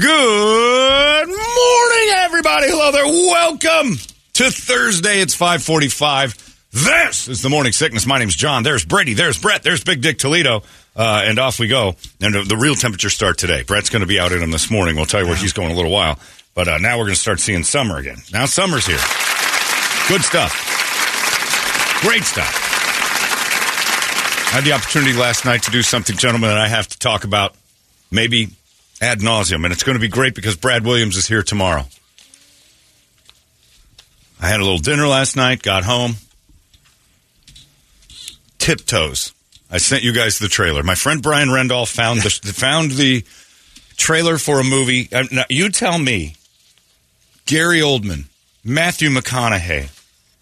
Good morning, everybody. Hello there. Welcome to Thursday. It's 545. This is the Morning Sickness. My name's John. There's Brady. There's Brett. There's Big Dick Toledo. Uh, and off we go. And the, real temperature start today. Brett's going to be out in them this morning. We'll tell you where he's going in a little while. But uh, now we're going to start seeing summer again. Now summer's here. Good stuff. Great stuff. I had the opportunity last night to do something, gentlemen, that I have to talk about maybe ad nauseum, and it's going to be great because Brad Williams is here tomorrow. I had a little dinner last night, got home. Tiptoes. I sent you guys the trailer. My friend Brian Rendolph found the found the trailer for a movie. Uh, now, you tell me, Gary Oldman, Matthew McConaughey,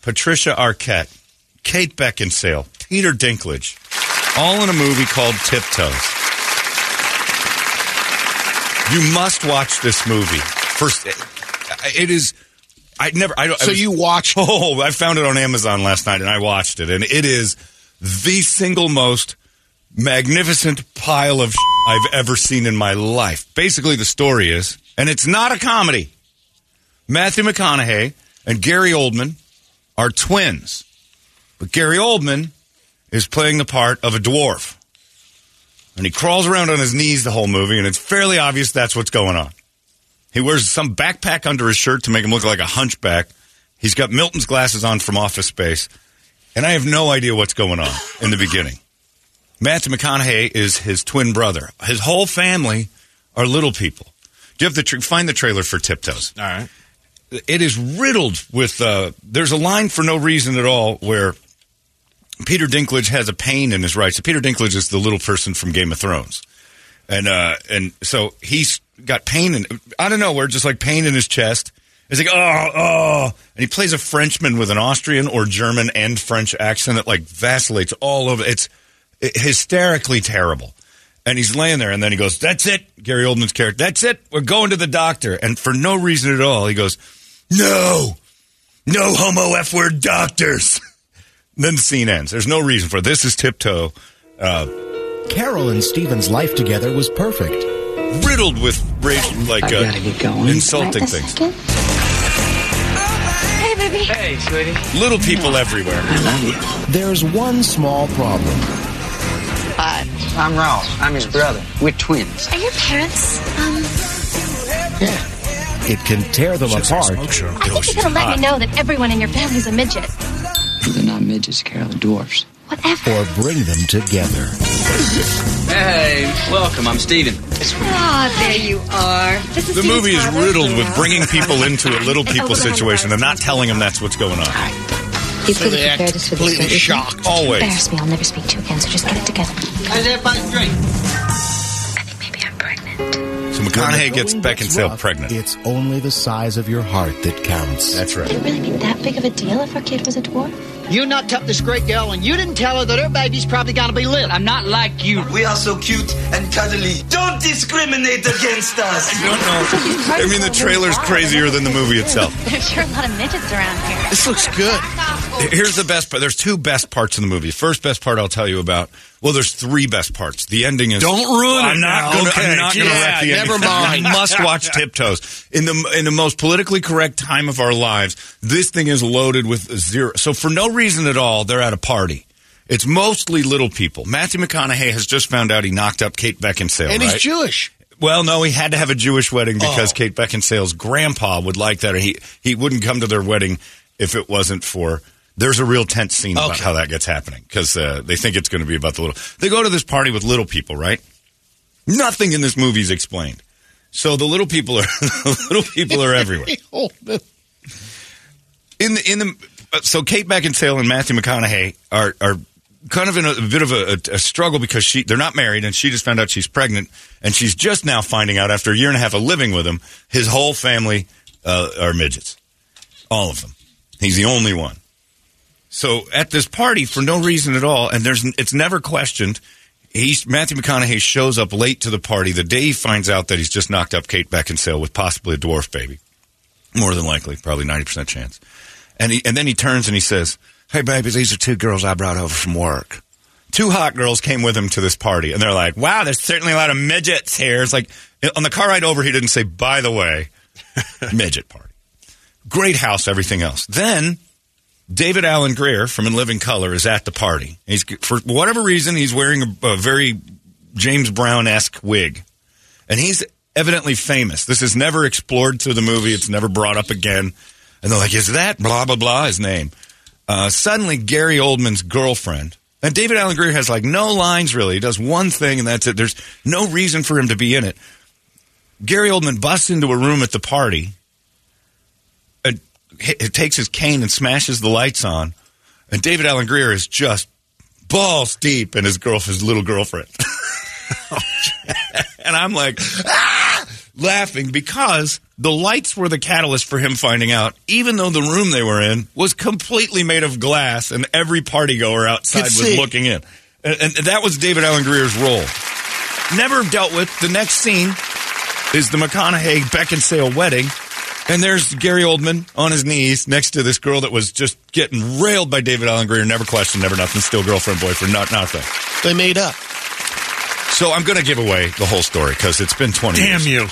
Patricia Arquette, Kate Beckinsale, Peter Dinklage, all in a movie called Tiptoes. You must watch this movie. First, it is. I never. I don't. So you watched? Oh, I found it on Amazon last night, and I watched it, and it is the single most magnificent pile of I've ever seen in my life. Basically, the story is, and it's not a comedy. Matthew McConaughey and Gary Oldman are twins, but Gary Oldman is playing the part of a dwarf. And he crawls around on his knees the whole movie, and it's fairly obvious that's what's going on. He wears some backpack under his shirt to make him look like a hunchback. He's got Milton's glasses on from Office Space, and I have no idea what's going on in the beginning. Matthew McConaughey is his twin brother. His whole family are little people. Do you have the tra- find the trailer for Tiptoes? All right. It is riddled with. Uh, there's a line for no reason at all where Peter Dinklage has a pain in his right. So Peter Dinklage is the little person from Game of Thrones, and uh, and so he's got pain in I don't know where, just like pain in his chest. He's like, oh, oh, and he plays a Frenchman with an Austrian or German and French accent that like vacillates all over. It's hysterically terrible. And he's laying there, and then he goes, "That's it." Gary Oldman's character. That's it. We're going to the doctor, and for no reason at all, he goes, "No, no homo f word doctors." then the scene ends. There's no reason for it. This is tiptoe, uh, Carol and Steven's life together was perfect. riddled with ra- like I uh, gotta going. insulting Right, things. second. Hey, baby. Hey, sweetie. Little people everywhere. I love you. There's one small problem. Hi, I'm Ralph. I'm his brother. We're twins. Are your parents, um, Yeah. It can tear them apart I think you gotta let me know that everyone in your family's a midget. They're not midgets, Carol. They're dwarfs. Whatever. or bring them together. Hey, welcome. I'm Steven. Ah, there you are. This is The movie is riddled with bringing people into a little people situation and not telling them that's what's going on. You So could they have act prepared us for this. completely don't shocked. Always. Embarrass me. I'll never speak to you again. So just get it together. How's everybody's drink? I think maybe I'm pregnant. So McConaughey gets going gets Beckinsale rough, pregnant. It's only the size of your heart that counts. That's right. Would it really be that big of a deal if our kid was a dwarf? You knocked up this great girl and you didn't tell her that her baby's probably gonna be little. I'm not like you. We are so cute and cuddly. Don't discriminate against us. I don't know. I mean, the trailer's crazier than the movie itself. There's sure a lot of midgets around here. This looks good. Here's the best part. There's two best parts in the movie. First best part I'll tell you about. Well, there's three best parts. The ending is. Don't ruin it I'm not gonna, Okay. I'm not going to Yeah, wreck the ending. never mind. You must watch Tiptoes. In the in the most politically correct time of our lives, this thing is loaded with zero. So for no reason at all, they're at a party. It's mostly little people. Matthew McConaughey has just found out he knocked up Kate Beckinsale. And right? he's Jewish. Well, no, he had to have a Jewish wedding because Oh. Kate Beckinsale's grandpa would like that. Or he he wouldn't come to their wedding if it wasn't for. There's a real tense scene about how that gets happening because uh, they think it's going to be about the little. They go to this party with little people, right? Nothing in this movie is explained. So the little people are the little people are everywhere. In the in the so Kate Beckinsale and Matthew McConaughey are are kind of in a, a bit of a, a, struggle because she they're not married and she just found out she's pregnant and she's just now finding out after a year and a half of living with him his whole family uh, are midgets, all of them. He's the only one. So at this party for no reason at all, and there's it's never questioned. He's Matthew McConaughey shows up late to the party the day he finds out that he's just knocked up Kate Beckinsale with possibly a dwarf baby, more than likely, probably ninety percent chance. And he and then he turns and he says, "Hey, baby, these are two girls I brought over from work. Two hot girls came with him to this party, and they're like, wow, there's certainly a lot of midgets here.' It's like on the car ride over, he didn't say, by the way, midget party. Great house, everything else. Then." David Alan Grier from In Living Color is at the party. He's for whatever reason he's wearing a, a very James Brown esque wig, and he's evidently famous. This is never explored through the movie. It's never brought up again. And they're like, "Is that blah blah blah his name?" Uh, suddenly, Gary Oldman's girlfriend and David Alan Grier has like no lines really. He does one thing and that's it. There's no reason for him to be in it. Gary Oldman busts into a room at the party and takes his cane and smashes the lights on, and David Alan Grier is just balls deep in his girl, his little girlfriend, and I'm like ah! Laughing because the lights were the catalyst for him finding out. Even though the room they were in was completely made of glass, and every party goer outside was looking in, and, and that was David Alan Grier's role. Never dealt with. The next scene is the McConaughey Beckinsale wedding. And there's Gary Oldman on his knees next to this girl that was just getting railed by David Alan Grier. Never questioned, never nothing. Still girlfriend, boyfriend, not nothing. They made up. So I'm going to give away the whole story because it's been 20 Damn years. you.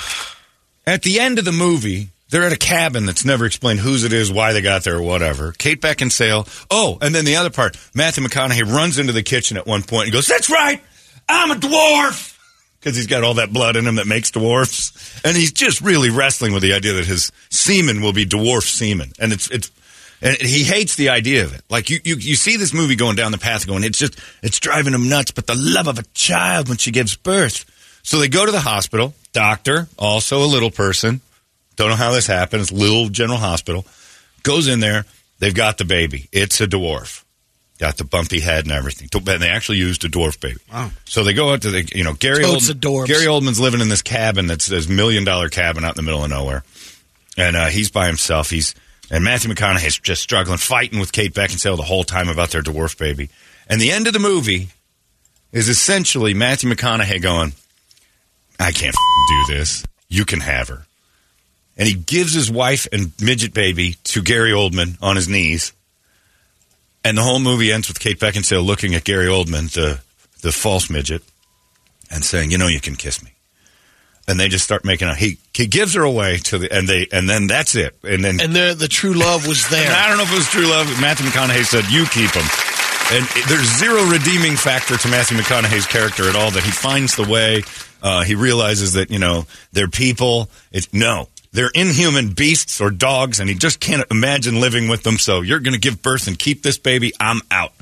At the end of the movie, they're at a cabin that's never explained whose it is, why they got there, or whatever. Kate Beckinsale. Oh, and then the other part, Matthew McConaughey runs into the kitchen at one point and goes, "That's right, I'm a dwarf." Because he's got all that blood in him that makes dwarfs, and he's just really wrestling with the idea that his semen will be dwarf semen, and it's it's and he hates the idea of it. Like you, you, you see this movie going down the path, going, it's just, it's driving him nuts. But the love of a child when she gives birth. So they go to the hospital. Doctor, also a little person. Don't know how this happens. Little General Hospital goes in there. They've got the baby. It's a dwarf. Got the bumpy head and everything. And they actually used a dwarf baby. Wow. So they go out to the, you know, Gary Totes Oldman. of dwarfs. Gary Oldman's living in this cabin that's this million dollar cabin out in the middle of nowhere and uh, he's by himself. He's and Matthew McConaughey's just struggling, fighting with Kate Beckinsale the whole time about their dwarf baby. And the end of the movie is essentially Matthew McConaughey going, "I can't do this. You can have her." And he gives his wife and midget baby to Gary Oldman on his knees. And the whole movie ends with Kate Beckinsale looking at Gary Oldman, the the false midget, and saying, "You know, you can kiss me." And they just start making out. He he gives her away to the and they and then that's it. And then And the the true love was there. I don't know if it was true love. Matthew McConaughey said, "You keep him." And there's zero redeeming factor to Matthew McConaughey's character at all. That he finds the way. Uh, he realizes that you know they're people. It's no, they're inhuman beasts or dogs, and he just can't imagine living with them. So you're going to give birth and keep this baby. I'm out.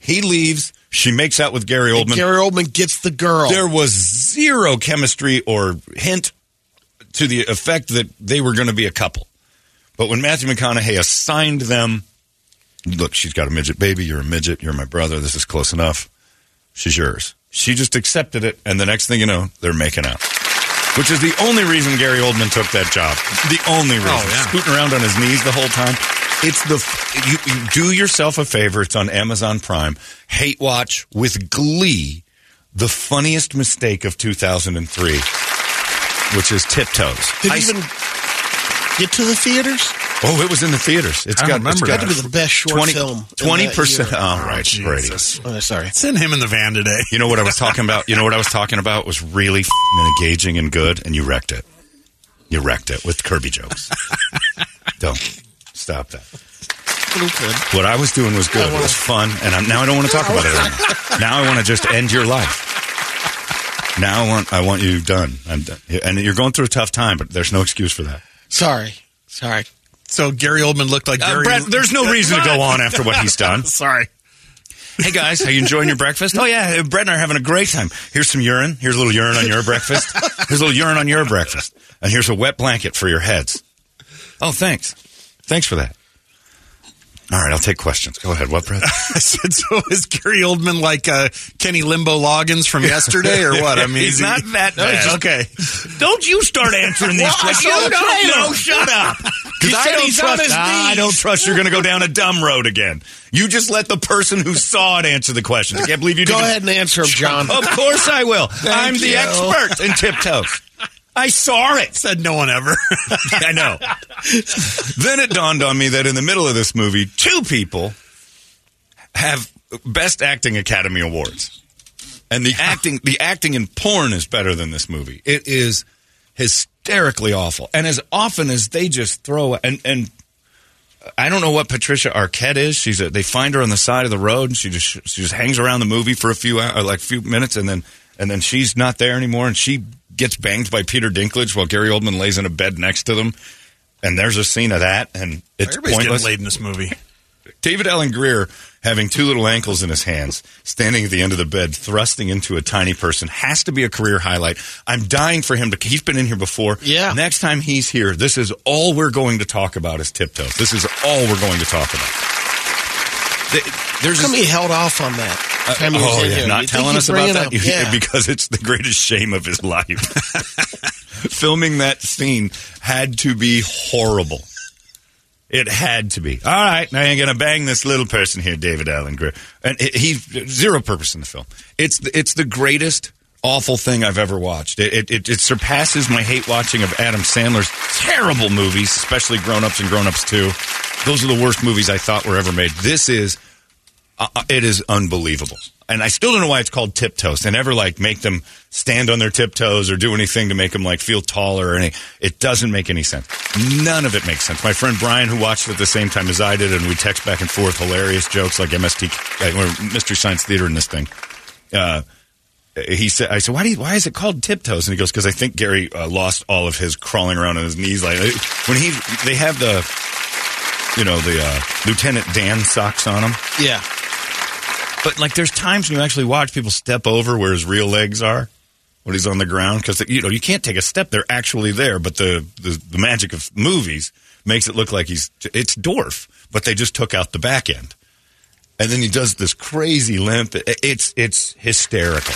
He leaves. She makes out with Gary And Oldman. Gary Oldman gets the girl. There was zero chemistry or hint to the effect that they were going to be a couple. But when Matthew McConaughey assigned them, look, she's got a midget baby. You're a midget. You're my brother. This is close enough. She's yours. She just accepted it, and the next thing you know, they're making out. Which is the only reason Gary Oldman took that job. The only oh, reason. Oh, yeah. Scooting around on his knees the whole time. It's the you, you do yourself a favor. It's on Amazon Prime. Hate watch with Glee, the funniest mistake of 2003, which is Tiptoes. Did I- even get to the theaters? oh, it was in the theaters. It's I got remember it's that. got Had to be the best short film Twenty percent. year. Oh, right, Brady. Oh, sorry. Send him in the van today. You know what I was talking about? You know what I was talking about was really f***ing engaging and good, and you wrecked it. You wrecked it with Kirby jokes. Don't stop that. What I was doing was good. It was fun, and I'm, now I don't want to talk about it anymore. Now I want to just end your life. Now I want I want you done. I'm done. And you're going through a tough time, but there's no excuse for that. Sorry. Sorry. So Gary Oldman looked like Uh, Gary. Brett, there's no reason to go on after what he's done. Sorry. Hey guys, are you enjoying your breakfast? Oh yeah, Brett and I are having a great time. Here's some urine. Here's a little urine on your breakfast. Here's a little urine on your breakfast. And here's a wet blanket for your heads. Oh, thanks. Thanks for that. All right, I'll take questions. Go ahead. What, Brett? I said, so is Gary Oldman like uh, Kenny Limbo Loggins from yesterday, or what? I mean, he's is he- not that bad. Okay. Don't you start answering these Well, questions. saw You the don't trailer. know. Shut up. Because I said don't trust. his I don't trust you're going to go down a dumb road again. You just let the person who saw it answer the questions. I can't believe you Go didn't. ahead and answer him, John. Of course I will. I'm the you. expert in tiptoes. I saw it. Said no one ever. I know. then it dawned on me that in the middle of this movie, two people have Best Acting Academy Awards. And the acting the acting in porn is better than this movie. It is hysterically awful. And as often as they just throw and and I don't know what Patricia Arquette is. She's a, they find her on the side of the road and she just she just hangs around the movie for a few like few minutes and then and then she's not there anymore and she gets banged by Peter Dinklage while Gary Oldman lays in a bed next to them. And there's a scene of that and it's Everybody's pointless. getting laid in this movie. David Alan Grier having two little ankles in his hands, standing at the end of the bed, thrusting into a tiny person, has to be a career highlight. I'm dying for him to. He's been in here before. Yeah. Next time he's here, this is all we're going to talk about is tiptoes. This is all we're going to talk about. The- There's How come this- he held off on that? Uh, time he was oh, yeah, not telling us about that? Yeah. because it's the greatest shame of his life. Filming that scene had to be horrible. It had to be. All right, now you're going to bang this little person here, David Alan Grier, and he he- zero purpose in the film. It's the, it's the greatest awful thing I've ever watched. It, it, it, it surpasses my hate watching of Adam Sandler's terrible movies, especially Grown Ups and Grown Ups Two. Those are the worst movies I thought were ever made. This is uh, uh, it is unbelievable. And I still don't know why it's called tiptoes. They never like make them stand on their tiptoes or do anything to make them like feel taller or any. It doesn't make any sense. None of it makes sense. My friend Brian, who watched it at the same time as I did, and we text back and forth hilarious jokes like MST or Mystery Science Theater in this thing. Uh, he said, "I said, why do you, why is it called tiptoes?" And he goes, "Because I think Gary uh, lost all of his crawling around on his knees. Like when he they have the, you know, the uh, Lieutenant Dan socks on him." Yeah. But like, there's times when you actually watch people step over where his real legs are when he's on the ground because you know you can't take a step; they're actually there. But the, the the magic of movies makes it look like he's it's dwarf, but they just took out the back end, and then he does this crazy limp. It's it's hysterical.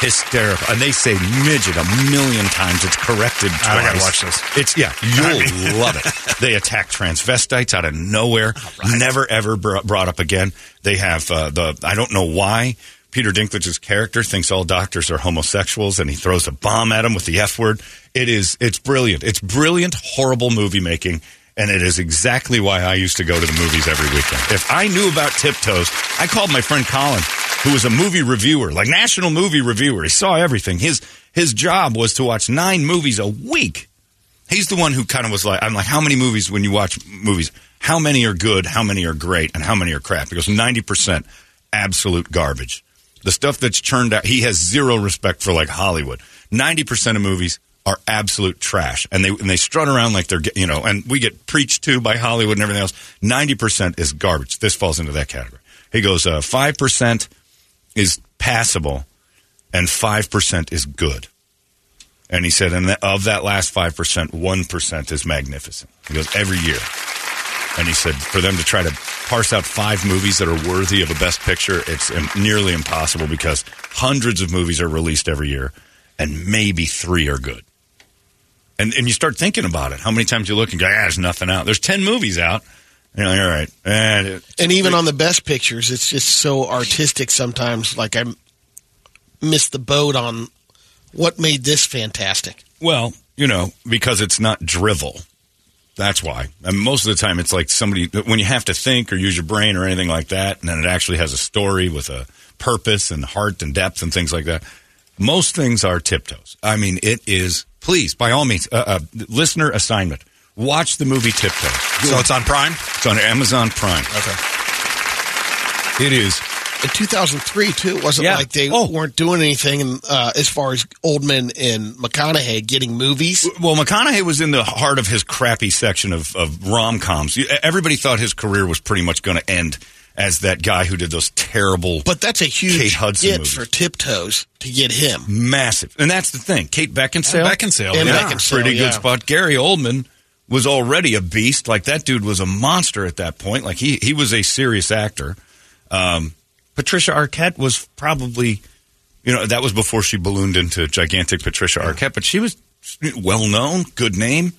Hysterical, and they say midget a million times. It's corrected twice. I gotta watch this. It's yeah, you'll love it. They attack transvestites out of nowhere, never ever br- brought up again. They have uh, the I don't know why Peter Dinklage's character thinks all doctors are homosexuals, and he throws a bomb at him with the F word. It is it's brilliant. It's brilliant, horrible movie making. And it is exactly why I used to go to the movies every weekend. If I knew about tiptoes, I called my friend Colin, who was a movie reviewer, like national movie reviewer. He saw everything. His his job was to watch nine movies a week. He's the one who kind of was like, I'm like, how many movies when you watch movies? How many are good? How many are great? And how many are crap? He goes, 90% absolute garbage. The stuff that's churned out, he has zero respect for like Hollywood. 90% of movies are absolute trash. And they, and they strut around like they're, you know, and we get preached to by Hollywood and everything else. 90% is garbage. This falls into that category. He goes, uh, 5% is passable and 5% is good. And he said, and of that last 5%, 1% is magnificent. He goes, every year. And he said, for them to try to parse out five movies that are worthy of a best picture, it's nearly impossible because hundreds of movies are released every year and maybe three are good. And, and you start thinking about it. How many times you look and go, ah, there's nothing out. There's 10 movies out. You're like, all right. And And even on the best pictures, it's just so artistic sometimes. Like I missed the boat on what made this fantastic. Well, you know, because it's not drivel. That's why. And most of the time, it's like somebody when you have to think or use your brain or anything like that, and then it actually has a story with a purpose and heart and depth and things like that. Most things are tiptoes. I mean, it is. Please, by all means, uh, uh, listener assignment: watch the movie Tiptoes. So it's on Prime. It's on Amazon Prime. Okay. It is in 2003 too. It wasn't Yeah. like they Oh. weren't doing anything uh, as far as Oldman and McConaughey getting movies. Well, McConaughey was in the heart of his crappy section of, of rom coms. Everybody thought his career was pretty much going to end as that guy who did those terrible, But that's a huge Kate Hudson get movies. for Tiptoes to get him. massive. And that's the thing. Kate Beckinsale, Beckinsale, And yeah. Beckinsale, pretty yeah. good spot. Gary Oldman was already a beast. Like that dude was a monster at that point. Like he he was a serious actor. Um, Patricia Arquette was probably, you know, that was before she ballooned into gigantic Patricia Arquette, but she was well known, good name.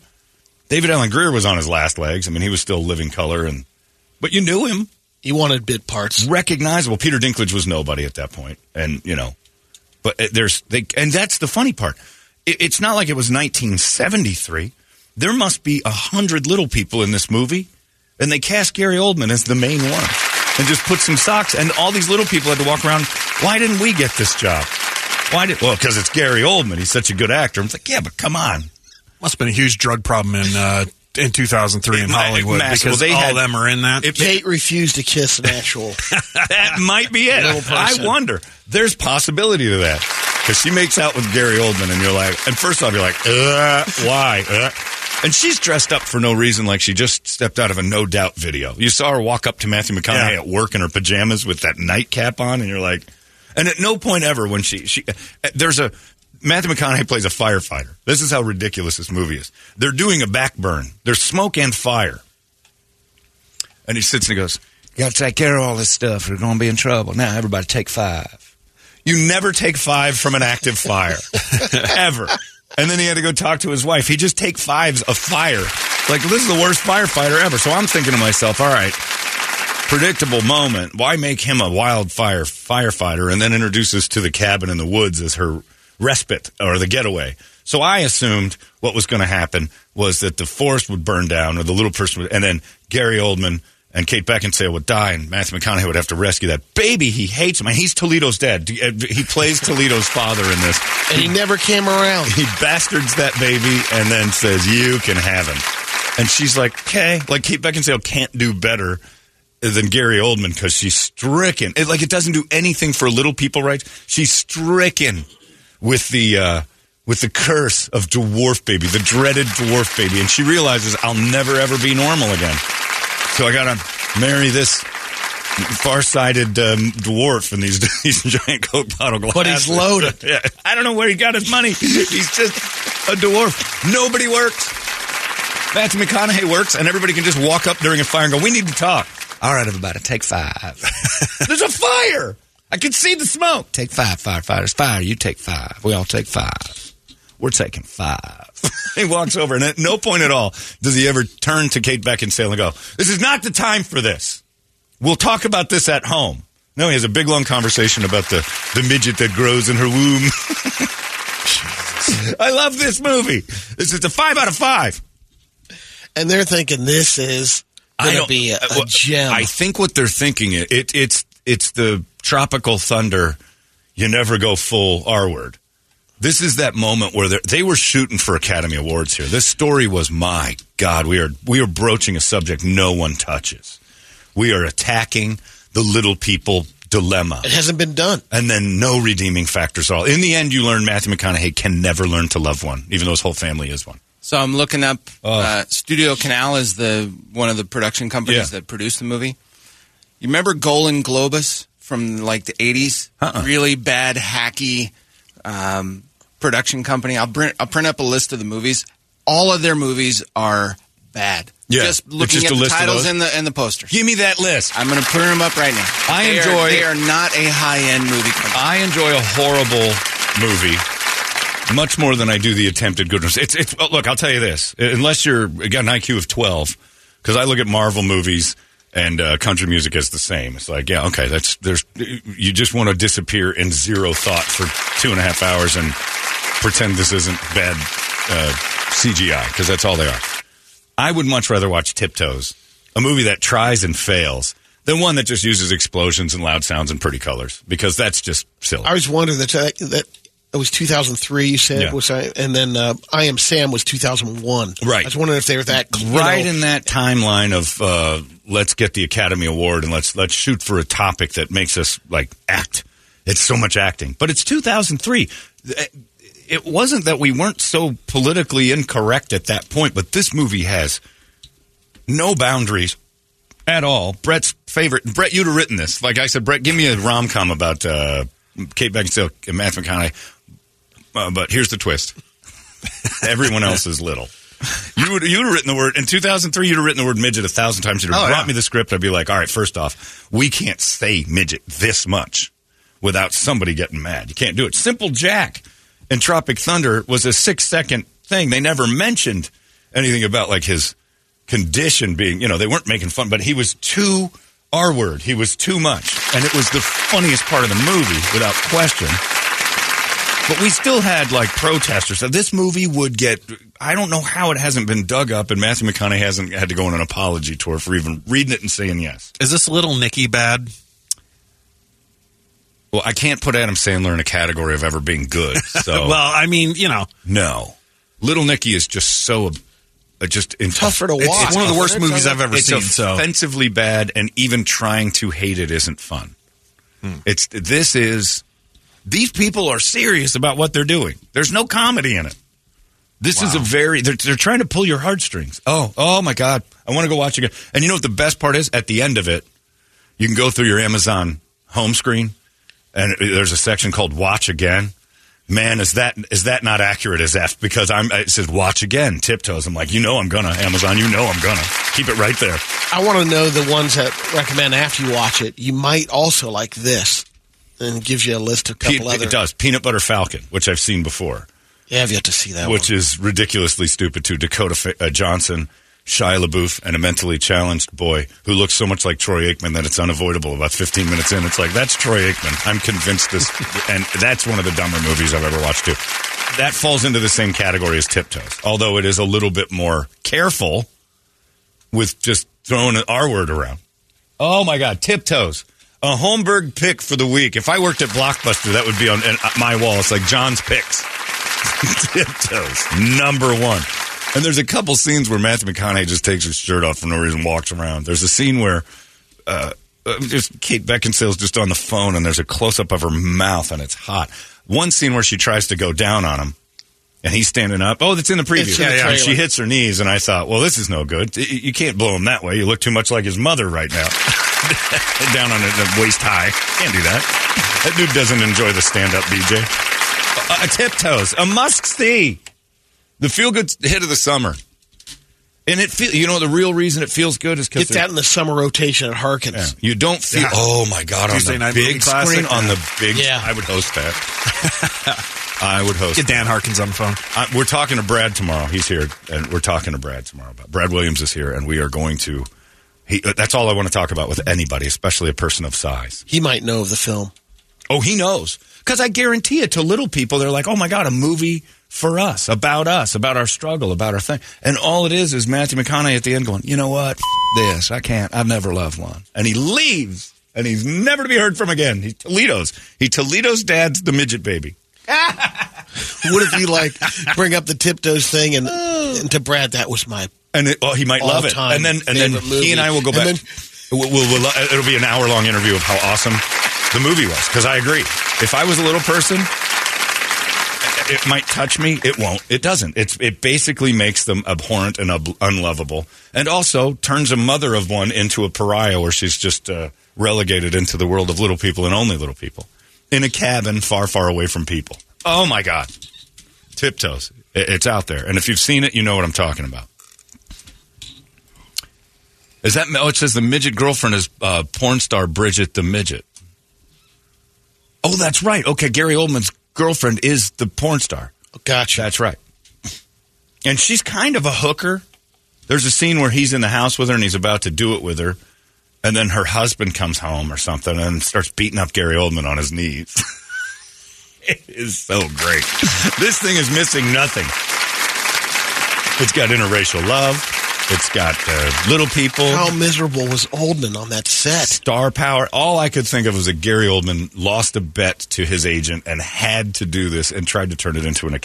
David Alan Grier was on his last legs. I mean, he was still living color, and but you knew him, He wanted bit parts. recognizable. Peter Dinklage was nobody at that point, and you know, but uh, there's they, and that's the funny part. It, it's not like it was 1973. There must be a hundred little people in this movie, and they cast Gary Oldman as the main one, and just put some socks. And all these little people had to walk around. Why didn't we get this job? Why did? Well, because it's Gary Oldman. He's such a good actor. I'm like, yeah, but come on. Must have been a huge drug problem in uh, in 2003 in Hollywood massive. because Well, they all had- of them are in that. If Kate refused to kiss an actual. that might be it. I wonder. There's possibility to that because she makes out with Gary Oldman, and you're like, and first off, you're like, uh, why? Uh. And she's dressed up for no reason, like she just stepped out of a No Doubt video. You saw her walk up to Matthew McConaughey Yeah. at work in her pajamas with that nightcap on, and you're like, and at no point ever when she she uh, there's a Matthew McConaughey plays a firefighter. This is how ridiculous this movie is. They're doing a back burn. There's smoke and fire. And he sits and he goes, You got to take care of all this stuff. We're going to be in trouble. Now, everybody take five. You never take five from an active fire. Ever. And then he had to go talk to his wife. He just take fives of fire. Like, this is the worst firefighter ever. So I'm thinking to myself, all right, predictable moment. Why make him a wildfire firefighter and then introduce us to the cabin in the woods as her respite or the getaway? So I assumed what was going to happen was that the forest would burn down or the little person would, and then Gary Oldman and Kate Beckinsale would die and Matthew McConaughey would have to rescue that baby. He hates him. He's Toledo's dad. He plays Toledo's father in this. and he never came around. He bastards that baby and then says, You can have him. And she's like, Okay. Like Kate Beckinsale can't do better than Gary Oldman because she's stricken. It, like it doesn't do anything for little people rights. She's stricken with the uh, with the curse of dwarf baby, the dreaded dwarf baby, and she realizes I'll never ever be normal again. So I gotta marry this far-sighted um, dwarf in these these giant Coke bottle glasses. But he's loaded. yeah, I don't know where he got his money. He's just a dwarf. Nobody works. Matthew McConaughey works, and everybody can just walk up during a fire and go, "We need to talk." All right, everybody, take five. There's a fire. I can see the smoke. Take five, firefighters. Fire, you take five. We all take five. We're taking five. he walks over, and at no point at all does he ever turn to Kate Beckinsale and go, "This is not the time for this. We'll talk about this at home." No, he has a big long conversation about the the midget that grows in her womb. I love this movie. This is a five out of five. And they're thinking this is going to be a, uh, a gem. I think what they're thinking it, it it's it's the tropical thunder. You never go full R word. This is that moment where they're- were shooting for Academy Awards here. This story was my God. We are we are broaching a subject no one touches. We are attacking the little people dilemma. it hasn't been done. And then no redeeming factors at all. In the end, you learn Matthew McConaughey can never learn to love one, even though his whole family is one. So I'm looking up. Oh. Uh, Studio Canal is the one of the production companies Yeah. that produced the movie. You remember Golan Globus from like the '80s? Uh-uh. Really bad, hacky um, production company. I'll print. I'll print up a list of the movies. All of their movies are bad. Yeah. just looking just at the titles and the and the posters. Give me that list. I'm going to print them up right now. I They are- enjoy- they are not a high end movie company. I enjoy a horrible movie much more than I do the attempted goodness. It's, it's look, I'll tell you this: unless you're got an IQ of twelve, because I look at Marvel movies and uh, country music as the same. It's like, yeah, okay, that's there's you just want to disappear in zero thought for two and a half hours and pretend this isn't bad uh, CGI because that's all they are. I would much rather watch Tiptoes, a movie that tries and fails, than one that just uses explosions and loud sounds and pretty colors because that's just silly. I always wondering that uh, that It was 2003. You said Yeah. was I, and then uh, I Am Sam was 2001. Right. I was wondering if they were that right know, in that timeline of uh, let's get the Academy Award and let's let's shoot for a topic that makes us like act. It's so much acting, but it's 2003. It wasn't that we weren't so politically incorrect at that point, but this movie has no boundaries at all. Brett's favorite. Brett, you'd have written this. Like I said, Brett, give me a rom com about uh, Kate Beckinsale and Matthew McConaughey. Uh, but here's the twist: everyone else is little. You would you would have written the word in 2003. You'd have written the word midget a thousand times. You'd have Oh, brought yeah. me the script. I'd be like, all right, first off, we can't say midget this much without somebody getting mad. You can't do it. Simple Jack in Tropic Thunder was a six second thing. They never mentioned anything about like his condition being, you know, they weren't making fun, but he was too R word. He was too much. And it was the funniest part of the movie without question. But we still had like protesters. So this movie would get, I don't know how it hasn't been dug up and Matthew McConaughey hasn't had to go on an apology tour for even reading it and saying yes. Is this little Nicky bad? Well, I can't put Adam Sandler in a category of ever being good. So well, I mean, you know, no, Little Nicky is just so uh, just in, Tougher to it's- watch. It's one of the worst movies I've ever it's seen. So offensively bad, and even trying to hate it isn't fun. Hmm. It's this is these people are serious about what they're doing. There's no comedy in it. This is a very they're, they're trying to pull your heartstrings. Oh, oh my god, I want to go watch it again. And you know what the best part is? At the end of it, you can go through your Amazon home screen, and there's a section called "Watch Again." Man, is that is that not accurate as F? Because I'm it says "Watch Again" tiptoes. I'm like, you know, I'm gonna Amazon. You know, I'm gonna keep it right there. I want to know the ones that recommend after you watch it. You might also like this, and it gives you a list of a Pe- other. it does peanut butter falcon, which I've seen before, Yeah, I've yet to see that which one. is ridiculously stupid too. Dakota Fa- uh, Johnson, Shia LaBeouf, and a mentally challenged boy who looks so much like Troy Aikman that it's unavoidable. About 15 minutes in, it's like that's Troy Aikman. I'm convinced this, and that's one of the dumber movies I've ever watched too. That falls into the same category as Tiptoes, although it is a little bit more careful with just throwing an R word around. Oh my God, Tiptoes. A Holmberg pick for the week. If I worked at Blockbuster, that would be on my wall. It's like John's picks. Tiptoes, number one. And there's a couple scenes where Matthew McConaughey just takes his shirt off for no reason, walks around. There's a scene where uh, uh, just Kate Beckinsale's just on the phone, and there's a close up of her mouth, and it's hot. One scene where she tries to go down on him, and he's standing up. Oh, that's in the preview. In the And she hits her knees, and I thought, well, this is no good. You can't blow him that way. You look too much like his mother right now. down on it, waist high. Can't do that. That dude doesn't enjoy the stand up BJ. A, a tiptoes, a must see. The feel good hit of the summer. And it feel you know the real reason it feels good is because Get that in the summer rotation at Harkins. you don't feel. Yeah. Oh my god! On Tuesday the night movie big classic. screen, on the big. Yeah. I would host that. I would host. get Dan Harkins on the phone. I, we're talking to Brad tomorrow. He's here, and we're talking to Brad tomorrow. About Brad Williams is here, and we are going to. He, uh, that's all I want to talk about with anybody, especially a person of size. He might know of the film. Oh, he knows. Because I guarantee it to little people, they're like, oh my God, a movie for us, about us, about our struggle, about our thing. And all it is is Matthew McConaughey at the end going, you know what? F- this. I can't. I've never loved one. And he leaves, and he's never to be heard from again. He Toledo's. He Toledo's dad's the midget baby. What if you like bring up the tiptoes thing and, oh. and to Brad that was my And it, oh, he might love it. And then, and then he and I will go And back. then- We'll, we'll, we'll, it'll be an hour long interview of how awesome the movie was. Because I agree. If I was a little person, it might touch me. It won't. It doesn't. It's it basically makes them abhorrent andub- unlovable, and also turns a mother of one into a pariah, where she's just uh, relegated into the world of little people and only little people in a cabin far, far away from people. Oh my God! Tiptoes. It- It's out there, and if you've seen it, you know what I'm talking about. Is that? Oh, it says the midget girlfriend is uh, porn star Bridget the midget. Oh, that's right. Okay, Gary Oldman's girlfriend is the porn star. Gotcha. That's right. And she's kind of a hooker. There's a scene where he's in the house with her and he's about to do it with her. And then her husband comes home or something and starts beating up Gary Oldman on his knees. it is so great. This thing is missing nothing. It's got interracial love. It's got uh, little people. How miserable was Oldman on that set? Star power. All I could think of was that Gary Oldman lost a bet to his agent and had to do this and tried to turn it into an.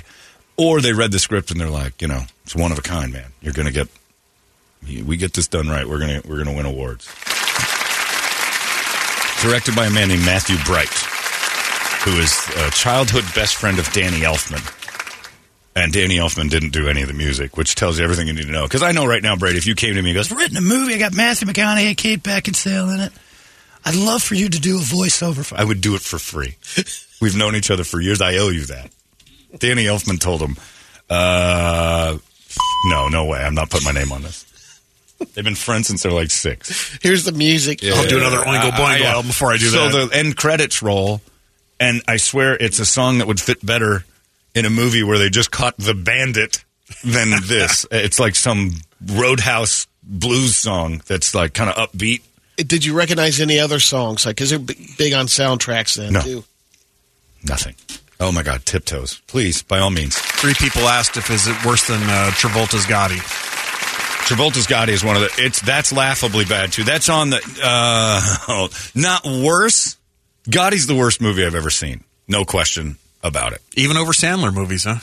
Or they read the script and they're like, you know, it's one of a kind, man. You're going to get. We get this done right. We're gonna we're gonna win awards. Directed by a man named Matthew Bright, who is a childhood best friend of Danny Elfman. And Danny Elfman didn't do any of the music, which tells you everything you need to know. Because I know right now, Brady, if you came to me and goes, written a movie, I got Matthew McConaughey, and Kate Beckinsale in it. I'd love for you to do a voiceover. For, I would do it for free. We've known each other for years. I owe you that. Danny Elfman told him, uh, no, no way. I'm not putting my name on this. They've been friends since they're like six. Here's the music. I'll do another Oingo Boingo yeah. album before I do so that. So the end credits roll, and I swear it's a song that would fit better in a movie where they just caught the bandit than this. it's like some roadhouse blues song that's like kind of upbeat. Did you recognize any other songs? Like, because they're big on soundtracks then No. too. Nothing. Oh my God, tiptoes. Please, by all means. Three people asked if is it worse than uh, Travolta's Gotti. Travolta's Gotti is one of the. It's that's laughably bad too. That's on the. Uh, not worse. Gotti's the worst movie I've ever seen. No question about it. Even over Sandler movies, huh?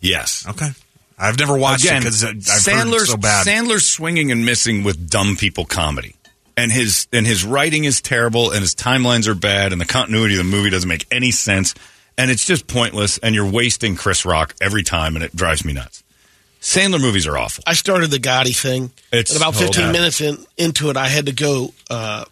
Yes. Okay. I've never watched Again, it because I've heard Sandler's so bad. Sandler's swinging and missing with dumb people comedy, and his and his writing is terrible, and his timelines are bad, and the continuity of the movie doesn't make any sense, and it's just pointless, and you're wasting Chris Rock every time, and it drives me nuts. Sandler movies are awful. I started the Gotti thing. It's and about 15 bad. minutes in, into it, I had to go uh,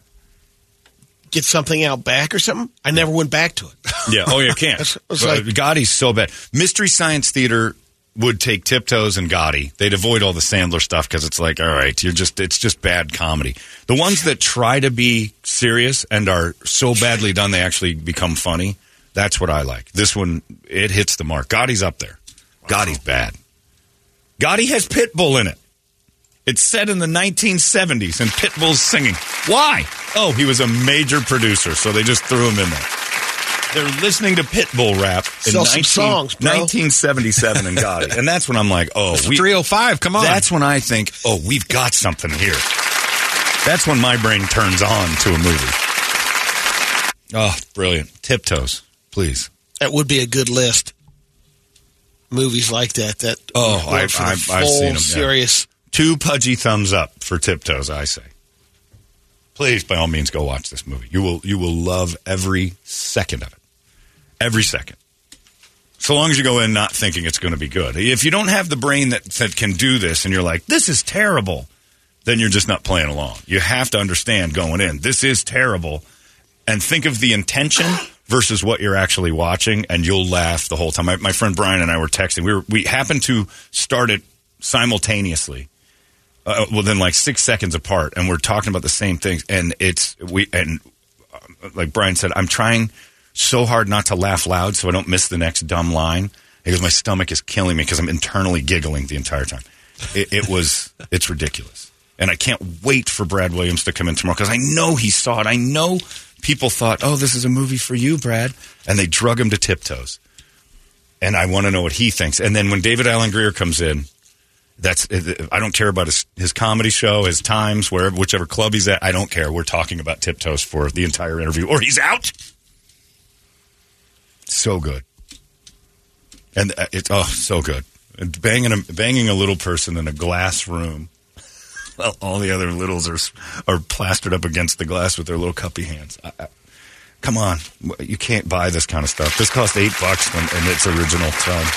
get something out back or something. I never went back to it. Yeah. Oh, you can't. It's- like- Gotti's so bad. Mystery Science Theater would take Tiptoes and Gotti. They'd avoid all the Sandler stuff because it's like, all right, you're just it's just bad comedy. The ones that try to be serious and are so badly done they actually become funny. That's what I like. This one, it hits the mark. Gotti's up there. Gotti's bad. Gotti has Pitbull in it. It's set in the 1970s, and Pitbull's singing. Why? Oh, he was a major producer, so they just threw him in there. They're listening to Pitbull rap in Sell some songs, bro. 1977 in Gotti. and that's when I'm like, oh, we, 305, come on. that's when I think, oh, we've got something here. That's when my brain turns on to a movie. Oh, brilliant. Tiptoes, please. That would be a good list. Movies like that. That Oh, I've- for the I've- I've full, seen 'em, yeah. Two pudgy thumbs up for Tiptoes, I say. Please, by all means, go watch this movie. You will you will love every second of it. Every second. So long as you go in not thinking it's going to be good. If you don't have the brain that, that can do this and you're like, this is terrible, then you're just not playing along. You have to understand going in, this is terrible, and think of the intention versus what you're actually watching, and you'll laugh the whole time. My, my friend Brian and I were texting. We were we happened to start it simultaneously, uh, within like six seconds apart, and we're talking about the same things. And it's we and uh, like Brian said, I'm trying so hard not to laugh loud so I don't miss the next dumb line. Because my stomach is killing me because I'm internally giggling the entire time. It, it was it's ridiculous, and I can't wait for Brad Williams to come in tomorrow because I know he saw it. I know people thought, "Oh, this is a movie for you, Brad," and they drug him to tiptoes. And I want to know what he thinks. And then when David Alan Grier comes in, that's I don't care about his, his comedy show, his times, wherever whichever club he's at. I don't care. We're talking about tiptoes for the entire interview, or he's out. So good, and uh, it's oh so good. And banging a banging a little person in a glass room. Well, all the other littles are are plastered up against the glass with their little cuppy hands. I, I, come on, you can't buy this kind of stuff. This cost eight bucks when, in its original time.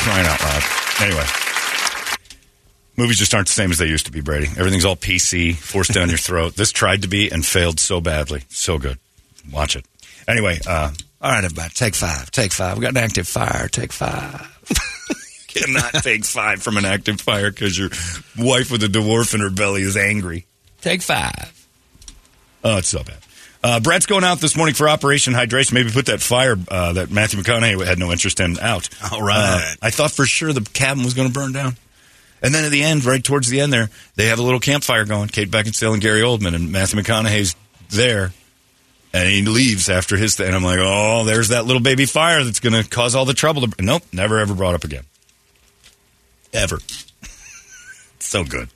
Crying out loud. Anyway, movies just aren't the same as they used to be, Brady. Everything's all PC, forced down your throat. This tried to be and failed so badly. So good. Watch it. Anyway, uh, all right, everybody, take five. Take five. We got an active fire. Take five. Cannot take five from an active fire because your wife with a dwarf in her belly is angry. Take five. Oh, it's so bad. Uh, Brett's going out this morning for Operation Hydration. Maybe put that fire uh, that Matthew McConaughey had no interest in out. All right. Uh, I thought for sure the cabin was going to burn down. And then at the end, right towards the end there, they have a little campfire going. Kate Beckinsale and Gary Oldman and Matthew McConaughey's there. And he leaves after his thing. And I'm like, oh, there's that little baby fire that's going to cause all the trouble. To... Nope, never ever brought up again. Ever. So good.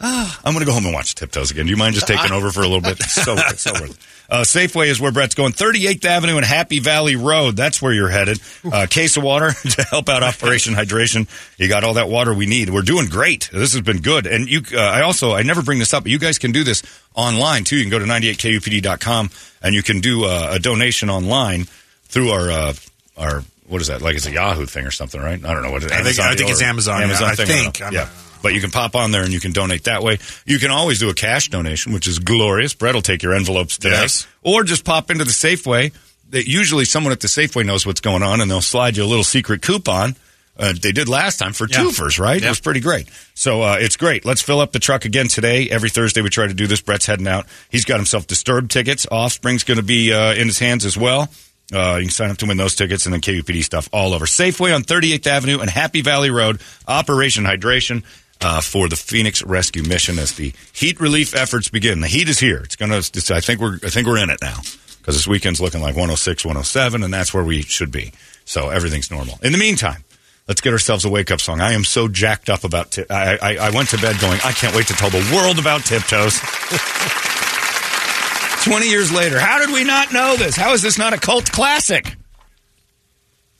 Ah, I'm going to go home and watch Tiptoes again. Do you mind just taking over for a little bit? So, so worth it. Uh, Safeway is where Brett's going. 38th Avenue and Happy Valley Road. That's where you're headed. Uh, case of water to help out Operation Hydration. You got all that water we need. We're doing great. This has been good. And you, uh, I also, I never bring this up, but you guys can do this online too. You can go to 98kupd.com and you can do uh, a donation online through our, uh, our, what is that? Like it's a Yahoo thing or something, right? I don't know what it is. I think- I think it's or- Amazon, yeah, Amazon I think. Know. yeah. But you can pop on there and you can donate that way. You can always do a cash donation, which is glorious. Brett will take your envelopes today. Yes. Or just pop into the Safeway. That usually someone at the Safeway knows what's going on and they'll slide you a little secret coupon. Uh, they did last time for Yeah. twofers, right? It was pretty great. So uh, it's great. Let's fill up the truck again today. Every Thursday we try to do this. Brett's heading out. He's got himself Disturbed tickets. Offspring's going to be uh, in his hands as well. Uh, you can sign up to win those tickets and then KUPD stuff all over. Safeway on 38th Avenue and Happy Valley Road. Operation Hydration uh, for the Phoenix Rescue Mission as the heat relief efforts begin. The heat is here. It's going to. I think we're. I think we're in it now because this weekend's looking like 106, 107, and that's where we should be. So everything's normal. In the meantime. Let's get ourselves a wake up song. I am so jacked up about. Ti- I, I I went to bed going. I can't wait to tell the world about Tiptoes. 20 years later, how did we not know this? How is this not a cult classic?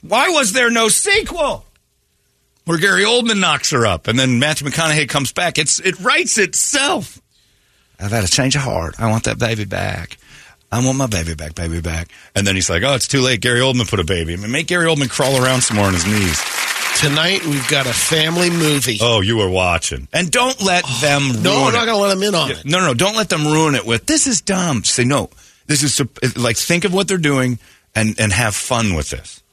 Why was there no sequel? Where Gary Oldman knocks her up and then Matthew McConaughey comes back. It's It writes itself. I've had a change of heart. I want that baby back. I want my baby back, baby back. And then he's like, oh, it's too late. Gary Oldman put a baby. I mean, make Gary Oldman crawl around some more on his knees. Tonight we've got a family movie. Oh, you were watching. And don't let oh, them ruin no, I'm not going to let them in on it. No, no, no. Don't let them ruin it with this is dumb. Say no. This is like think of what they're doing and and have fun with this.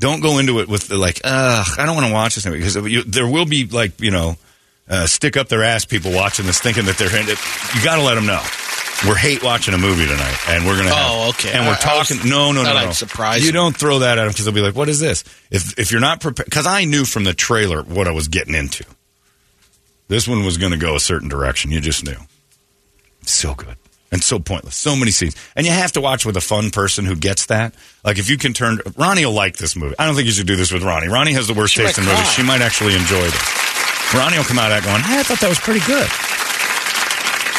Don't go into it with the like, ugh, I don't want to watch this movie. because you, there will be like you know, uh, stick up their ass people watching this thinking that they're in it. You got to let them know. We're hate watching a movie tonight, and we're gonna. Have, Oh, okay. And we're I- I was- talking. no, no, no, no. I'd you. Don't throw that at them because they'll be like, "What is this?" If if you're not prepared, because I knew from the trailer what I was getting into. This one was going to go a certain direction. You just knew. So good and so pointless. So many scenes, and you have to watch with a fun person who gets that. Like if you can turn, Ronnie will like this movie. I don't think you should do this with Ronnie. Ronnie has the worst She taste in movies. She might actually enjoy this. Ronnie will come out of that going, hey, I thought that was pretty good.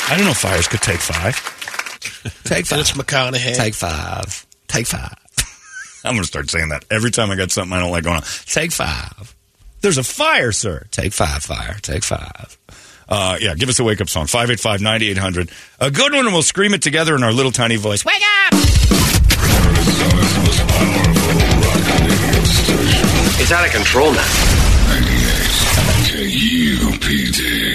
I didn't know fires could take five. Take five. it's McConaughey. Take five. Take five. I'm going to start saying that every time I got something I don't like going on. Take five. There's a fire, sir. Take five, fire. Take five. Uh, yeah, give us a wake up song. 585 9800. A good one, and we'll scream it together in our little tiny voice. Wake up! It's out of control now. KUPD.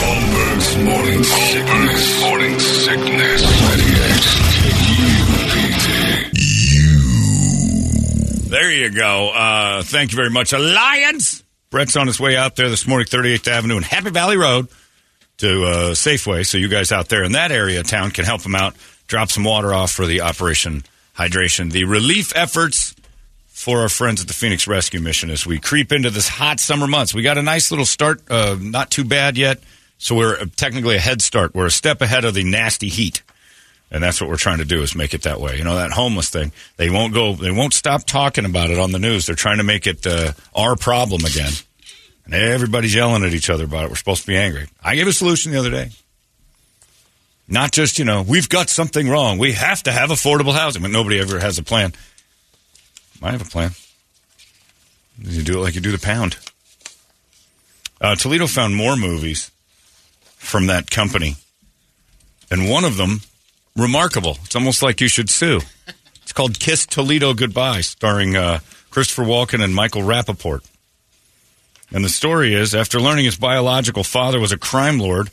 Holmberg's morning sickness. Morning sickness. 98 KUPD. There you go. Uh, thank you very much, Alliance. Brett's on his way out there this morning, 38th Avenue and Happy Valley Road to uh, Safeway. So you guys out there in that area of town can help him out, drop some water off for the Operation Hydration. The relief efforts for our friends at the Phoenix Rescue Mission as we creep into this hot summer months. We got a nice little start, uh, not too bad yet. So we're uh, technically a head start. We're a step ahead of the nasty heat. And that's what we're trying to do is make it that way. You know, that homeless thing, they won't go, they won't stop talking about it on the news. They're trying to make it uh, our problem again. And everybody's yelling at each other about it. We're supposed to be angry. I gave a solution the other day. Not just, you know, we've got something wrong. We have to have affordable housing, but nobody ever has a plan. I have a plan. You do it like you do the pound. Uh, Toledo found more movies from that company, and one of them remarkable. It's almost like you should sue. It's called Kiss Toledo Goodbye, starring uh, Christopher Walken and Michael Rapaport. And the story is after learning his biological father was a crime lord,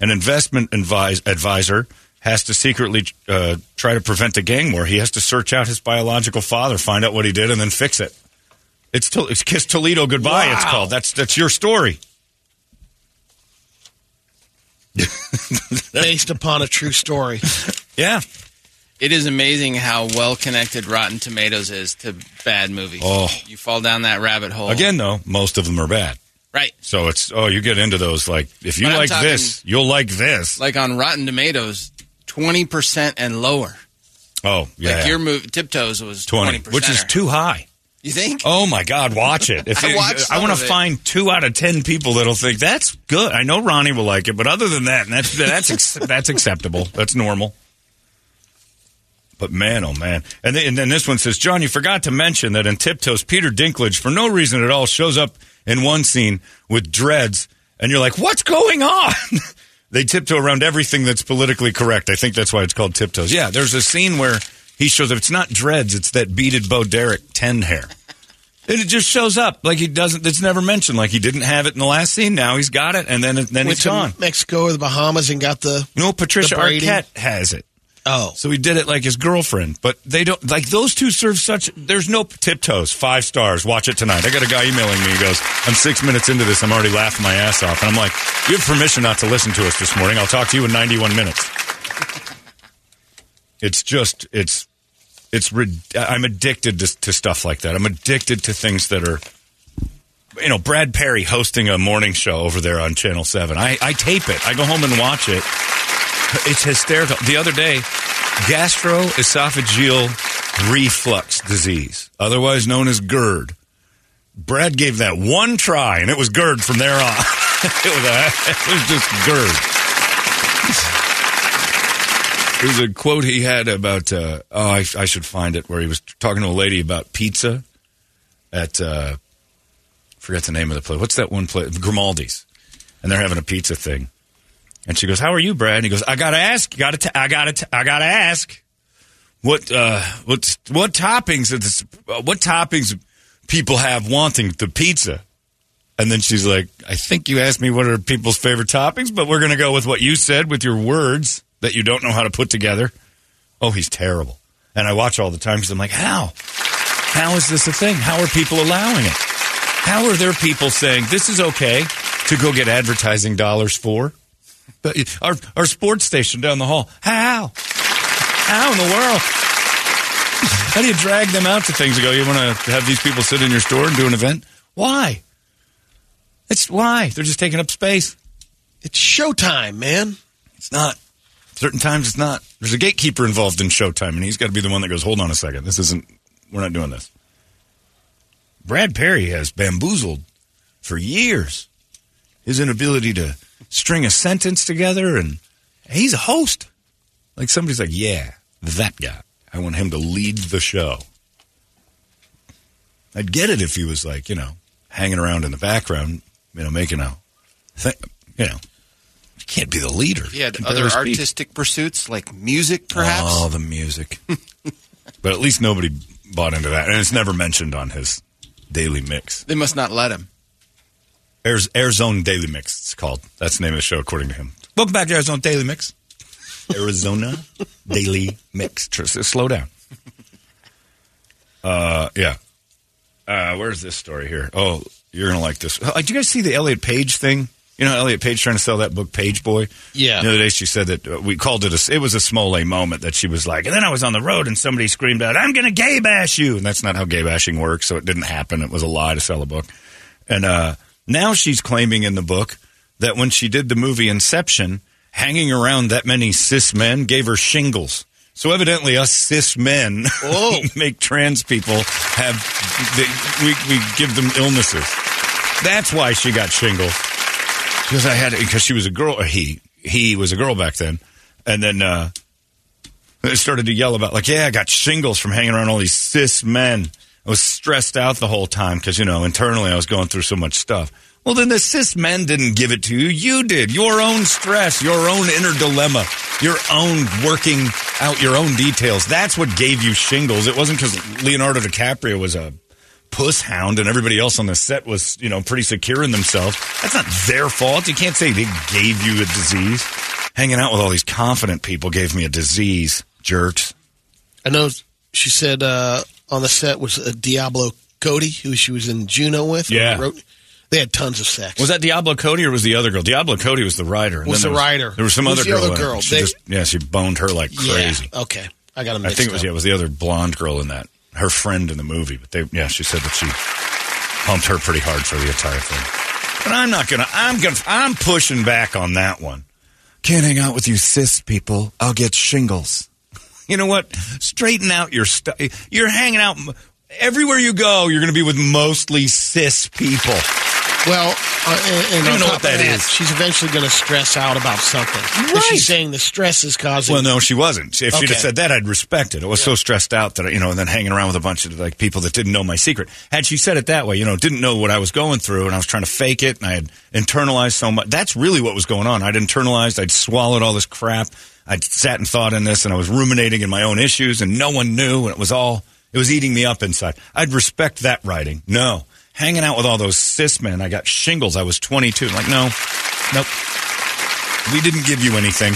an investment advise, advisor has to secretly uh, try to prevent a gang war. He has to search out his biological father, find out what he did, and then fix it. It's, to, it's Kiss Toledo Goodbye, it's called. That's, that's your story. Based upon a true story. Yeah. It is amazing how well connected Rotten Tomatoes is to bad movies. Oh. You fall down that rabbit hole. Again, though, most of them are bad. Right. So it's, oh, you get into those, like, if you But like talking- this, you'll like this. Like on Rotten Tomatoes, 20% and lower. Oh, yeah. Like your move, Tiptoes was 20, 20%. which is too high. You think? Oh my God, watch it! If I I want to find two out of ten people that'll think that's good. I know Ronnie will like it, but other than that, that's that's ex- that's acceptable. That's normal. But man, oh man, and then, and then this one says, John, you forgot to mention that in Tiptoes, Peter Dinklage, for no reason at all, shows up in one scene with dreads, and you're like, what's going on? they tiptoe around everything that's politically correct. I think that's why it's called Tiptoes. Yeah, there's a scene where he shows up. It's not dreads; it's that beaded Bo Derek ten hair. And it just shows up like he doesn't. It's never mentioned. Like he didn't have it in the last scene. Now he's got it, and then then Went it's to gone. Mexico or the Bahamas and got the. No, Patricia. Arquette has it. Oh, So he did it like his girlfriend, but they don't like those two serve such. There's no tiptoes. Five stars. Watch it tonight. I got a guy emailing me. He goes, "I'm six minutes into this. I'm already laughing my ass off." And I'm like, "You have permission not to listen to us this morning. I'll talk to you in 91 minutes." It's just it's it's. I'm addicted to, to stuff like that. I'm addicted to things that are. You know, Brad Perry hosting a morning show over there on Channel 7. I, I tape it. I go home and watch it. It's hysterical. The other day, gastroesophageal reflux disease, otherwise known as GERD. Brad gave that one try, and it was GERD from there on. it, was a, it was just GERD. There's a quote he had about, uh, oh, I, I should find it, where he was talking to a lady about pizza at, uh, forget the name of the place. What's that one place? Grimaldi's. And they're having a pizza thing. And she goes, "How are you, Brad?" And he goes, "I gotta ask. Gotta. I gotta. I gotta ask. What? Uh, what? What toppings? Is this, uh, what toppings people have wanting the pizza?" And then she's like, "I think you asked me what are people's favorite toppings, but we're gonna go with what you said with your words that you don't know how to put together." Oh, he's terrible. And I watch all the time because I'm like, "How? How is this a thing? How are people allowing it? How are there people saying this is okay to go get advertising dollars for?" But our our sports station down the hall. How? How in the world? How do you drag them out to things and go, you want to have these people sit in your store and do an event? Why? It's why. They're just taking up space. it's showtime, man. It's not. Certain times it's not. There's a gatekeeper involved in Showtime, and he's got to be the one that goes, hold on a second. This isn't, we're not doing this. Brad Perry has bamboozled for years his inability to string a sentence together, and he's a host. Like somebody's like, yeah, that guy. I want him to lead the show. I'd get it if he was like, you know, hanging around in the background, you know, making a thing, you know. He can't be the leader. If you had other speak. artistic pursuits like music, perhaps. Oh, the music. but at least nobody bought into that. And it's never mentioned on his daily mix. They must not let him. Air's Arizona Daily Mix, it's called. That's the name of the show, according to him. Welcome back to Arizona Daily Mix. Arizona Daily Mix. Tr- s- Slow down. Uh, yeah. Uh, where's this story here? Oh, you're gonna like this. Uh, Did you guys see the Elliot Page thing? You know, Elliot Page trying to sell that book, Pageboy. Yeah. The other day, she said that uh, we called it a. It was a small A moment that she was like, and then I was on the road and somebody screamed out, "I'm going to gay bash you," and that's not how gay bashing works. So it didn't happen. It was a lie to sell a book. And uh, now she's claiming in the book that when she did the movie Inception, hanging around that many cis men gave her shingles. So evidently, us cis men make trans people have they, we we give them illnesses. That's why she got shingles. Because I had because she was a girl. Or he he was a girl back then, and then uh, I started to yell about like, yeah, I got shingles from hanging around all these cis men. I was stressed out the whole time because you know internally I was going through so much stuff. Well, then the cis men didn't give it to you. You did. Your own stress, your own inner dilemma, your own working out your own details. That's what gave you shingles. It wasn't because Leonardo DiCaprio was a puss hound and everybody else on the set was, you know, pretty secure in themselves. That's not their fault. You can't say they gave you a disease. Hanging out with all these confident people gave me a disease, jerks. I know she said uh, on the set was a Diablo Cody, who she was in Juno with. Yeah. wrote- they had tons of sex. Was that Diablo Cody or was the other girl? Diablo Cody was the writer. and Was then the there writer. There was some Who's other the girl. other girl? She They- just, yeah, she boned her like crazy. Yeah. Okay. I got I think it was up. yeah, it was the other blonde girl in that. Her friend in the movie, but they yeah, she said that she pumped her pretty hard for the entire thing. But I'm not gonna. I'm gonna. I'm pushing back on that one. Can't hang out with you cis people. I'll get shingles. You know what? Straighten out your stuff. You're hanging out everywhere you go. You're going to be with mostly cis people. Well, uh, and, and I don't know what that of. She's eventually going to stress out about something. Right. She's saying the stress is causing. Well, no, she wasn't. If she'd have said that, I'd respect it. I was so stressed out that I, you know, and then hanging around with a bunch of like people that didn't know my secret. Had she said it that way, you know, didn't know what I was going through, and I was trying to fake it, and I had internalized so much. That's really what was going on. I'd internalized. I'd swallowed all this crap. I'd sat and thought in this, and I was ruminating in my own issues, and no one knew, and it was all it was eating me up inside. I'd respect that writing. No, hanging out with all those cis men. I got shingles. I was 22. Like, no, nope. We didn't give you anything.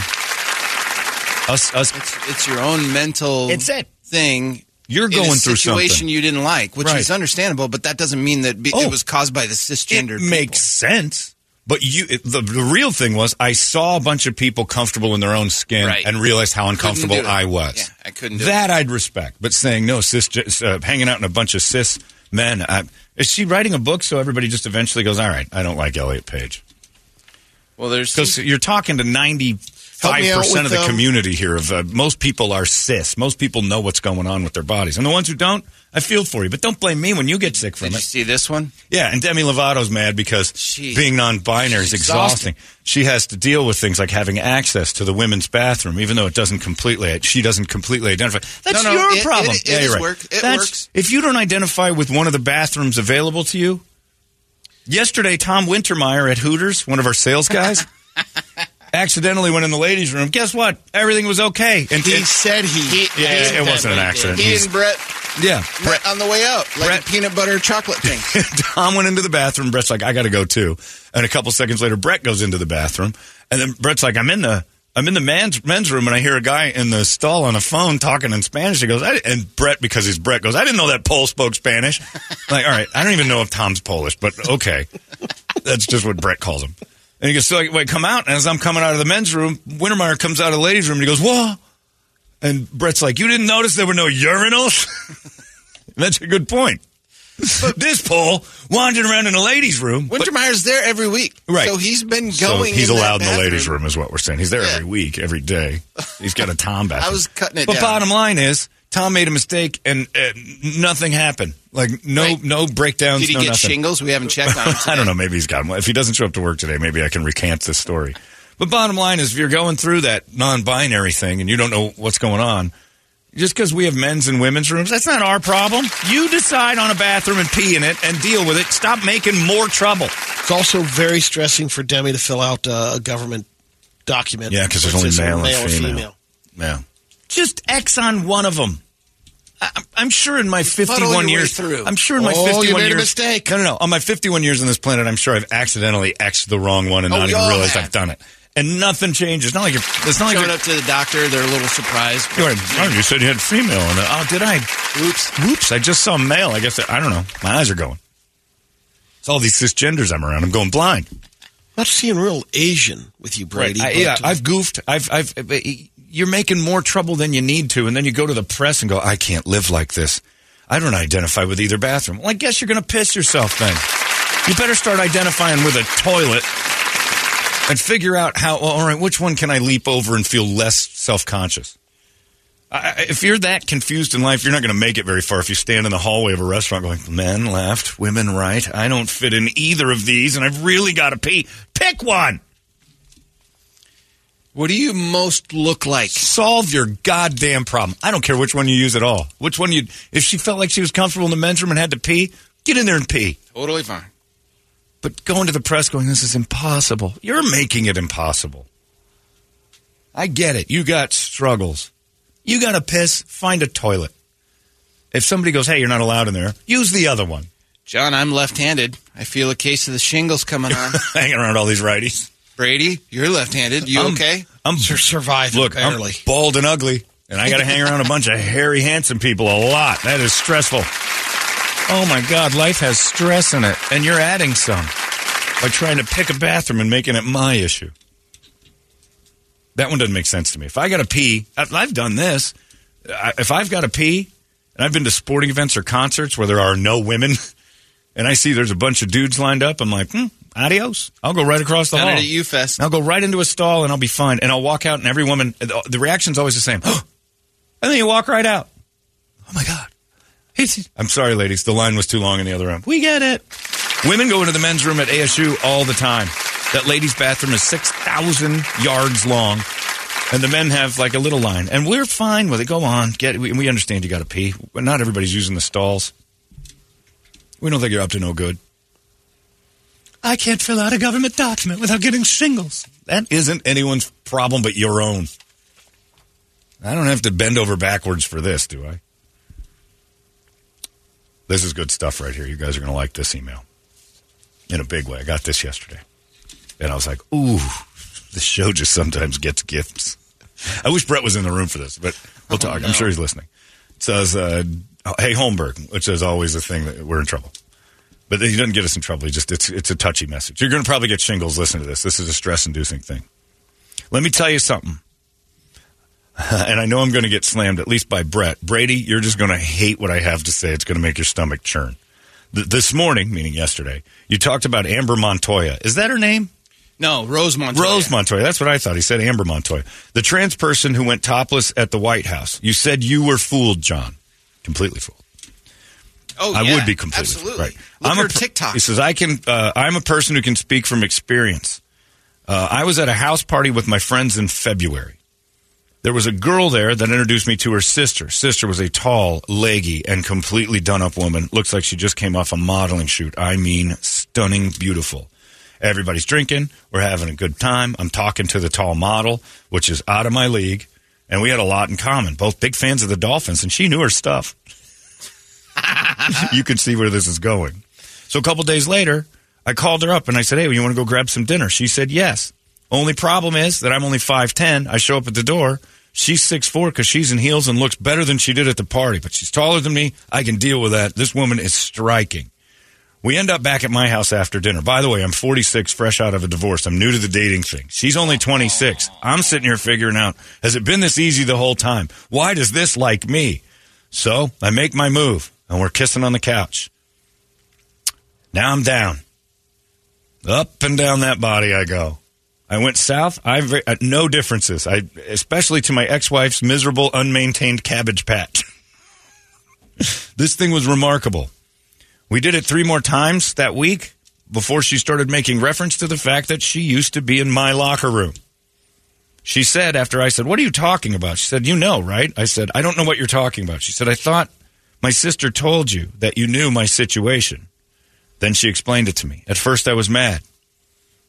Us, us. It's, it's your own mental It's it. thing. You're in going a through situation something. you didn't like, which Right. is understandable, but that doesn't mean that be, Oh. it was caused by the cisgender. It makes sense. But you, it, the, the real thing was, I saw a bunch of people comfortable in their own skin Right. and realized how uncomfortable. I was. Yeah, I couldn't that. I'd respect, but saying no, cis, uh, hanging out in a bunch of cis men. I, is she writing a book so everybody just eventually goes, all right, I don't like Elliot Page. Well, there's because you're talking to ninety five me out percent of the um, community here. Of uh, most people are cis. Most people know what's going on with their bodies, and the ones who don't, I feel for you. But don't blame me when you get sick from Did you it. see this one? Yeah, and Demi Lovato's mad because Jeez. being non-binary is She's exhausting. She has to deal with things like having access to the women's bathroom, even though it doesn't completely. She doesn't completely identify. That's No, no, your it- problem. it- it yeah, is you're right. work. It That's- works. If you don't identify with one of the bathrooms available to you, yesterday Tom Wintermeyer at Hooters, one of our sales guys. Accidentally went in the ladies' room. Guess what? Everything was okay. And he said he. Yeah, he it wasn't an accident. He and Brett yeah, met on the way out, like Brett- peanut butter chocolate thing. Tom went into the bathroom. Brett's like, I got to go too. And a couple seconds later, Brett goes into the bathroom, and then Brett's like, I'm in the I'm in the men's men's room, and I hear a guy in the stall on a phone talking in Spanish. He goes, I, and Brett, because he's Brett, goes, I didn't know that Pole spoke Spanish. like, all right, I don't even know if Tom's Polish, but okay, that's just what Brett calls him. And he goes, so like, wait, come out. And as I'm coming out of the men's room, Wintermeyer comes out of the ladies' room, and he goes, whoa. And Brett's like, you didn't notice there were no urinals? That's a good point. this pole wandering around in a ladies' room. Wintermeyer's there every week, Right. So he's been so going. he's in allowed in the ladies' room, is what we're saying. He's there every week, every day. He's got a Tom bathroom. I was cutting it But down. bottom line is, Tom made a mistake and uh, nothing happened. Like no, Right. no breakdowns. Did he no get nothing. shingles? We haven't checked on him. I don't know. Maybe he's got them. If he doesn't show up to work today, maybe I can recant this story. But bottom line is, if you're going through that non-binary thing and you don't know what's going on, just because we have men's and women's rooms, that's not our problem. You decide on a bathroom and pee in it and deal with it. Stop making more trouble. It's also very stressing for Demi to fill out uh, a government document. Yeah, because there's only says male and or female. Yeah. Just X on one of them. I, I'm sure in my 51 years, through. I'm sure in my Oh, 51 you made a years, mistake. No, no, no. On my 51 years on this planet, I'm sure I've accidentally X'd the wrong one and Oh, not even realized have. I've done it. And nothing changes. Not like you're, it's not like you're, up to the doctor, they're a little surprised. you're oh, you said you had female. And oh, did I? Oops. Whoops. I just saw male. I guess I, I don't know. My eyes are going. It's all these cisgenders I'm around. I'm going blind. Not seeing real Asian with you, Brady. I- yeah, I've goofed. I've, I've, you're making more trouble than you need to, and then you go to the press and go, I can't live like this. I don't identify with either bathroom. Well, I guess you're going to piss yourself then. You better start identifying with a toilet and figure out how, well, all right, which one can I leap over and feel less self conscious? If you're that confused in life, you're not going to make it very far if you stand in the hallway of a restaurant going, men left, women right. I don't fit in either of these, and I've really got to pee. Pick one. What do you most look like? Solve your goddamn problem. I don't care which one you use at all. Which one you, if she felt like she was comfortable in the men's room and had to pee, get in there and pee. Totally fine. But going to the press going, this is impossible. You're making it impossible. I get it. You got struggles. You got to piss, find a toilet. If somebody goes, hey, you're not allowed in there, use the other one. John, I'm left-handed. I feel a case of the shingles coming on. Hanging around all these righties. Brady, you're left-handed. You I'm- okay? I'm Sur- surviving Look, barely. I'm bald and ugly, and I got to hang around a bunch of hairy, handsome people a lot. That is stressful. Oh my God, life has stress in it, and you're adding some by trying to pick a bathroom and making it my issue. That one doesn't make sense to me. If I got to pee, I've I've done this. If I've got to pee, and I've been to sporting events or concerts where there are no women, and I see there's a bunch of dudes lined up, I'm like, hmm, adios. I'll go right across the Done hall. at U-Fest. I'll go right into a stall and I'll be fine. And I'll walk out, and every woman, the reaction's always the same. and then you walk right out. Oh my God. It's- I'm sorry, ladies. The line was too long in the other room. We get it. Women go into the men's room at ASU all the time. That ladies' bathroom is 6,000 yards long, and the men have like a little line. And we're fine with it. Go on. Get. We, we understand you got to pee. But not everybody's using the stalls. We don't think you're up to no good. I can't fill out a government document without getting shingles. That isn't anyone's problem but your own. I don't have to bend over backwards for this, do I? This is good stuff right here. You guys are going to like this email in a big way. I got this yesterday. And I was like, ooh, the show just sometimes gets gifts. I wish Brett was in the room for this, but we'll talk. I'm sure he's listening. It says, uh, hey, Holmberg, which is always a thing that we're in trouble. But he doesn't get us in trouble. He just, it's, it's a touchy message. You're going to probably get shingles. Listen to this. This is a stress inducing thing. Let me tell you something. and I know I'm going to get slammed, at least by Brett. Brady, you're just going to hate what I have to say. It's going to make your stomach churn. Th- this morning, meaning yesterday, you talked about Amber Montoya. Is that her name? No, Rose Montoya. Rose Montoya. That's what I thought. He said Amber Montoya. The trans person who went topless at the White House. You said you were fooled, John. Completely fooled. Oh, I yeah, would be completely absolutely. right. Look I'm at a TikTok. He says I can. Uh, I'm a person who can speak from experience. Uh, I was at a house party with my friends in February. There was a girl there that introduced me to her sister. Sister was a tall, leggy, and completely done up woman. Looks like she just came off a modeling shoot. I mean, stunning, beautiful. Everybody's drinking. We're having a good time. I'm talking to the tall model, which is out of my league. And we had a lot in common. Both big fans of the Dolphins, and she knew her stuff. you can see where this is going. So a couple days later, I called her up and I said, Hey, you want to go grab some dinner? She said, Yes. Only problem is that I'm only 5'10. I show up at the door. She's 6'4 because she's in heels and looks better than she did at the party, but she's taller than me. I can deal with that. This woman is striking. We end up back at my house after dinner. By the way, I'm 46, fresh out of a divorce. I'm new to the dating thing. She's only 26. I'm sitting here figuring out, has it been this easy the whole time? Why does this like me? So I make my move, and we're kissing on the couch. Now I'm down. Up and down that body I go. I went south. I ve- uh, no differences. I especially to my ex-wife's miserable, unmaintained cabbage patch. this thing was remarkable. We did it three more times that week before she started making reference to the fact that she used to be in my locker room. She said after I said, "What are you talking about?" She said, "You know, right?" I said, "I don't know what you're talking about." She said, "I thought my sister told you that you knew my situation." Then she explained it to me. At first I was mad.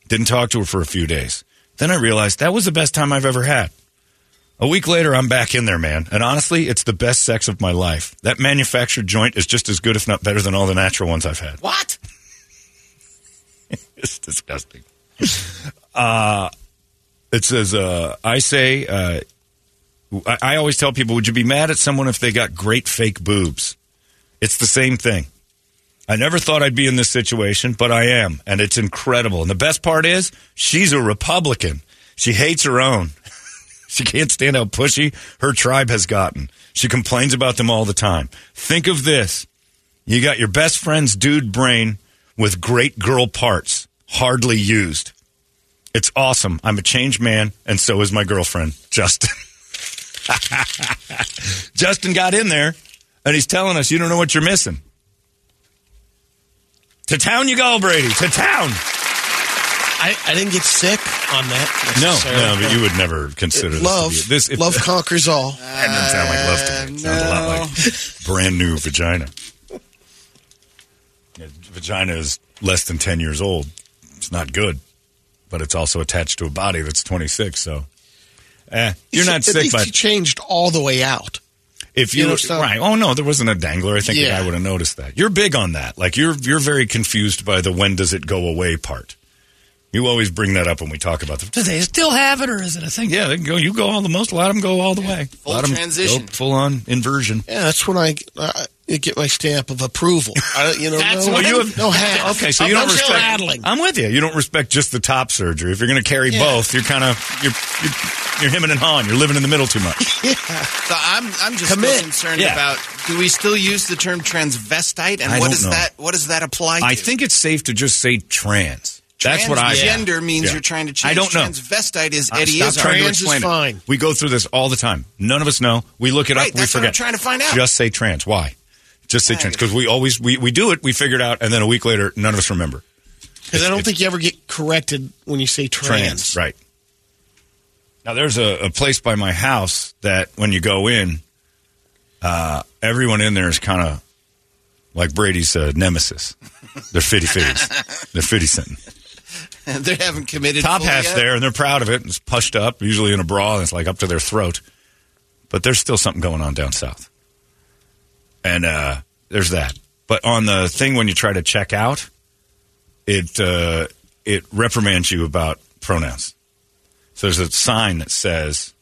Didn't talk to her for a few days. Then I realized that was the best time I've ever had. A week later, I'm back in there, man. And honestly, it's the best sex of my life. That manufactured joint is just as good, if not better, than all the natural ones I've had. What? it's disgusting. Uh, it says, uh, I say, uh, I, I always tell people, would you be mad at someone if they got great fake boobs? It's the same thing. I never thought I'd be in this situation, but I am, and it's incredible. And the best part is, she's a Republican. She hates her own. she can't stand how pushy her tribe has gotten. She complains about them all the time. Think of this. You got your best friend's dude brain with great girl parts, hardly used. It's awesome. I'm a changed man, and so is my girlfriend, Justin. Justin got in there, and he's telling us, you don't know what you're missing. To town you go, Brady. To town. I, I didn't get sick on that. No, no, but you would never consider this love. To be, this if, love conquers all. That doesn't sound like love to me. It sounds a lot like uh, brand new vagina. Yeah, vagina is less than 10 years old. It's not good, but it's also attached to a body that's 26. So, eh, you're not At sick, least but he changed all the way out. if you you, know, so- right, oh no, there wasn't a dangler. I think the Yeah. guy would have noticed that. You're big on that. Like you're you're very confused by the when does it go away part. You always bring that up when we talk about them. Do they still have it, or is it a thing? Yeah, they can go. You go all the most. A lot of them go all the way. Full a lot of 'em transition. go full on inversion. Yeah, that's when I. Uh, You get my stamp of approval. I, you know, That's no, what you have. no half. Okay, so I'm you don't respect. rattling. I'm with you. You don't respect just the top surgery. If you're going to carry Yeah. both, you're kind of you're, you're you're hemming and hawing. You're living in the middle too much. yeah. So I'm I'm just Commit. still concerned Yeah. about do we still use the term transvestite and I what does know. that what does that apply to? I think it's safe to just say trans. That's what I. Transgender means Yeah. you're trying to change. I don't know. Transvestite is Uh, Eddie stop Izzard. trying to Trans is explain it. We go through this all the time. None of us know. We look it Right, up. We that's what forget. I'm trying to find out. Just say trans. Why? Just say trans because we always we, we do it. We figure it out, and then a week later, none of us remember. Because I don't think you ever get corrected when you say trans. Right. Now there's a, a place by my house that when you go in, uh, everyone in there is kind of like Brady's uh, nemesis. They're fitty fitties. They're fitty sitting. they haven't committed. Top fully hat's yet. there, and they're proud of it. It's pushed up, usually in a bra, and it's like up to their throat. But there's still something going on down south, and uh, there's that. But on the thing when you try to check out, it uh, it reprimands you about pronouns. So there's a sign that says,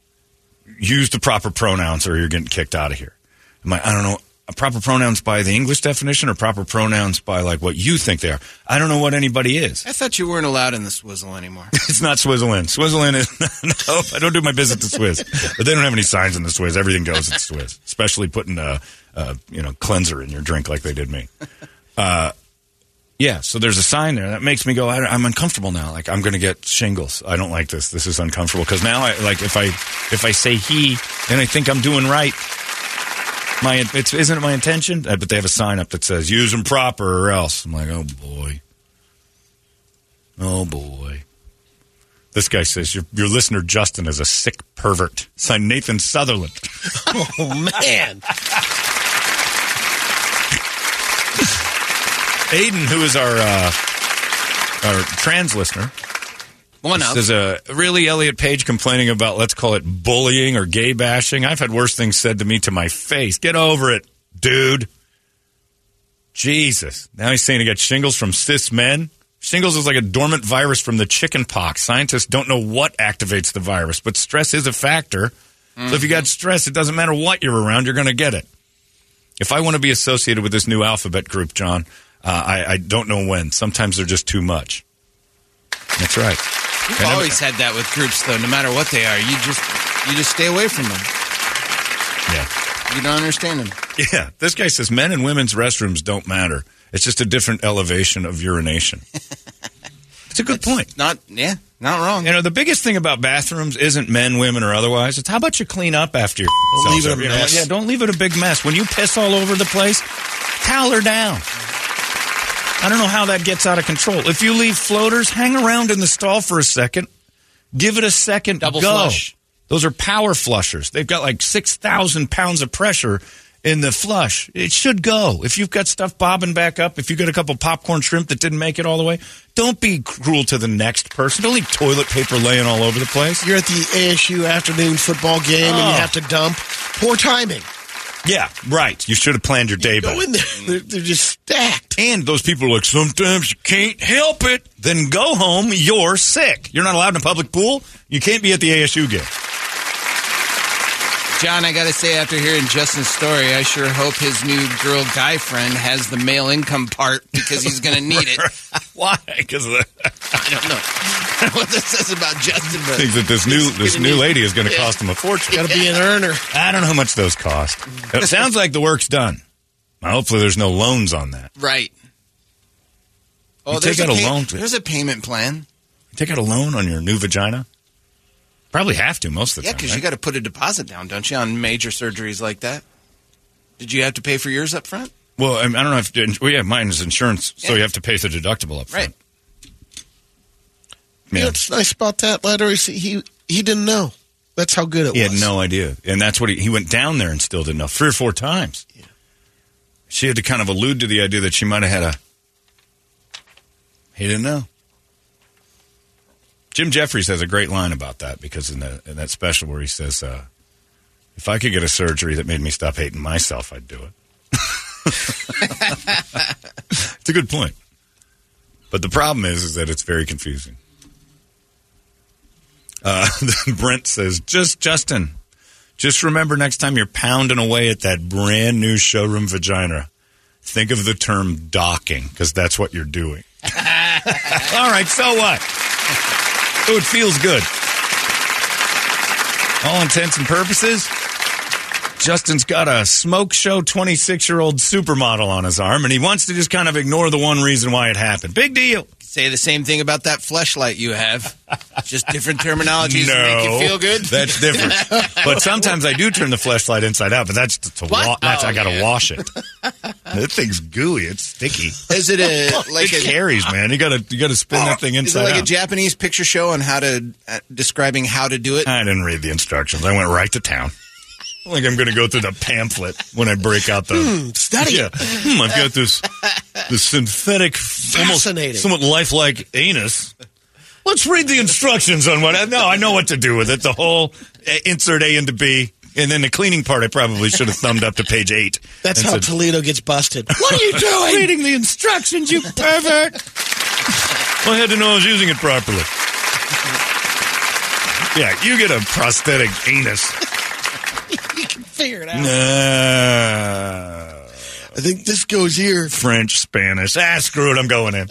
"Use the proper pronouns, or you're getting kicked out of here." I'm like, I don't know. Proper pronouns by the English definition, or proper pronouns by like what you think they are. I don't know what anybody is. I thought you weren't allowed in the swizzle anymore. It's not Switzerland. Switzerland is no. I don't do my business at Swizz, but they don't have any signs in the Swizz. Everything goes at Swizz, especially putting a, a you know cleanser in your drink like they did me. Uh, yeah. So there's a sign there that makes me go. I, I'm uncomfortable now. Like I'm going to get shingles. I don't like this. This is uncomfortable because now I like if I if I say he, and I think I'm doing right. My it's isn't it my intention, Uh, but they have a sign up that says use them proper or else. I'm like, oh boy, oh boy. This guy says your your listener Justin is a sick pervert. Signed Nathan Sutherland. Oh man, Aiden, who is our uh, our trans listener, One of. There's a really Elliot Page complaining about let's call it bullying or gay bashing. I've had worse things said to me to my face. Get over it, dude. Jesus. Now he's saying he got shingles from cis men. Shingles is like a dormant virus from the chicken pox. Scientists don't know what activates the virus, but stress is a factor. So if you got stress, it doesn't matter what you're around, you're going to get it. If I want to be associated with this new alphabet group, John, uh, I, I don't know when. Sometimes they're just too much. That's right. You've And always had that with groups, though. No matter what they are, you just you just stay away from them. Yeah. You don't understand them. Yeah, this guy says men and women's restrooms don't matter. It's just a different elevation of urination. it's a good point. Not yeah, not wrong. You know, the biggest thing about bathrooms isn't men, women, or otherwise. It's how about you clean up after your Don't leave it a You know. Yeah, don't leave it a big mess. When you piss all over the place, towel her down. I don't know how that gets out of control. If you leave floaters, hang around in the stall for a second. Give it a second. Double go. flush. Those are power flushers. They've got like 6,000 pounds of pressure in the flush. It should go. If you've got stuff bobbing back up, if you got a couple popcorn shrimp that didn't make it all the way, don't be cruel to the next person. Don't leave toilet paper laying all over the place. you're at the ASU afternoon football game and Oh. you have to dump. Poor timing. Yeah, right. You should have planned your day Go better. in there. They're, they're just stacked. And those people are like, sometimes you can't help it. Then go home. You're sick. You're not allowed in a public pool. You can't be at the ASU game. John, I got to say, after hearing Justin's story, I sure hope his new girl guy friend has the male income part because he's going to need it. Why? Because uh, I don't know what this says about Justin, but thinks that this new this new need- lady is going to Yeah. cost him a fortune. Got to be an earner. I don't know how much those cost. It sounds like the work's done. Now, hopefully, there's no loans on that. right. Oh, You there's take out a pay- loan to- There's a payment plan. You take out a loan on your new vagina. Probably have to most of the Yeah, time. Yeah, because right? you got to put a deposit down, don't you, on major surgeries like that? Did you have to pay for yours up front? well, I, mean, I don't know if well, yeah, mine is insurance, so you have to pay the deductible up front. Right. You know Yeah. what's nice about that letter is he he didn't know. That's how good it He was. had no idea, and that's what he, he went down there and still didn't know three or four times. Yeah. She had to kind of allude to the idea that she might have had a. He didn't know. Jim Jefferies has a great line about that because in, the, in that special where he says, uh, "If I could get a surgery that made me stop hating myself, I'd do it." it's a good point, but the problem is, is that it's very confusing. Uh, Brent says, just Justin, Just remember next time you're pounding away at that brand new showroom vagina, think of the term docking because that's what you're doing. All right, so what? Oh, it feels good. All intents and purposes, Justin's got a smoke show 26 year old supermodel on his arm, and he wants to just kind of ignore the one reason why it happened. Big deal. Say the same thing about that fleshlight you have. Just different terminologies to make you feel good. That's different. but sometimes I do turn the flashlight inside out, but that's to wa- that's Oh, I got to yeah. wash it. that thing's gooey. It's sticky. Is it a like it a carries, man. You got to you got to spin that thing Is it inside like a. Japanese picture show on how to uh, describing how to do it? I didn't read the instructions. I went right to town. Like I'm going to go through the pamphlet when I break out the Hmm, study. Yeah, hmm, I've got this this synthetic, almost somewhat lifelike anus. Let's read the instructions on what. I No, I know what to do with it. The whole uh, insert A into B, and then the cleaning part. I probably should have thumbed up to page eight. That's how said, Toledo gets busted. What are you doing? reading the instructions, you pervert. well, I had to know I was using it properly. Yeah, you get a prosthetic anus. you can figure it out. Nah. I think this goes here. French, Spanish. Ah, screw it. I'm going in.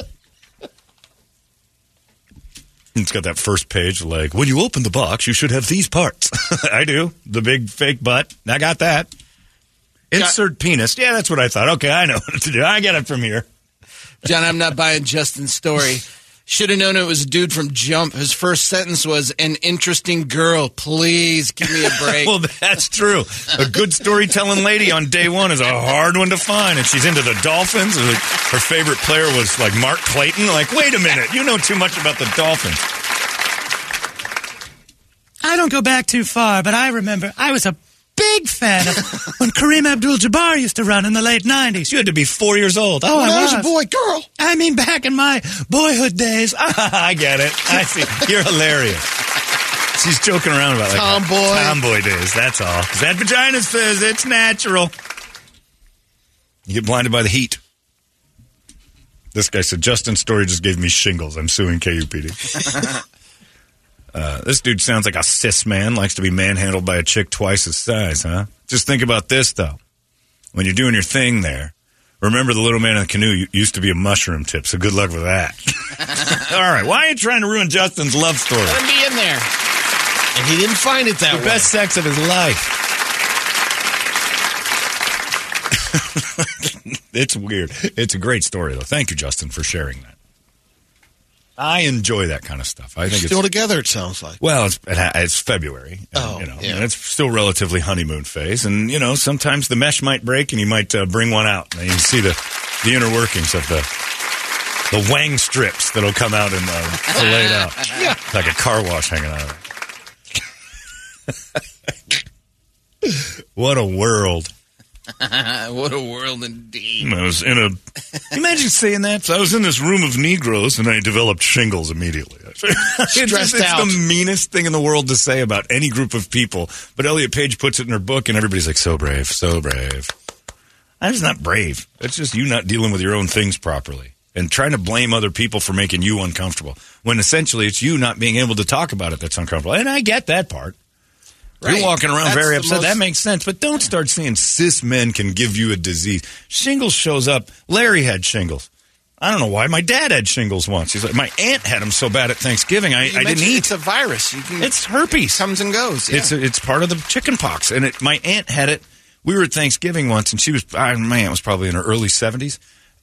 It's got that first page like, when you open the box, you should have these parts. I do. The big fake butt. I got that. Insert penis. Yeah, that's what I thought. Okay, I know what to do. I get it from here. John, I'm not buying Justin's story. Should have known it was a dude from Jump. His first sentence was, "An interesting girl. Please give me a break." well, that's true. A good storytelling lady on day one is a hard one to find, and she's into the Dolphins. Her favorite player was like Mark Clayton. Like, wait a minute, you know too much about the Dolphins. I don't go back too far, but I remember I was a big fan of when Karim Abdul-Jabbar used to run in the late '90s. You had to be four years old. Oh, when I I was was. a boy, girl. I mean, back in my boyhood days. I get it. I see. You're hilarious. She's joking around about like Tomboy. tomboy days. That's all. 'Cause that vagina says it's natural. You get blinded by the heat. This guy said Justin's story just gave me shingles. I'm suing KUPD. uh, this dude sounds like a cis man. Likes to be manhandled by a chick twice his size, huh? Just think about this though. When you're doing your thing there, remember the little man in the canoe used to be a mushroom tip. So good luck with that. all right. Why are you trying to ruin Justin's love story? Let him be in there. And he didn't find it that the way. best sex of his life. it's weird. It's a great story, though. Thank you, Justin, for sharing that. I enjoy that kind of stuff. I think Still it's together, it sounds like. well, it's, it ha- it's February. and, Oh, you know, yeah. and it's still relatively honeymoon phase, and you know sometimes the mesh might break, and you might uh, bring one out, and you can see the the inner workings of the the wang strips that'll come out and uh, filleted out, Yeah. like a car wash hanging out of it. what a world! what a world indeed. I was in a. Imagine saying that. So I was in this room of Negroes and I developed shingles immediately. it's just- it's out. the meanest thing in the world to say about any group of people. But Elliot Page puts it in her book and everybody's like, so brave, so brave. That's not brave. That's just you not dealing with your own things properly and trying to blame other people for making you uncomfortable when essentially it's you not being able to talk about it that's uncomfortable. And I get that part. Right. You're walking around That's very upset. most- That makes sense. But don't start saying cis men can give you a disease. Shingles shows up. Larry had shingles. I don't know why. My dad had shingles once. He's like, my aunt had them so bad at Thanksgiving, I, I didn't eat. It's a virus. Can, It's herpes. comes and goes. Yeah. It's it's part of the chicken pox, and it, my aunt had it. We were at Thanksgiving once, and she was uh, my aunt was probably in her early seventies,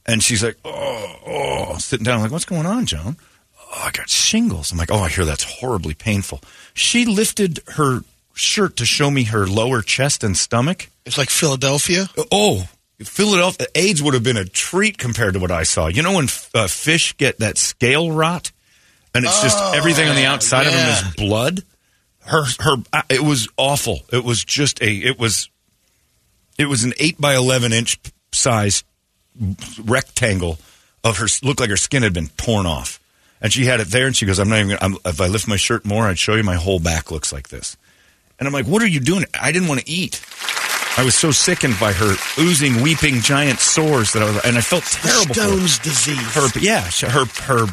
and she's like, oh, oh, sitting down, I'm like, what's going on, Joan? Oh, I got shingles. I'm like, oh, I hear that's horribly painful. She lifted her shirt to show me her lower chest and stomach. It's like Philadelphia. Oh, Philadelphia AIDS would have been a treat compared to what I saw. You know when uh, fish get that scale rot, and it's just Oh, everything on the yeah, outside of them is blood. Her, her, uh, it was awful. It was just a, it was, it was an eight by eleven inch size rectangle of her. Looked like her skin had been torn off, and she had it there. And she goes, "I'm not even. Gonna, I'm, if I lift my shirt more, I'd show you my whole back looks like this." And I'm like, "What are you doing?" I didn't want to eat. I was so sickened by her oozing, weeping giant sores that I was, and I felt terrible. for her. Stone's disease. Her, yeah, her her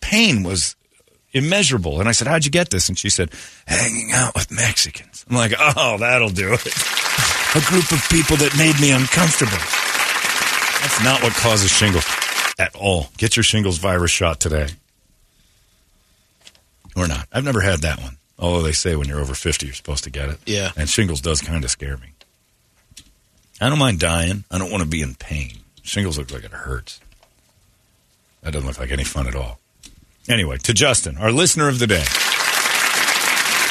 pain was immeasurable. And I said, How'd you get this? And she said, Hanging out with Mexicans. I'm like, Oh, that'll do it. A group of people that made me uncomfortable. That's not what causes shingles at all. Get your shingles virus shot today. Or not. I've never had that one. Although they say when you're over 50, you're supposed to get it. Yeah. And shingles does kind of scare me. I don't mind dying. I don't want to be in pain. Shingles looks like it hurts. That doesn't look like any fun at all. Anyway, to Justin, our listener of the day.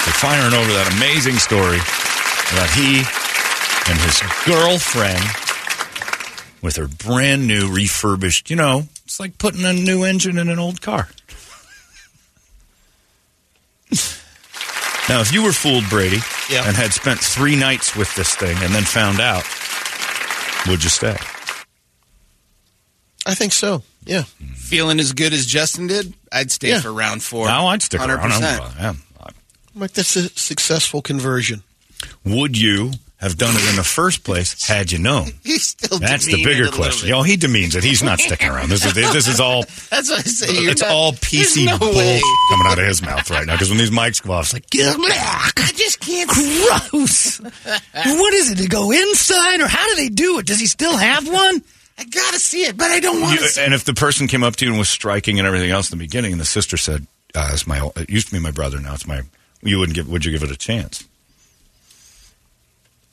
We're firing over that amazing story about he and his girlfriend with her brand new refurbished, you know, it's like putting a new engine in an old car. now, if you were fooled, Brady, Yeah. and had spent three nights with this thing and then found out, would you stay? I think so. Yeah. Feeling as good as Justin did, I'd stay Yeah. for round four. No, I'd stick around. 100%. I'm- I'm- Like that's a successful conversion. Would you have done it in the first place had you known? He's still That's the bigger question. Oh, he demeans it. He's not sticking around. This is this is all. That's what I say. You're It's not- all PC no bull coming out of his mouth right now. Because when these mics go off, it's like, get back. I just can't. Gross. what is it? To go inside, or how do they do it? Does he still have one? I gotta see it, but I don't want to. See and if the person came up to you and was striking and everything else in the beginning, and the sister said, uh, "It's my. It used to be my brother. Now it's my." You wouldn't give. Would you give it a chance?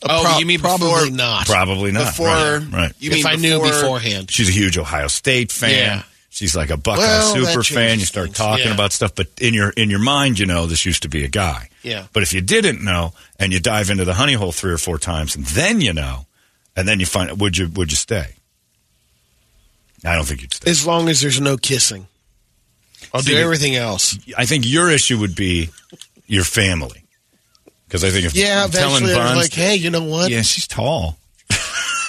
Oh, Pro- you mean probably before- not? Probably not. Before- right. right. You if mean I knew beforehand. She's a huge Ohio State fan. Yeah. She's like a Buckeye Well, super fan. You start things. talking Yeah. about stuff, but in your in your mind, you know this used to be a guy. Yeah. But if you didn't know, and you dive into the honey hole three or four times, and then you know, and then you find, would you would you stay? I don't think you'd stay. As long as there's no kissing, I'll See, do everything else. I think your issue would be your family, because I think if Yeah, telling eventually I was Bonds, like, hey, you know what? yeah, she's tall.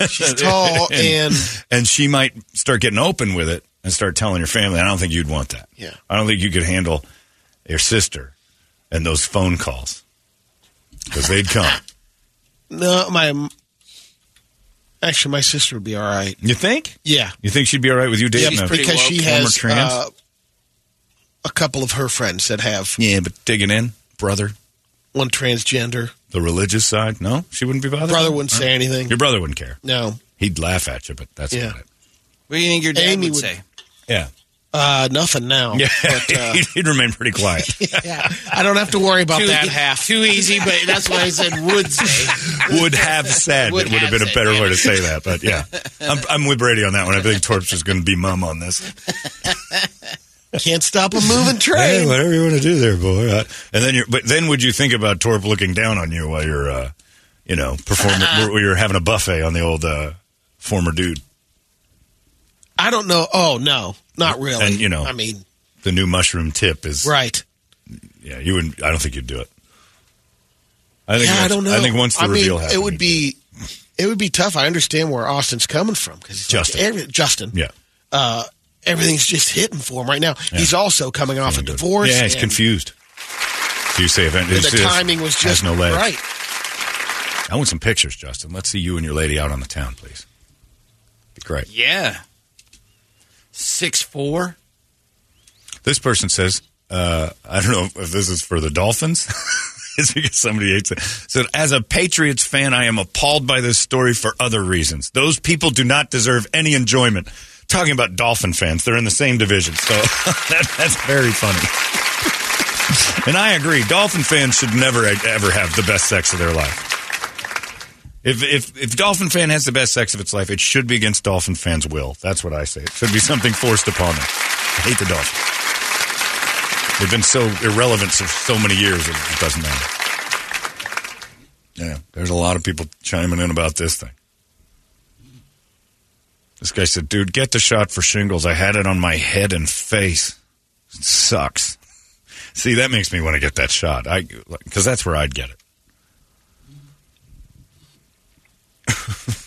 She's tall and and she might start getting open with it and start telling your family. I don't think you'd want that. Yeah. I don't think you could handle your sister and those phone calls because they'd come. no, my actually my sister would be all right. You think? Yeah, You think she'd be all right with you dating yeah, because she has trans? uh, a couple of her friends that have yeah, but digging in, brother, one transgender. the religious side. No, she wouldn't be bothered. Brother wouldn't Huh? say anything. Your brother wouldn't care. No, He'd laugh at you, but that's Yeah. about it. What do you think your dad Amy would, would- say? Yeah, uh, nothing now. yeah. But, uh, he'd, he'd remain pretty quiet. yeah, I don't have to worry about Too- that half. Too easy, but that's why I said would say. would have said Would it would have been a better said, way to say that. But yeah, I'm, I'm with Brady on that one. I think Torps is going to be mum on this. Can't stop a moving Hey, train. whatever you want to do there, boy. Uh, and then, you're, but then, would you think about Torp looking down on you while you're, uh, you know, performing? where you're having a buffet on the old uh, former dude, I don't know. Oh no, not really. And, you know- I mean, the new mushroom tip is right? Yeah, you wouldn't. I don't think you'd do it. I think. yeah, I once- don't know. I think once the I mean, reveal happened, it would be, it would be tough. I understand where Austin's coming from because Justin. Justin, Yeah. uh, everything's just hitting for him right now. He's also coming off a divorce. Yeah, he's and confused. So you say event. The timing was has just no legs. right. I want some pictures, Justin. Let's see you and your lady out on the town, please. Be great. Yeah. Six four. This person says, uh, I don't know if this is for the Dolphins. it's because somebody hates it. Said, as a Patriots fan, I am appalled by this story for other reasons. Those people do not deserve any enjoyment. Talking about Dolphin fans, they're in the same division, so that, that's very funny. and I agree. Dolphin fans should never ever have the best sex of their life. If, if if Dolphin fan has the best sex of its life, it should be against Dolphin fans' will. That's what I say. It should be something forced upon them. I hate the Dolphins. They've been so irrelevant for so many years, it doesn't matter. Yeah, there's a lot of people chiming in about this thing. This guy said, dude, get the shot for shingles. I had it on my head and face. It sucks. See, that makes me want to get that shot. I because that's where I'd get it.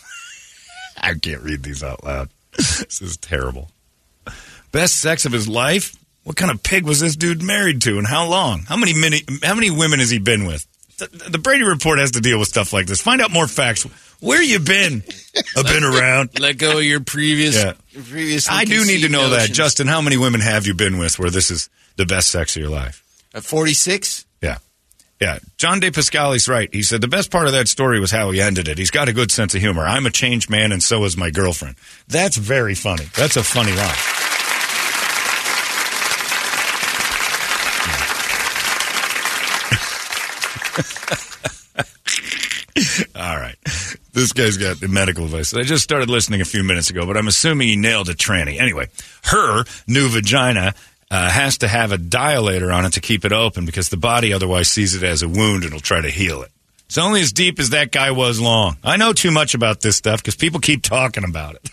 I can't read these out loud. this is terrible. Best sex of his life? What kind of pig was this dude married to and how long? How many many, how many women has he been with? The, Brady Report has to deal with stuff like this. Find out more facts. Where you been? I've been around. Let go of your previous. Yeah. previous I do need to know that. Justin. How many women have you been with where this is the best sex of your life? At 46? Yeah. Yeah. John De Pascali's right. He said the best part of that story was how he ended it. He's got a good sense of humor. I'm a changed man, and so is my girlfriend. That's very funny. That's a funny line. All right. This guy's got the medical advice. I just started listening a few minutes ago, but I'm assuming he nailed a tranny. Anyway, her new vagina uh, has to have a dilator on it to keep it open because the body otherwise sees it as a wound and will try to heal it. It's only as deep as that guy was long. I know too much about this stuff because people keep talking about it.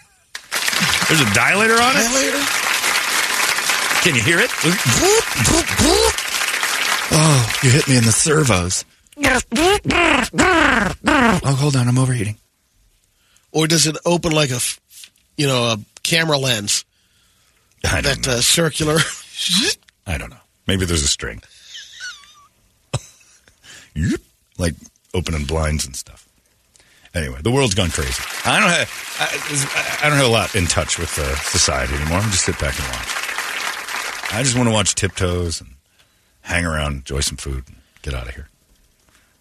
There's a dilator on it? Dilator? Can you hear it? Oh, you hit me in the servos. Oh, hold on, I'm overheating. Or does it open like a, you know, a camera lens? I don't that uh, circular. I don't know. Maybe there's a string. Like opening blinds and stuff. Anyway, the world's gone crazy. I don't have I, I don't have a lot in touch with uh, society anymore. I'm just sit back and watch. I just want to watch Tiptoes and hang around, enjoy some food, and get out of here.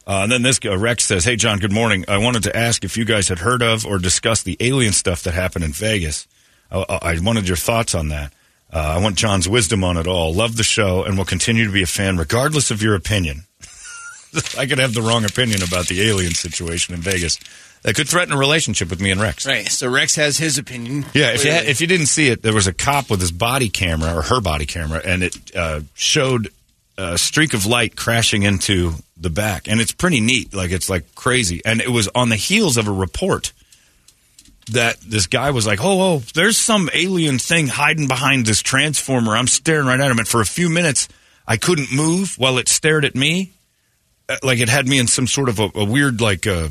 Uh, and then this guy, Rex says, "Hey John, good morning. I wanted to ask if you guys had heard of or discussed the alien stuff that happened in Vegas. I, I wanted your thoughts on that. Uh, I want John's wisdom on it all. Love the show and will continue to be a fan regardless of your opinion. I could have the wrong opinion about the alien situation in Vegas. That could threaten a relationship with me and Rex. Right. So Rex has his opinion. Yeah, if you, had, if you didn't see it, there was a cop with his body camera or her body camera, and it uh, showed a streak of light crashing into the back, and it's pretty neat. Like it's like crazy, and it was on the heels of a report that this guy was like, "Oh, oh, there's some alien thing hiding behind this transformer." I'm staring right at him, and for a few minutes, I couldn't move while it stared at me, Uh, like it had me in some sort of a, a weird like. Uh,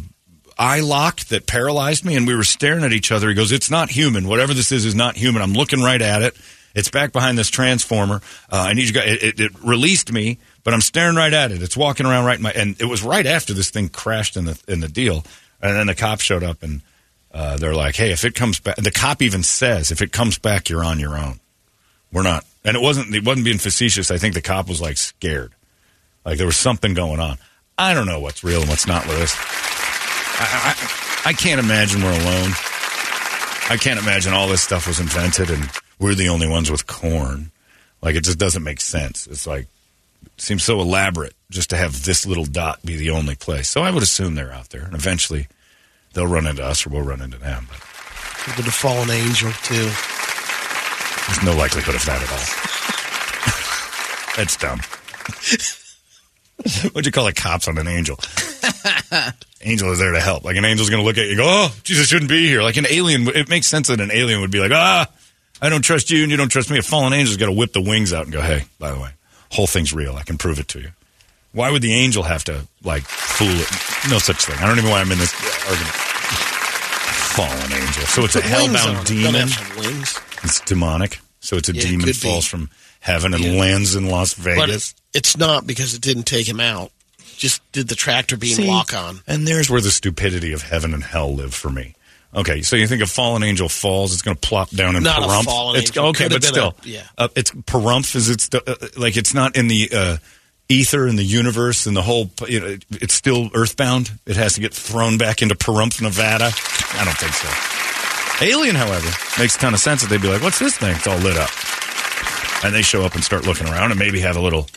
eye lock that paralyzed me, and we were staring at each other. He goes, "It's not human. Whatever this is is not human." I'm looking right at it. It's back behind this transformer. Uh, I need you guys. It, it, it released me, but I'm staring right at it. It's walking around right in my, and it was right after this thing crashed in the in the deal, and then the cop showed up and uh, they're like, "Hey, if it comes back," the cop even says, "If it comes back, you're on your own. We're not." And it wasn't. It wasn't being facetious. I think the cop was like scared, like there was something going on. I don't know what's real and what's not with this. I, I, I can't imagine we're alone. I can't imagine all this stuff was invented and we're the only ones with corn. Like it just doesn't make sense. It's like seems so elaborate just to have this little dot be the only place. So I would assume they're out there, and eventually they'll run into us or we'll run into them. But With the fallen angel too. there's no likelihood of that at all. That's dumb. What'd you call it? Cops on an angel. angel is there to help. Like an angel's going to look at you and go, oh, Jesus shouldn't be here. Like an alien, it makes sense that an alien would be like, ah, I don't trust you and you don't trust me. A fallen angel's got to whip the wings out and go, hey, by the way, whole thing's real. I can prove it to you. Why would the angel have to, like, fool it? No such thing. I don't even know why I'm in this argument. Fallen angel. So it's a Put wings on hellbound demon. Don't have some wings. It's demonic. So it's a Yeah, demon could falls be. from heaven and Yeah. lands in Las But Vegas. it's not because it didn't take him out. Just did the tractor beam See? lock on. And there's where the stupidity of heaven and hell live for me. Okay, so you think a fallen angel falls, it's going to plop down and Not a Pahrump. fallen it's angel. okay, but still, a- yeah. uh, it's Pahrump. Is it uh, like it's not in the uh, ether and the universe and the whole? You know, it's still earthbound. It has to get thrown back into Pahrump, Nevada. I don't think so. Alien, however, makes a ton of sense that they'd be like, "What's this thing? It's all lit up," and they show up and start looking around and maybe have a little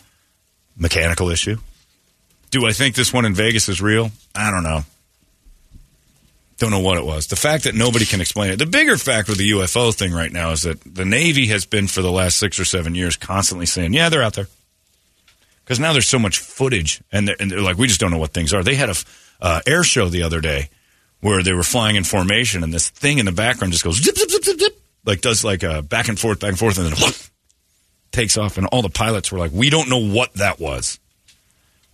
mechanical issue. Do I think this one in Vegas is real? I don't know. Don't know what it was. The fact that nobody can explain it. The bigger fact with the UFO thing right now is that the Navy has been for the last six or seven years constantly saying, yeah, they're out there. Because now there's so much footage, and they're, and they're like, we just don't know what things are. They had a uh, air show the other day where they were flying in formation, and this thing in the background just goes zip, zip, zip, zip, zip, like does like a back and forth, back and forth, and then takes off. And all the pilots were like, we don't know what that was.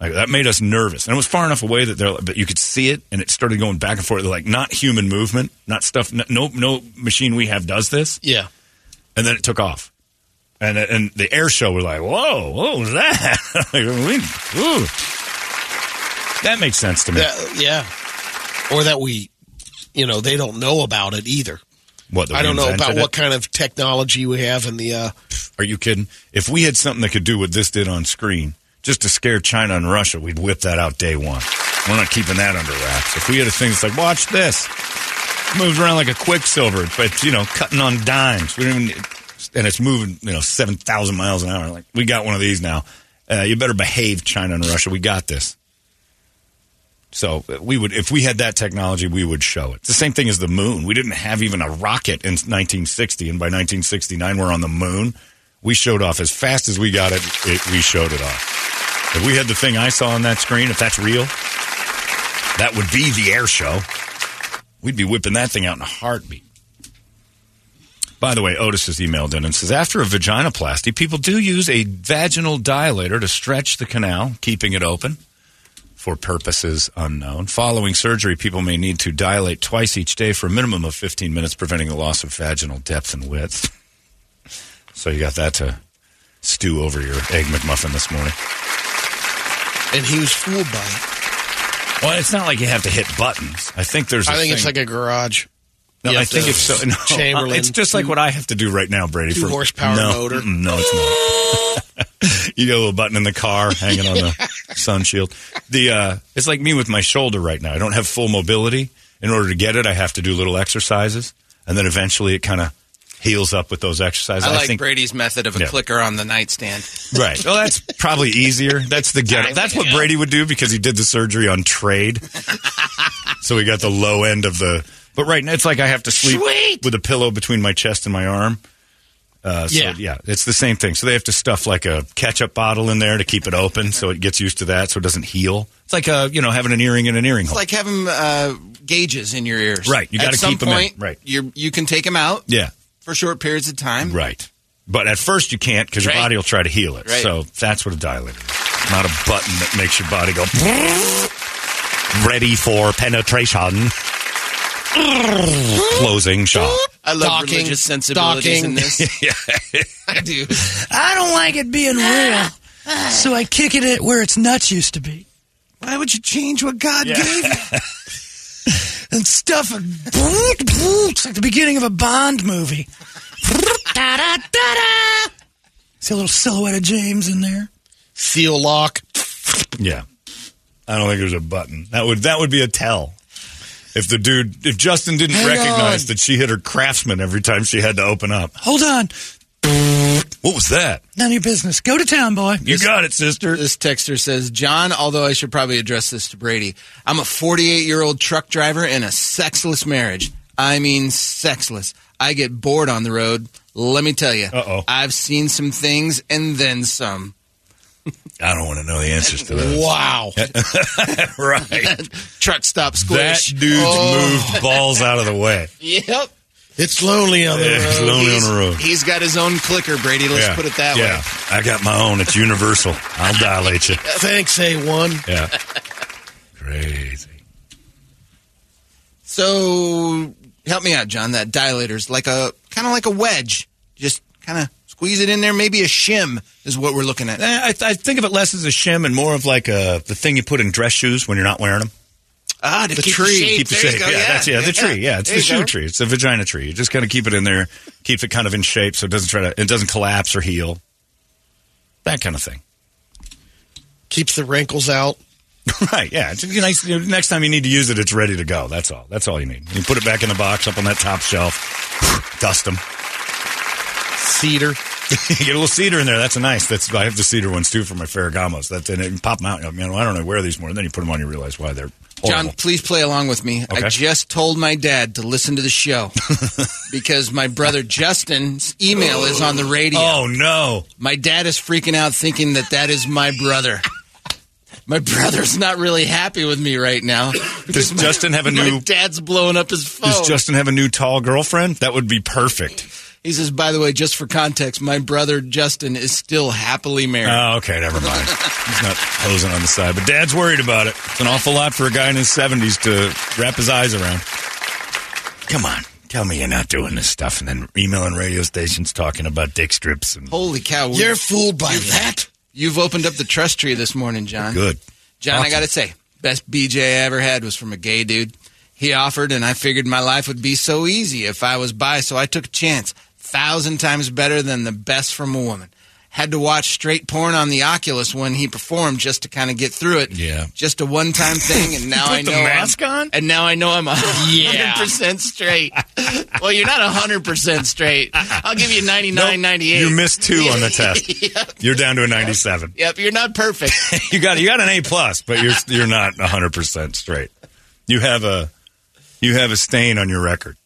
Like that made us nervous, and it was far enough away that they're, but you could see it, and it started going back and forth, like not human movement, not stuff. No, no machine we have does this. Yeah. And then it took off, and and the air show was like, whoa, what was that? like, we, ooh. That makes sense to me. That- yeah. Or that we, you know, they don't know about it either. What I don't know about it? what kind of technology we have in the. Uh, Are you kidding? If we had something that could do what this did on screen, just to scare China and Russia, we'd whip that out day one. We're not keeping that under wraps. If we had a thing that's like, watch this, moves around like a quicksilver, but you know, cutting on dimes. We don't even, and it's moving, you know, seven thousand miles an hour. Like we got one of these now. Uh, you better behave, China and Russia. We got this. So we would, if we had that technology, we would show it. It's the same thing as the moon. We didn't have even a rocket in 1960, and by 1969, we're on the moon. We showed off as fast as we got it. it we showed it off. If we had the thing I saw on that screen, if that's real, that would be the air show. We'd be whipping that thing out in a heartbeat. By the way, Otis has emailed in and says after a vaginoplasty, people do use a vaginal dilator to stretch the canal, keeping it open for purposes unknown. Following surgery, people may need to dilate twice each day for a minimum of 15 minutes, preventing the loss of vaginal depth and width. So you got that to stew over your egg McMuffin this morning. and he was fooled by it. Well, it's not like you have to hit buttons. I think there's. I I think it's like a garage. No, I think it's so. No, Chamberlain. It's just like what I have to do right now, Brady. Two for horsepower no, motor. No, it's not. you got a little button in the car hanging on the sun shield. The uh, it's like me with my shoulder right now. I don't have full mobility. In order to get it, I have to do little exercises, and then eventually it kind of heals up with those exercises. I like think Brady's method of a Yeah. clicker on the nightstand. Right. Well, that's probably easier. That's the get. That's what Brady would do because he did the surgery on trade. so he got the low end of the. But right now, it's like I have to sleep Sweet. with a pillow between my chest and my arm. Uh, so, Yeah. yeah, it's the same thing. So they have to stuff like a ketchup bottle in there to keep it open, so it gets used to that, so it doesn't heal. It's like uh, you know having an earring in an earring It's hole. like having uh, gauges in your ears. Right, you gotta some them in, right. You you can take them out yeah, for short periods of time. right. But at first you can't because your body will try to heal it. Right. So that's what a dilator is. Not a button that makes your body go ready for penetration. Closing shop. I love Docking, religious sensibilities docking. in this. yeah. I do. I don't like it being real, so I kick it at where its nuts used to be. Why would you change what God gave you? And stuff. It's like the beginning of a Bond movie. See a little silhouette of James in there. Seal lock. Yeah. I don't think there's a button. That would that would be a tell. If the dude if Justin didn't Hang recognize on. that she hit her craftsman every time she had to open up. Hold on. What was that? None of your business. Go to town, boy. You got it, sister. This texter says, John, although I should probably address this to Brady, I'm a 48 year old truck driver in a sexless marriage. I mean, sexless. I get bored on the road. Let me tell you, Uh-oh. I've seen some things and then some. I don't want to know the answers to those. Wow. right. Truck stop That squish. dude's Oh. moved balls out of the way. Yep. It's lonely on the Yeah, it's road. lonely He's- on the road. He's got his own clicker, Brady. Let's yeah. put it that yeah. way. I got my own. It's universal. I'll dilate you. Thanks, A1. Yeah. Crazy. So help me out, John. That dilator's like a kind of like a wedge. Just kind of squeeze it in there. Maybe a shim is what we're looking at. Eh, I, I think of it less as a shim and more of like a the thing you put in dress shoes when you're not wearing them. Ah, to the keep tree, the keep the shape. go. Yeah, that's yeah, the tree. Yeah, it's There the shoe go. tree. It's the vagina tree. You just kind of keep it in there, keeps it kind of in shape, so it doesn't try to, it doesn't collapse or heal. That kind of thing. Keeps the wrinkles out. right. Yeah. It's nice. you know, next time you need to use it, it's ready to go. That's all. That's all you need. You put it back in the box up on that top shelf. Dust them. Cedar. you get a little cedar in there. That's a nice. That's I have the cedar ones too for my Ferragamos. That's and it, you pop them out. You know, I don't know where these more. And then you put them on, you realize why they're horrible. John, please play along with me. Okay. I just told my dad to listen to the show because my brother Justin's email is on the radio. Oh no! My dad is freaking out, thinking that that is my brother. My brother's not really happy with me right now. Does my- Justin have a my new? dad's blowing up his phone. Does Justin have a new tall girlfriend? That would be perfect. He says, by the way, just for context, my brother Justin is still happily married. Oh, okay, never mind. He's not posing on the side, but Dad's worried about it. It's an awful lot for a guy in his seventies to wrap his eyes around. Come on, tell me you're not doing this stuff, and then emailing radio stations talking about dick strips and Holy cow. You're fooled by that. You've opened up the trust tree this morning, John. good. John, I got to say, Best BJ I ever had was from a gay dude. He offered, and I figured my life would be so easy if I was bi, so I took a chance. Thousand times better than the best from a woman. Had to watch straight porn on the Oculus when he performed just to kind of get through it. Yeah. Just a one time thing, and now I the know I'm- mask on? and now I know I'm Yeah. 100% straight. well, you're not 100% straight. I'll give you 99, 98. You missed two on the test. yep. You're down to a 97. Yep, you're not perfect. you got you got an A plus, but you're you're not 100 percent straight. You have a you have a stain on your record.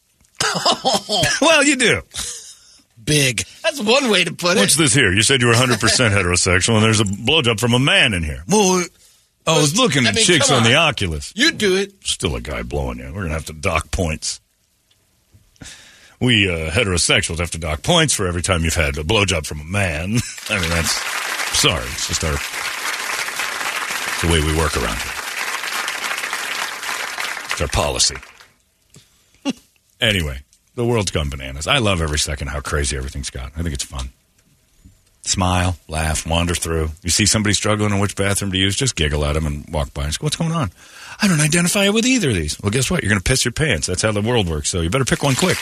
well, you do. Big. That's one way to put it. What's this here? You said you were 100 percent heterosexual, and there's a blowjob from a man in here. Well, I was looking I at mean, chicks come on the. Oculus. You do it. Still a guy blowing you. We're gonna have to dock points. We uh, heterosexuals have to dock points for every time you've had a blowjob from a man. I mean, that's sorry. It's just our it's the way we work around here. It's our policy. anyway, the world's gone bananas. I love every second how crazy everything's got. I think it's fun. Smile, laugh, wander through. You see somebody struggling on which bathroom to use, just giggle at them and walk by and say, What's going on? I don't identify with either of these. Well, guess what? You're going to piss your pants. That's how the world works. So you better pick one quick.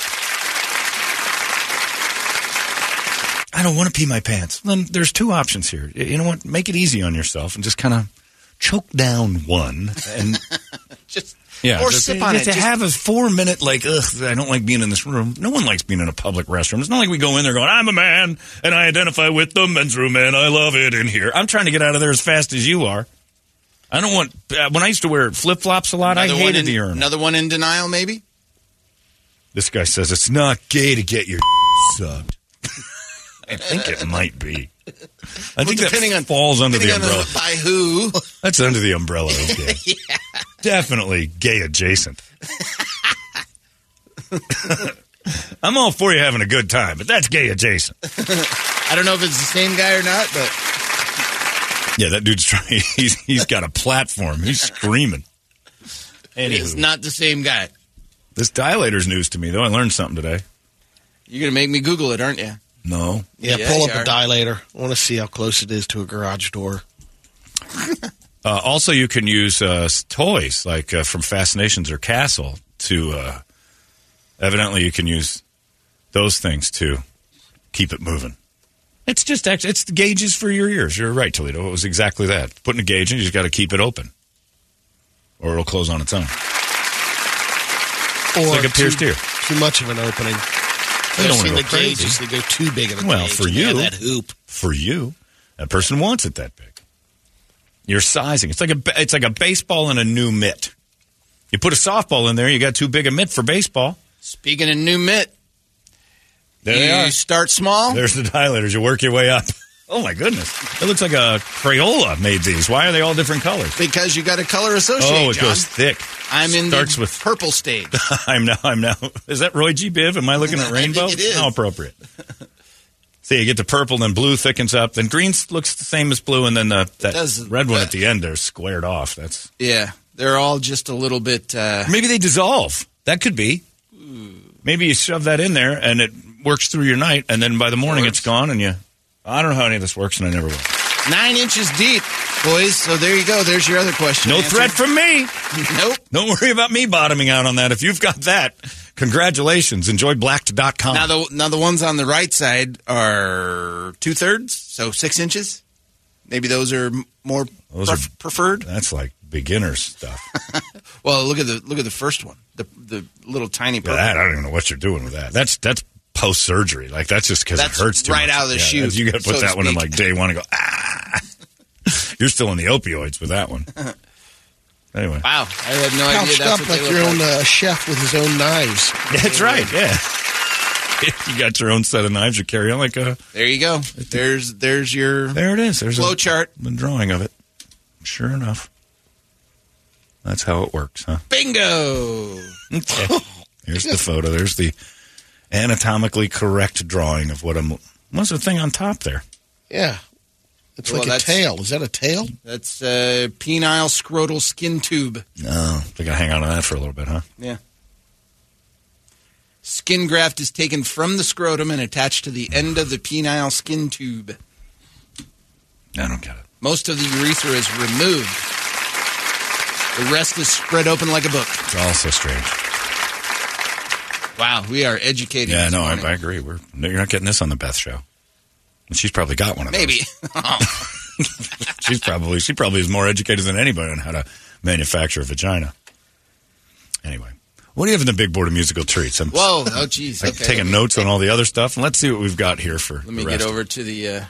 I don't want to pee my pants. Then there's two options here. You know what? Make it easy on yourself and just kind of choke down one and Just yeah, or sip on it. To Just- have a four minute like, ugh, I don't like being in this room. No one likes being in a public restroom. It's not like we go in there going, I'm a man and I identify with the men's room and I love it in here. I'm trying to get out of there as fast as you are. I don't want. Uh, when I used to wear flip flops a lot, I another one hated in, the urinal. Another one in denial, maybe? This guy says it's not gay to get your sucked. I think it might be. I Well, think that depending on- falls under the umbrella. by who? That's under the umbrella of gay. Definitely gay adjacent. I'm all for you having a good time, but that's gay adjacent. I don't know if it's the same guy or not, but Yeah, that dude's trying. He's he's got a platform. He's screaming. it's Anywho, not the same guy. this dilator's news to me though. I learned something today. You're going to make me Google it, aren't you? No, Yeah, Yeah, pull up are. a dilator. I want to see how close it is to a garage door. Uh, also, you can use uh, toys like uh, from Fascinations or Castle to. Uh, evidently, you can use those things to keep it moving. It's just actually, it's the gauges for your ears. You're right, Toledo. It was exactly that. Putting a gauge in, you just got to keep it open, or it'll close on its own. Or like a pierced too, ear. Too much of an opening. You don't wanna go the crazy. they go too big of a Well, for they you. that hoop. For you, that person wants it that big. Your sizing. It's like a it's like a baseball and a new mitt. You put a softball in there, you got too big a mitt for baseball. Speaking of new mitt, There you they start small. There's the dilators. You work your way up. Oh my goodness! It looks like a Crayola made these. Why are they all different colors? because you got a color associate. Oh, it John. goes thick. I'm in Starts the with. purple stage. I'm now. I'm now. Is that Roy G. Biv? Am I looking at rainbow? it is. How appropriate. See, you get the purple, then blue thickens up, then green looks the same as blue, and then the that does. red one at the end they're squared off. That's Yeah, they're all just a little bit. Uh, maybe they dissolve. That could be. Maybe you shove that in there and it works through your night, and then by the morning it's gone, and you. I don't know how any of this works, and I never will. nine inches deep, boys. So there you go. There's your other question. No answered. threat from me. Nope. Don't worry about me bottoming out on that. If you've got that, congratulations. Enjoy blacked.com. Now the now the ones on the right side are two thirds, so six inches. Maybe those are more Those pref- are- preferred. That's like beginner stuff. Well, look at the look at the first one, the the little tiny Yeah, that I don't even know what you're doing with that. That's that's post surgery. Like that's just because it hurts too right much. out of the Yeah, chute, You got to put so to that one in like day one and go ah. You're still in the opioids with that one. Anyway, Wow, I had no idea Pouched that's up what like your own like. uh, chef with his own knives. that's right. Yeah, you got your own set of knives. You carry on like a. There you go. There's there's your There it is. There's flow a, chart. the drawing of it. Sure enough, that's how it works, huh? Bingo. Okay. Here's the photo. There's the anatomically correct drawing of what I'm. What's the thing on top there? Yeah. It's Well, like a tail. Is that a tail? That's a penile scrotal skin tube. Oh, no, they got to hang on to that for a little bit, huh? Yeah. Skin graft is taken from the scrotum and attached to the end of the penile skin tube. I don't get it. Most of the urethra is removed. The rest is spread open like a book. It's all so strange. Wow, we are educated. Yeah, no, I. I agree. We're you're not getting this on the Beth show. And she's probably got one of Maybe. those. She's probably she probably is more educated than anybody on how to manufacture a vagina. Anyway, what do you have in the big board of musical treats? I'm Whoa, oh geez. like, Okay, taking notes on all the other stuff, and let's see what we've got here for. Let me get over to the uh,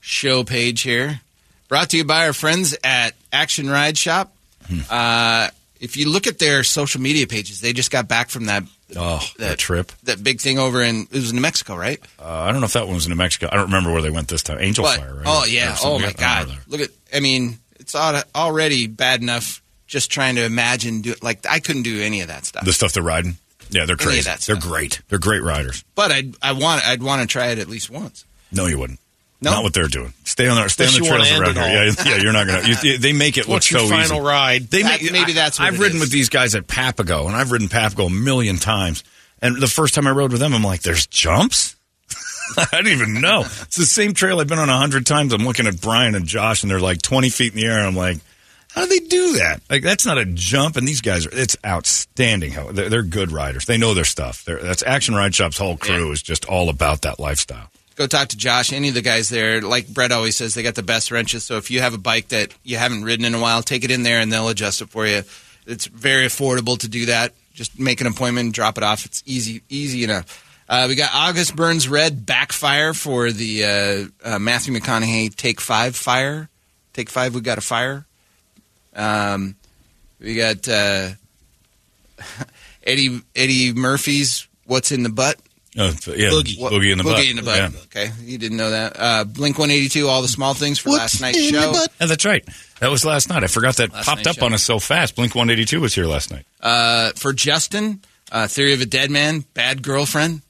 show page here. Brought to you by our friends at Action Ride Shop. Hmm. Uh, if you look at their social media pages, they just got back from that Oh, that, trip. that big thing over in it was New Mexico, right? Uh, I don't know if that one was in New Mexico. I don't remember where they went this time. Angel But- Fire, right? Oh yeah. Oh my God. Look at. I mean, it's already bad enough just trying to imagine. Do, like I couldn't do any of that stuff. The stuff they're riding. Yeah, they're crazy. They're great. They're great riders. But I'd I want I'd want to try it at least once. No, you wouldn't. No? Not what they're doing. Stay on the stay Unless on the trails around here. Yeah, yeah, you're not gonna. You, they make it look What's your final easy. ride? They That- make, maybe that's what I've ridden is. with these guys at Papago, and I've ridden Papago a million times. And the first time I rode with them, I'm like, "There's jumps." I didn't even know. It's the same trail I've been on a hundred times. I'm looking at Brian and Josh, and they're like 20 feet in the air. And I'm like, "How do they do that? Like that's not a jump." And these guys are. It's outstanding. How they're, they're good riders. They know their stuff. They're, that's Action Ride Shop's whole crew is just all about that lifestyle. Go talk to Josh. Any of the guys there, like Brett always says, they got the best wrenches. So if you have a bike that you haven't ridden in a while, take it in there and they'll adjust it for you. It's very affordable to do that. Just make an appointment, drop it off. It's easy, easy enough. Uh, we got August Burns Red Backfire for the uh, uh, Matthew McConaughey Take Five Fire. Take Five, we got a fire. Um, we got uh, Eddie Eddie Murphy's What's in the Butt. Uh, yeah, Boogie. boogie in the butt. In the butt. Yeah. Okay, you didn't know that. Uh, Blink 182, all the small things for last night's show. Yeah, that's right. That was last night. I forgot that Last popped night's up show. on us so fast. Blink 182 was here last night. Uh, for Justin, uh, Theory of a Dead Man, Bad Girlfriend.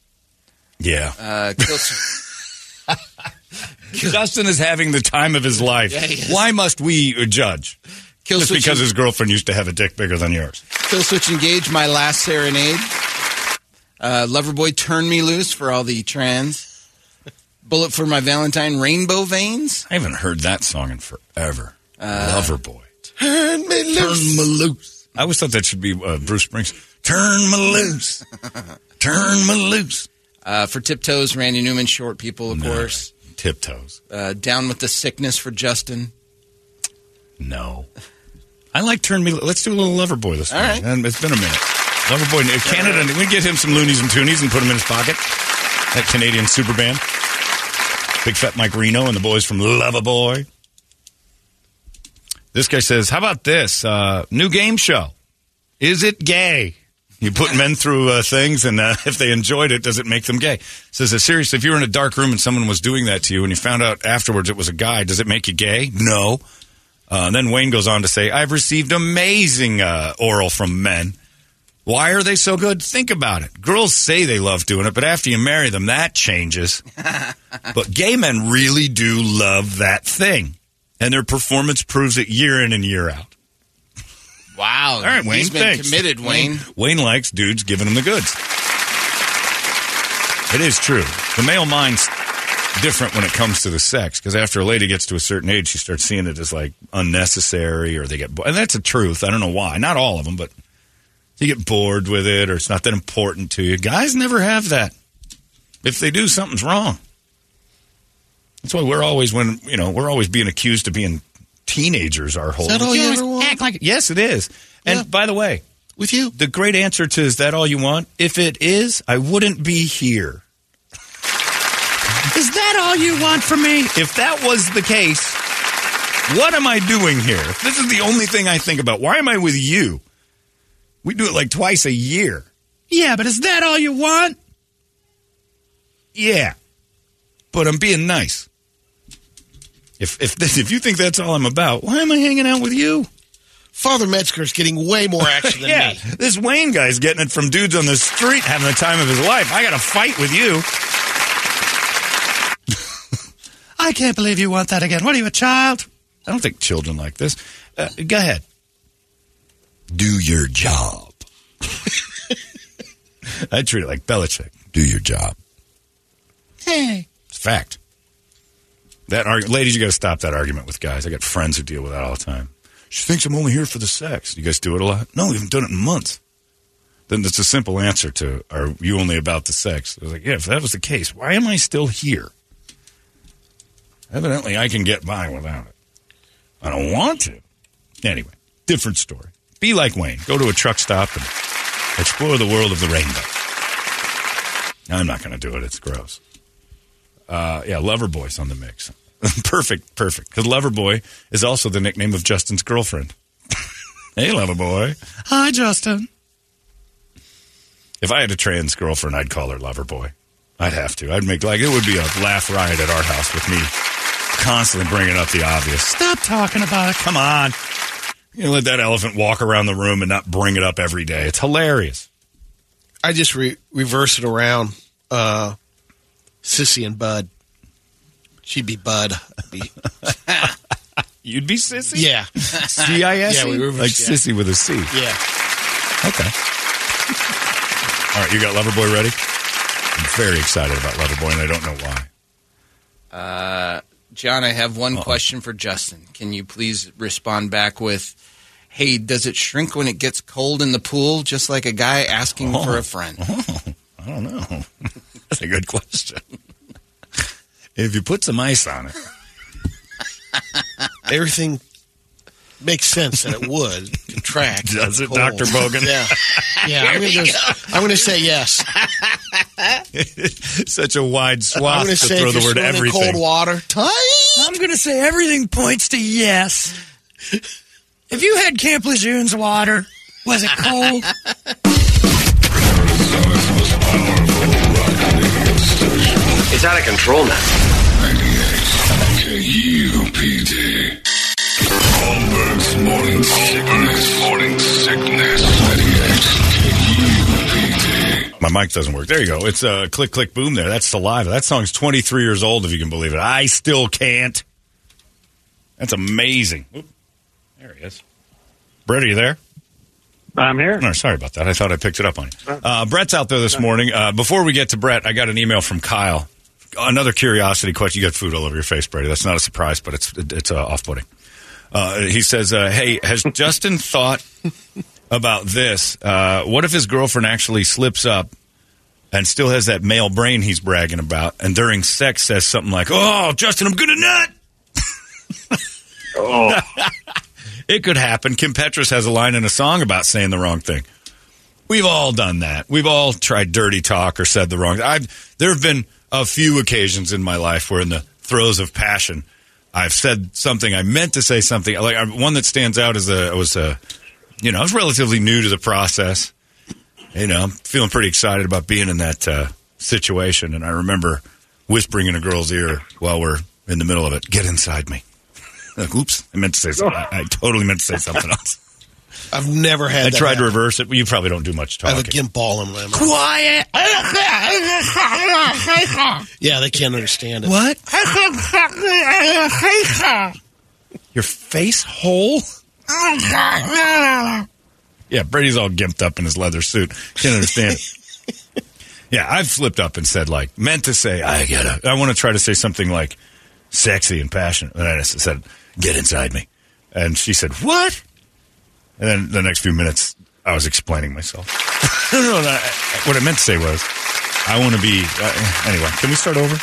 Yeah. Uh, Kill- Justin is having the time of his life. Yeah, he is. Why must we uh, judge? Kill Just Switch because and- his girlfriend used to have a dick bigger than yours. Killswitch Engage, My Last Serenade. Uh, Loverboy, Turn Me Loose for all the trans. Bullet for My Valentine, Rainbow Veins. I haven't heard that song in forever. Uh, Loverboy. Turn me loose. Turn me loose. I always thought that should be uh, Bruce Springsteen. Turn me loose. Turn me loose. Uh, for Tiptoes, Randy Newman, Short People, of No. course. Tiptoes. Uh, Down with the Sickness for Justin. No. I like Turn Me. Let's do a little Loverboy this All morning. right. And it's been a minute. Loverboy, uh, Canada. We get him some loonies and toonies and put them in his pocket. That Canadian super band. Big Fat Mike Reno and the boys from Loverboy. This guy says, "How about this uh, new game show? Is it gay?" You put men through uh, things, and uh, if they enjoyed it, does it make them gay? Says, uh, seriously, if you were in a dark room and someone was doing that to you, and you found out afterwards it was a guy, does it make you gay? No. Uh, and then Wayne goes on to say, I've received amazing uh, oral from men. Why are they so good? Think about it. Girls say they love doing it, but after you marry them, that changes. but gay men really do love that thing. And their performance proves it year in and year out. Wow. All right, Wayne. He's been thanks. committed, Wayne. Wayne likes dudes giving him the goods. It is true. The male mind's different when it comes to the sex because after a lady gets to a certain age, she starts seeing it as like unnecessary or they get, bo- and that's a truth. I don't know why. Not all of them, but you get bored with it or it's not that important to you. Guys never have that. If they do, something's wrong. That's why we're always when you know we're always being accused of being teenagers. Our whole that all you ever want? act like yes, it is. And by the way, With you? the great answer to is that all you want? If it is, I wouldn't be here. Is that all you want from me? If that was the case, what am I doing here? If this is the only thing I think about, why am I with you? We do it like twice a year. Yeah, but is that all you want? Yeah. But I'm being nice. If if this, if you think that's all I'm about, why am I hanging out with you? Father Metzger's getting way more action than yeah, me. this Wayne guy's getting it from dudes on the street having the time of his life. I got to fight with you. I can't believe you want that again. What are you, a child? I don't think children like this. Uh, go ahead. Do your job. I treat it like Belichick. Do your job. Hey. It's a fact. That argu- ladies, you got to stop that argument with guys. I got friends who deal with that all the time. She thinks I'm only here for the sex. You guys do it a lot? No, we haven't done it in months. Then that's a simple answer to, are you only about the sex? I was like, yeah, if that was the case, why am I still here? Evidently, I can get by without it. I don't want to. Anyway, different story. Be like Wayne. Go to a truck stop and explore the world of the rainbow. I'm not going to do it. It's gross. Uh, yeah, Loverboy's on the mix. perfect, perfect. Because Loverboy is also the nickname of Justin's girlfriend. hey, Loverboy. Hi, Justin. If I had a trans girlfriend, I'd call her Loverboy. I'd have to. I'd make like it would be a laugh riot at our house with me constantly bringing up the obvious. Stop talking about it. Come on. You know, let that elephant walk around the room and not bring it up every day. It's hilarious. I just re- reverse it around. Uh, Sissy and Bud. She'd be Bud. Be- You'd be sissy? yeah. C I S Yeah, we E? reversed, Like yeah. sissy with a C. Yeah. Okay. All right, you got Loverboy ready? I'm very excited about Loverboy, and I don't know why. Uh, John, I have one question for Justin. Can you please respond back with, "Hey, does it shrink when it gets cold in the pool, just like a guy asking Oh. for a oh. friend?" Oh, I don't know. That's a good question. if you put some ice on it, Everything makes sense that it would contract. Does it, Dr. Bogan? Yeah. Yeah. I'm Here going we to say yes. such a wide swath going to to say throw the word everything. cold water, tight. I'm going to say everything points to yes. If you had Camp Lejeune's water, was it cold? It's out of control now. KUPD. Holmberg's morning sickness. Morning sickness. 98 KUPD. My mic doesn't work. There you go. It's a click, click, boom there. That's saliva. That song's 23 years old, if you can believe it. I still can't. That's amazing. Oop. There he is. Brett, are you there? I'm here. No, sorry about that. I thought I picked it up on you. Uh, Brett's out there this morning. Uh, before we get to Brett, I got an email from Kyle. Another curiosity question. You got food all over your face, Brady. That's not a surprise, but it's it's uh, off-putting. Uh, he says, uh, "Hey, has Justin thought about this? Uh, what if his girlfriend actually slips up and still has that male brain he's bragging about, and during sex says something like, "Oh, Justin, I'm gonna nut." Oh, It could happen. Kim Petras has a line in a song about saying the wrong thing. We've all done that. We've all tried dirty talk or said the wrong. I've there have been a few occasions in my life where, in the throes of passion, I've said something I meant to say something. Like one that stands out is a was a, you know, I was relatively new to the process. You know, I'm feeling pretty excited about being in that uh, situation, and I remember whispering in a girl's ear while we're in the middle of it, "Get inside me." Like, oops, I meant to say something. I, I totally meant to say something else. I've never had I tried to reverse it. You probably don't do much talking. I have a gimp ball in my mouth. Quiet. Yeah, they can't understand it. What? Your face hole? Yeah, Brady's all gimped up in his leather suit. Can't understand it. Yeah, I've slipped up and said like meant to say I gotta. I want to try to say something like sexy and passionate, and I said get inside me, and she said what? And then the next few minutes, I was explaining myself. no, no, no, I- what I meant to say was I want to be. Uh, anyway, can we start over?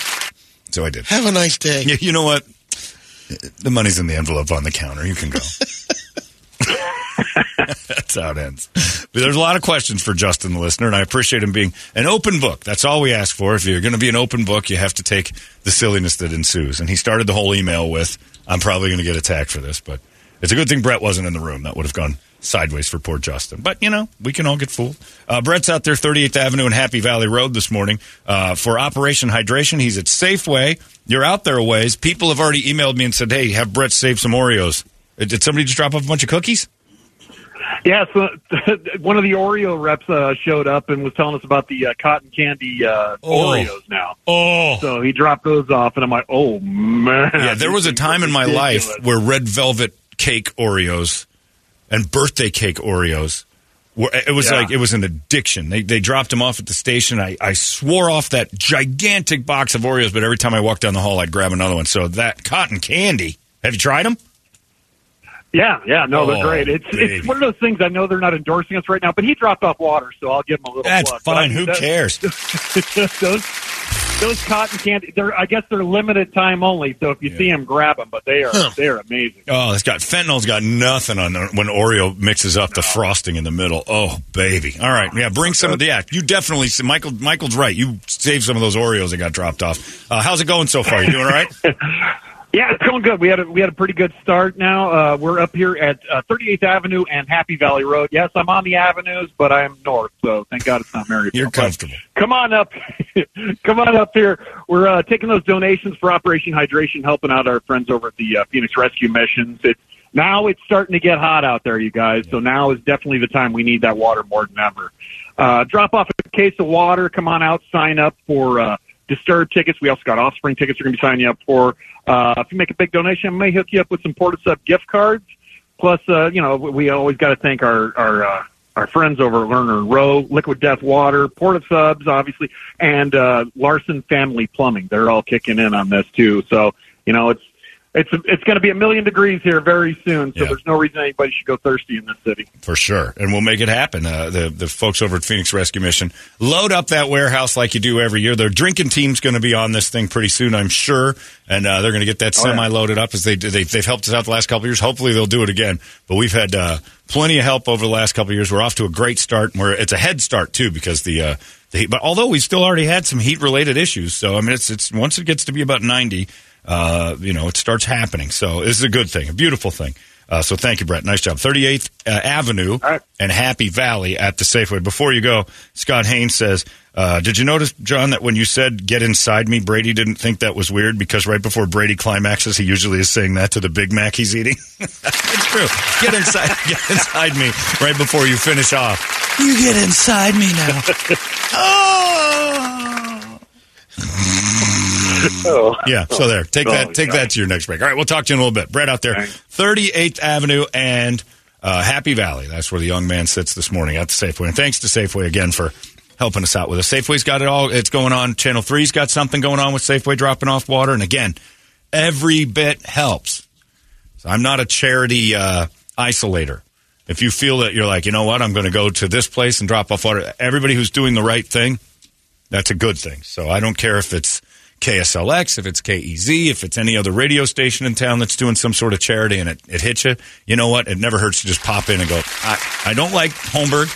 So I did. Have a nice day. Yeah, you know what? The money's in the envelope on the counter. You can go. That's how it ends. But there's a lot of questions for Justin, the listener, and I appreciate him being an open book. That's all we ask for. If you're going to be an open book, you have to take the silliness that ensues. And he started the whole email with, I'm probably going to get attacked for this, but it's a good thing Brett wasn't in the room. That would have gone sideways for poor Justin. But, you know, we can all get fooled. Uh, Brett's out there, 38th Avenue and Happy Valley Road this morning uh, for Operation Hydration. He's at Safeway. You're out there a ways. People have already emailed me and said, hey, have Brett save some Oreos. Did somebody just drop off a bunch of cookies? Yeah. So one of the Oreo reps uh, showed up and was telling us about the uh, cotton candy uh, Oh. Oreos now. Oh. So he dropped those off, and I'm like, oh man. Yeah, there was a time in my life where red velvet cake Oreos and birthday cake Oreos were, it was Yeah. like it was an addiction. They they dropped them off at the station. I, I swore off that gigantic box of Oreos, but every time I walked down the hall, I'd grab another one. So that cotton candy. Have you tried them? Yeah, yeah, no, they're Oh, great. It's it's one of those things. I know they're not endorsing us right now, but he dropped off water, so I'll give him a little. That's plug. I fine. mean, Who that- cares? those those cotton candy. They're I guess they're limited time only. So if you see them, grab them. But they are they are amazing. Oh, it's got fentanyl's got nothing on when Oreo mixes up the frosting in the middle. Oh, baby! All right, yeah, bring some of the. Yeah, you definitely. Michael, Michael's right. You saved some of those Oreos that got dropped off. Uh, how's it going so far? You doing all right? Yeah, it's going good. We had a, we had a pretty good start. Now uh, we're up here at uh, 38th Avenue and Happy Valley Road. Yes, I'm on the avenues, but I am north, so thank God it's not Maryvale. You're But comfortable. Come on up, come on up here. We're uh, taking those donations for Operation Hydration, helping out our friends over at the uh, Phoenix Rescue Missions. It's now it's starting to get hot out there, you guys. So now is definitely the time we need that water more than ever. Uh, drop off a case of water. Come on out, sign up for. Uh, Disturbed tickets. We also got Offspring tickets. We're going to be signing up for. Uh, if you make a big donation, I may hook you up with some Port of Sub gift cards. Plus, uh, you know, we always got to thank our our uh, our friends over at Lerner and Rowe, Liquid Death Water, Port of Subs, obviously, and uh, Larson Family Plumbing. They're all kicking in on this too. So, you know, it's it's it's going to be a million degrees here very soon. So Yeah. there's no reason anybody should go thirsty in this city. For sure, and we'll make it happen. Uh, the the folks over at Phoenix Rescue Mission load up that warehouse like you do every year. Their drinking team's going to be on this thing pretty soon, I'm sure, and uh, they're going to get that Oh, semi loaded up as they, they they've helped us out the last couple of years. Hopefully, they'll do it again. But we've had uh, plenty of help over the last couple of years. We're off to a great start. and We're it's a head start too because the uh, the heat, but although we still already had some heat related issues, so I mean it's it's once it gets to be about 90, uh, you know, it starts happening. So this is a good thing, a beautiful thing. Uh, so thank you, Brett. Nice job. 38th uh, Avenue and Happy Valley at the Safeway. Before you go, Scott Haynes says, uh, did you notice, John, that when you said "get inside me," Brady didn't think that was weird because right before Brady climaxes, he usually is saying that to the Big Mac he's eating. it's true. Get inside, get inside me right before you finish off. You get inside me now. Oh. Yeah, so there. Take that. Oh, Take God. that to your next break. All right, we'll talk to you in a little bit. Brett out there, Thirty Eighth Avenue and uh, Happy Valley. That's where the young man sits this morning at the Safeway. And thanks to Safeway again for helping us out with it. Safeway's got it all. It's going on. Channel Three's got something going on with Safeway dropping off water. And again, every bit helps. So I'm not a charity uh, isolator. If you feel that you're like, you know what, I'm going to go to this place and drop off water. Everybody who's doing the right thing, that's a good thing. So I don't care if it's KSLX, if it's KEZ, if it's any other radio station in town that's doing some sort of charity and it, it hits you. You know what? It never hurts to just pop in and go, I, I don't like Holmberg,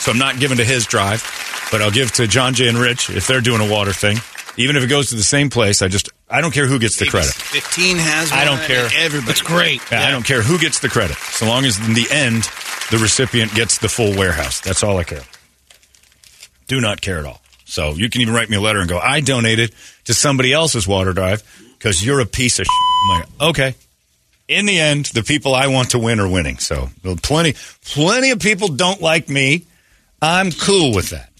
so I'm not giving to his drive, but I'll give to John Jay and Rich if they're doing a water thing. Even if it goes to the same place, I just, I don't care who gets the credit. 15 has I don't care. Everybody. It's great. Yeah, I don't care who gets the credit, so long as in the end the recipient gets the full warehouse. That's all I care. Do not care at all. So you can even write me a letter and go, I donated to somebody else's water drive because you're a piece of shit. Like, okay. In the end, the people I want to win are winning. So plenty, plenty of people don't like me. I'm cool with that.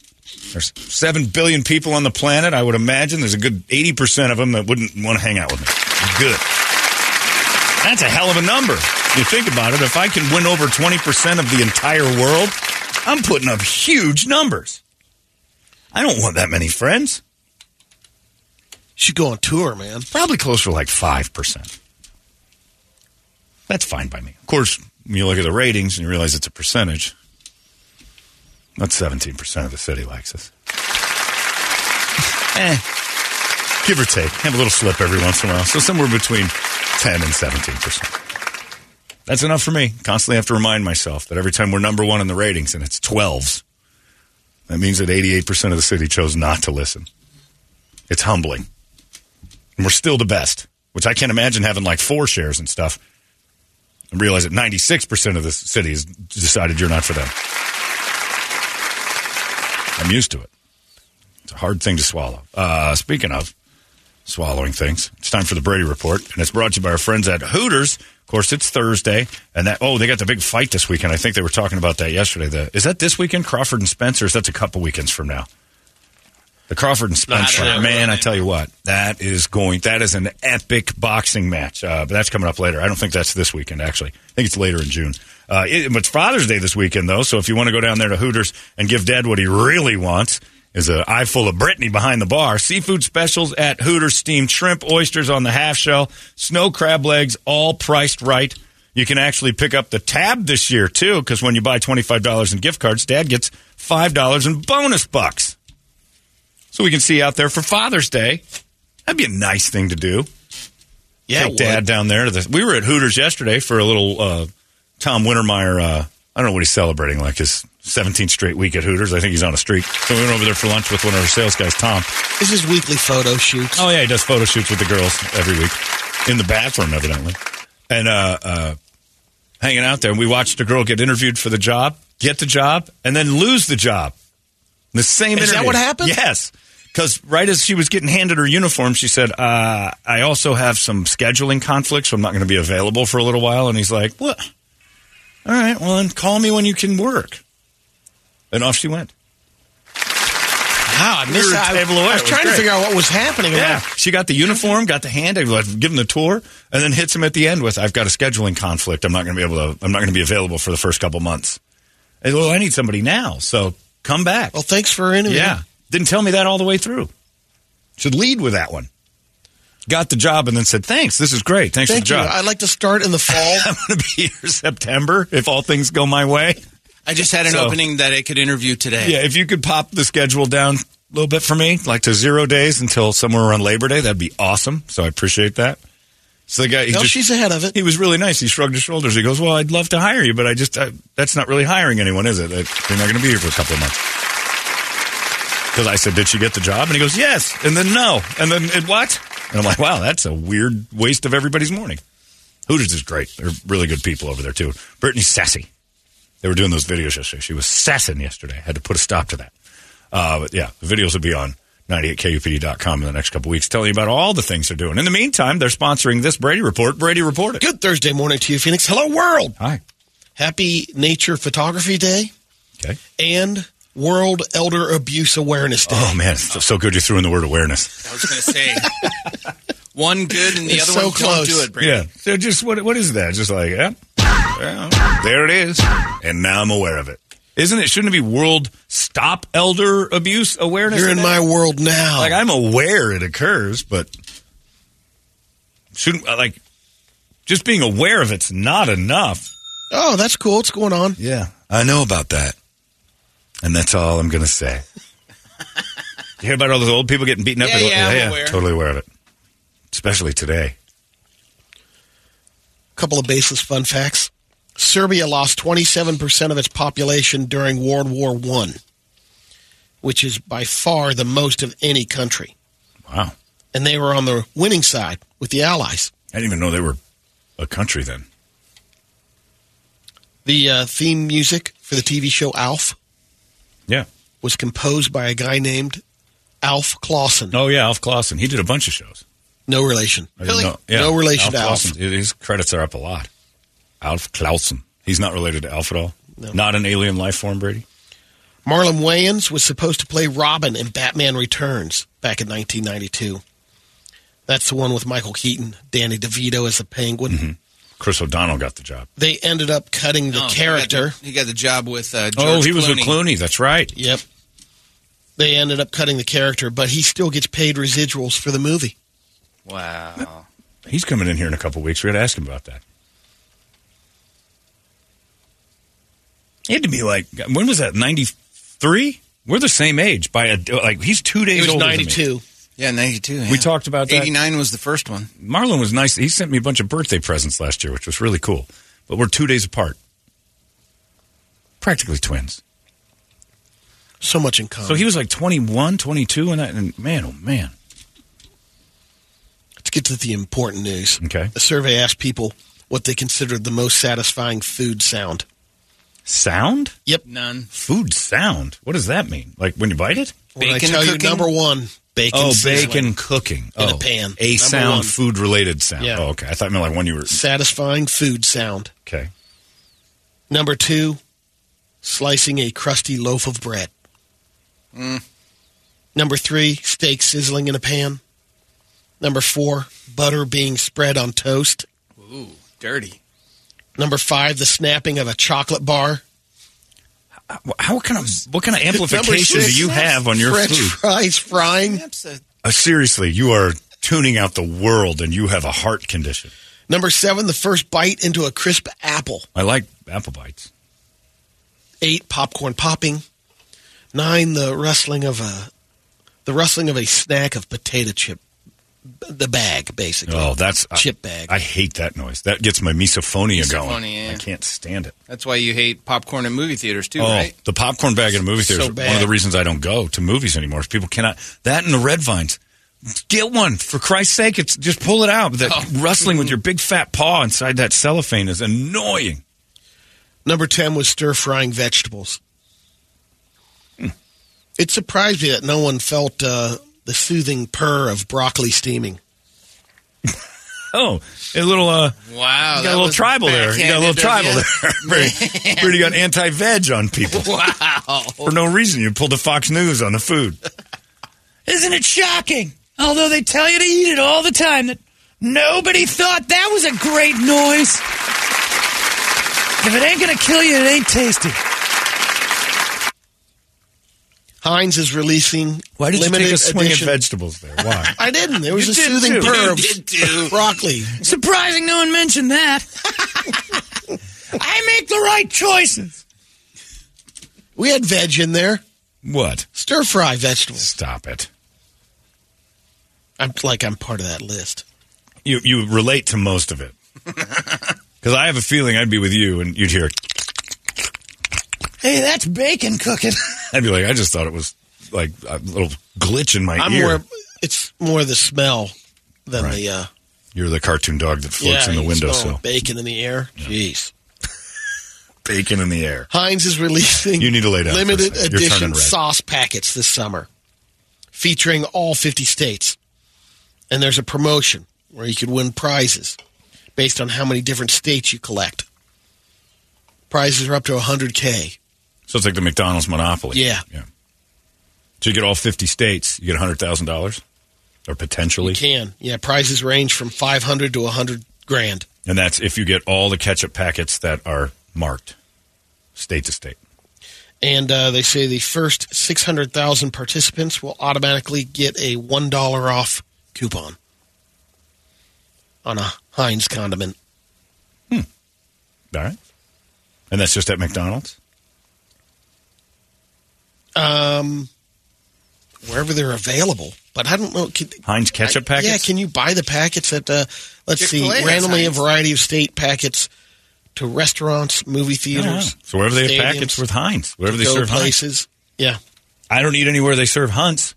There's seven billion people on the planet. I would imagine there's a good eighty percent of them that wouldn't want to hang out with me. Good. That's a hell of a number. You think about it, if I can win over 20% of the entire world, I'm putting up huge numbers. I don't want that many friends. Should go on tour, man. Probably closer to like 5%. That's fine by me. Of course, when you look at the ratings and you realize it's a percentage, that's 17% of the city likes us. eh. Give or take. Have a little slip every once in a while. So somewhere between 10 and 17%. That's enough for me. Constantly have to remind myself that every time we're number one in the ratings and it's 12s, that means that 88% of the city chose not to listen. It's humbling. And we're still the best, which I can't imagine having like four shares and stuff and realize that 96% of the city has decided you're not for them. I'm used to it. It's a hard thing to swallow. Uh, speaking of swallowing things, it's time for the Brady Report, and it's brought to you by our friends at Hooters. Of course, it's Thursday, and that oh, they got the big fight this weekend. I think they were talking about that yesterday. The, is that this weekend, Crawford and Spencer's. That's a couple weekends from now? The Crawford and Spencer, man, I tell you what, that is going. That is an epic boxing match. Uh, but that's coming up later. I don't think that's this weekend. Actually, I think it's later in June. Uh, it, it's Father's Day this weekend, though. So if you want to go down there to Hooters and give Dad what he really wants, is an eye full of Brittany behind the bar. Seafood specials at Hooters: steamed shrimp, oysters on the half shell, snow crab legs, all priced right. You can actually pick up the tab this year too, because when you buy twenty five dollars in gift cards, Dad gets five dollars in bonus bucks. So we can see out there for Father's Day. That'd be a nice thing to do. Yeah, Take Dad down there to the. We were at Hooters yesterday for a little uh, Tom Wintermeyer. Uh, I don't know what he's celebrating, like his 17th straight week at Hooters. I think he's on a streak. So we went over there for lunch with one of our sales guys, Tom. This is weekly photo shoots. Oh yeah, he does photo shoots with the girls every week in the bathroom, evidently, and uh, uh, hanging out there. And we watched a girl get interviewed for the job, get the job, and then lose the job. The same. Is that interview. what happened? Yes. Because right as she was getting handed her uniform, she said, uh, "I also have some scheduling conflicts, so I'm not going to be available for a little while." And he's like, "What? All right, well, then call me when you can work." And off she went. Wow, I missed were that. table away. I was was trying to figure out what was happening. Yeah, she got the uniform, got the hand, I like, give him the tour, and then hits him at the end with, "I've got a scheduling conflict. I'm not going to be able to. I'm not going to be available for the first couple months." And, well, I need somebody now, so come back. Well, thanks for interviewing. Yeah, didn't tell me that all the way through. Should lead with that one. Got the job and then said, "Thanks, this is great. Thanks Thank for you. the job." I'd like to start in the fall. I'm going to be here September if all things go my way. I just had an So- opening that I could interview today. Yeah, if you could pop the schedule down a little bit for me, like to zero days until somewhere around Labor Day, that'd be awesome. So I appreciate that. So the guy, he No, just, she's ahead of it. he was really nice. He shrugged his shoulders. He goes, "Well, I'd love to hire you, but I just I, that's not really hiring anyone, is it? That- You're not going to be here for a couple of months." Because I said, "Did she get the job?" And he goes, "Yes," and then no, and then it, what? And I'm like, "Wow, that's a weird waste of everybody's morning." Hooters is great. They're really good people over there too. Brittany's sassy. They were doing those videos yesterday. She was sassing yesterday. I Had to put a stop to that. Uh, but yeah, the videos will be on 98kupd.com in the next couple weeks, telling you about all the things they're doing. In the meantime, they're sponsoring this Brady Report. Brady Report it. Good Thursday morning to you, Phoenix. Hello, world. Hi. Happy Nature Photography Day Okay. and World Elder Abuse Awareness Day. Oh man, it's so good you threw in the word awareness. I was going to say one good and the It's other so one close. don't do it. Brady. Yeah. So just what what is that? Just like yeah, yeah, there it is, and now I'm aware of it. Isn't it? Shouldn't it be World Stop Elder Abuse Awareness? You're in Day? my world now. like I'm aware it occurs, but shouldn't uh, like just being aware of it's not enough. oh, that's cool. What's going on? Yeah, I know about that, and that's all I'm going to say. you hear about all those old people getting beaten up? Yeah, at- yeah, I'm aware. totally aware of it, especially today. A couple of baseless fun facts. Serbia lost 27% of its population during World War One, which is by far the most of any country. Wow, And they were on the winning side with the Allies. I didn't even know they were a country then. The uh, theme music for the TV show Alf Yeah. was composed by a guy named Alf Clausen. Oh yeah, Alf Clausen. He did a bunch of shows. No relation. I didn't yeah, No relation to Alf. His credits are up a lot. Alf Clausen. He's not related to Alf at all. Not an alien life form, Brady. Marlon Wayans was supposed to play Robin in Batman Returns back in 1992. That's the one with Michael Keaton, Danny DeVito as the Penguin. Mm-hmm. Chris O'Donnell got the job. They ended up cutting the Oh, character. He got the, he got the job with uh, George oh, he was Clooney. with Clooney. That's right. Yep. They ended up cutting the character, but he still gets paid residuals for the movie. Wow. He's coming in here in a couple weeks. We got to ask him about that. He had to be like, when was that? Ninety three. We're the same age by a like. He's two days He was older than me. 92. Yeah, 92. yeah. We talked about that. 89 was the first one. Marlon was nice. He sent me a bunch of birthday presents last year, which was really cool. But we're two days apart. Practically twins. So much in common. So he was like 21, 22, and, that, and man, oh man. Let's get to the important news. Okay. A survey asked people what they considered the most satisfying food sound. Sound? Yep. None. Food sound? What does that mean? Like when you bite it? When I Bacon tell cooking? you number one, bacon. oh, sizzling. bacon cooking. In a oh, pan. A Number sound, one. food related sound. Yeah. Oh, okay. I thought it meant like when you were. Satisfying food sound. Okay. Number two, slicing a crusty loaf of bread. Mm. Number three, steak sizzling in a pan. Number four, butter being spread on toast. Ooh, dirty. Number five, the snapping of a chocolate bar. How kind of what kind of amplification do you have on your French food? fries frying. Uh, seriously, you are tuning out the world, and you have a heart condition. Number seven, the first bite into a crisp apple. I like apple bites. Eight, popcorn popping. Nine, the rustling of a the rustling of a snack of potato chip, the bag basically. Oh, that's chip bag. I hate that noise. That gets my misophonia, going. Yeah. I can't stand it. That's why you hate popcorn in movie theaters too, oh, right? the popcorn bag in a movie theater So is one of the reasons I don't go to movies anymore. is People cannot that and the red vines. Get one for Christ's sake. It's just pull it out. That Oh. rustling with your big fat paw inside that cellophane is annoying. Number 10 was stir frying vegetables. Hmm. It surprised me that no one felt uh, the soothing purr of broccoli steaming. Oh, a little uh, Wow, you got a little tribal there. You got a little tribal you. there. Pretty, pretty got anti veg on people Wow. for no reason. You pulled the Fox News on the food. Isn't it shocking? Although they tell you to eat it all the time, that nobody thought that was a great noise. If it ain't gonna kill you, it ain't tasty. Heinz is releasing Why did you limited take a swing edition. at vegetables there? Why? I didn't. There was You a did soothing too. purr of broccoli. Surprising no one mentioned that. I make the right choices. We had veg in there. What? Stir fry vegetables. Stop it. I'm like I'm part of that list. You you relate to most of it because I have a feeling I'd be with you and you'd hear. Hey, that's bacon cooking. I'd be like, I just thought it was like a little glitch in my I'm ear. more. It's more the smell than Right. the. Uh, You're the cartoon dog that floats yeah, in the window. smell Bacon in the air. Jeez. Bacon in the air. Heinz is releasing You need to lay down limited edition sauce packets this summer, featuring all 50 states. And there's a promotion where you could win prizes based on how many different states you collect. Prizes are up to 100K. So it's like the McDonald's monopoly. Yeah. Yeah. So you get all 50 states, you get $100,000 or potentially. You can. Yeah, prizes range from 500 to 100 grand. And that's if you get all the ketchup packets that are marked state to state. And uh, they say the first 600,000 participants will automatically get a $1 off coupon on a Heinz condiment. Hmm. All right. And that's just at McDonald's? Um, wherever they're available. But I don't know. Can, Heinz ketchup I- packets? Yeah, can you buy the packets at, uh, let's see, Chick-fil-A has randomly a variety of state packets to restaurants, movie theaters. So wherever they have packets with Heinz, wherever they to-go serve Heinz. places. Yeah. I don't eat anywhere they serve Hunts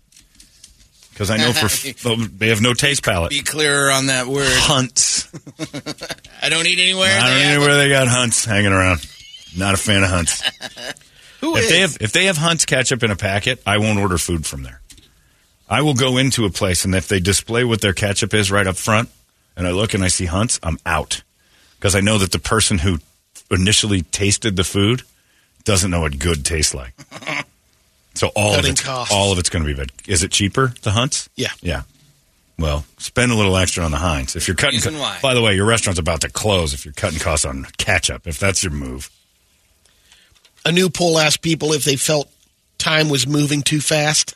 because I know for well, they have no taste palate. Be clearer on that word. Hunts. I don't eat anywhere. I don't eat have anywhere they got Hunts hanging around. Not a fan of Hunts. Who if is? they have if they have Hunt's ketchup in a packet, I won't order food from there. I will go into a place and if they display what their ketchup is right up front, and I look and I see Hunt's, I'm out because I know that the person who initially tasted the food doesn't know what good tastes like. So all of it's costs. all of it's going to be bad. Is it cheaper the Hunt's? Yeah. Yeah. Well, spend a little extra on the Heinz. If you're cutting, Reason why. by the way, your restaurant's about to close. If you're cutting costs on ketchup, if that's your move, A new poll asked people if they felt time was moving too fast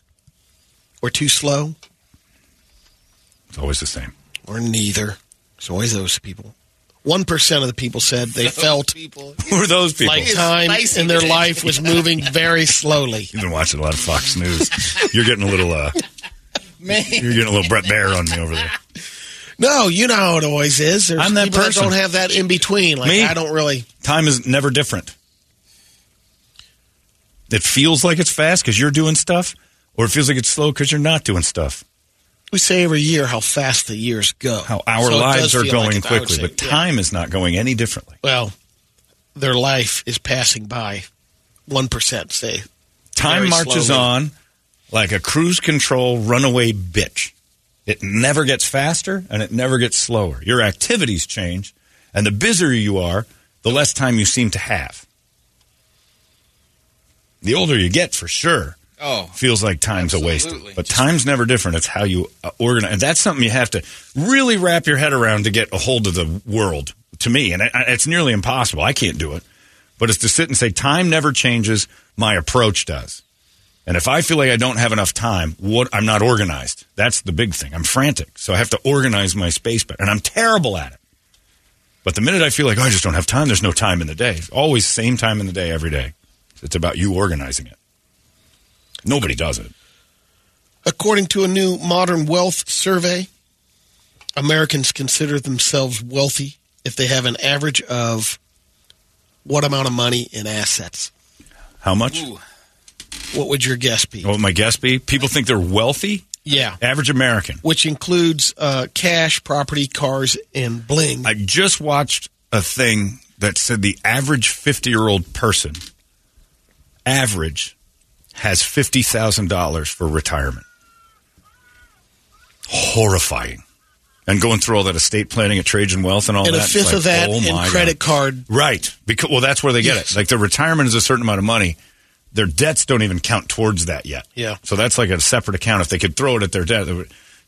or too slow it's always the same. or neither. It's always those people. 1% of the people said they felt people. Who are those people? like time spicy in their life was moving very slowly. You've been watching a lot of Fox News. You're getting a little, uh, Man. you're getting a little Bret Baier on me over there. No, you know how it always is. There's I'm that people person. that don't have that in between. Like Me? I don't really. Time is never different. It feels like it's fast because you're doing stuff, or it feels like it's slow because you're not doing stuff. We say every year how fast the years go. How our So lives are going like it, I would quickly, say, but yeah. time is not going any differently. Well, their life is passing by. One percent say Time marches slowly. on like a cruise control runaway bitch. It never gets faster and it never gets slower. Your activities change, and the busier you are, the less time you seem to have. The older you get, for sure, Oh, feels like time's a waste. But time's never different. It's how you uh, organize. And that's something you have to really wrap your head around to get a hold of the world, to me. And it's nearly impossible. I can't do it. But it's to sit and say, time never changes. My approach does. And if I feel like I don't have enough time, what I'm not organized. That's the big thing. I'm frantic. So I have to organize my space better. And I'm terrible at it. But the minute I feel like oh, I just don't have time, there's no time in the day. Always same time in the day every day. It's about you organizing it. Nobody does it. According to a new modern wealth survey, Americans consider themselves wealthy if they have an average of what amount of money in assets? How much? What would your guess be? What would my guess be? People think they're wealthy. Yeah. Average American. Which includes uh, cash, property, cars, and bling. I just watched a thing that said the average 50 year old person, average, has $50,000 for retirement. Horrifying. And going through all that estate planning at Trajan Wealth and all and that. And a fifth like, of that oh in credit God. card. Right. Because well, that's where they get Yes. it. Like their retirement is a certain amount of money. Their debts don't even count towards that yet. Yeah. So that's like a separate account. If they could throw it at their debt,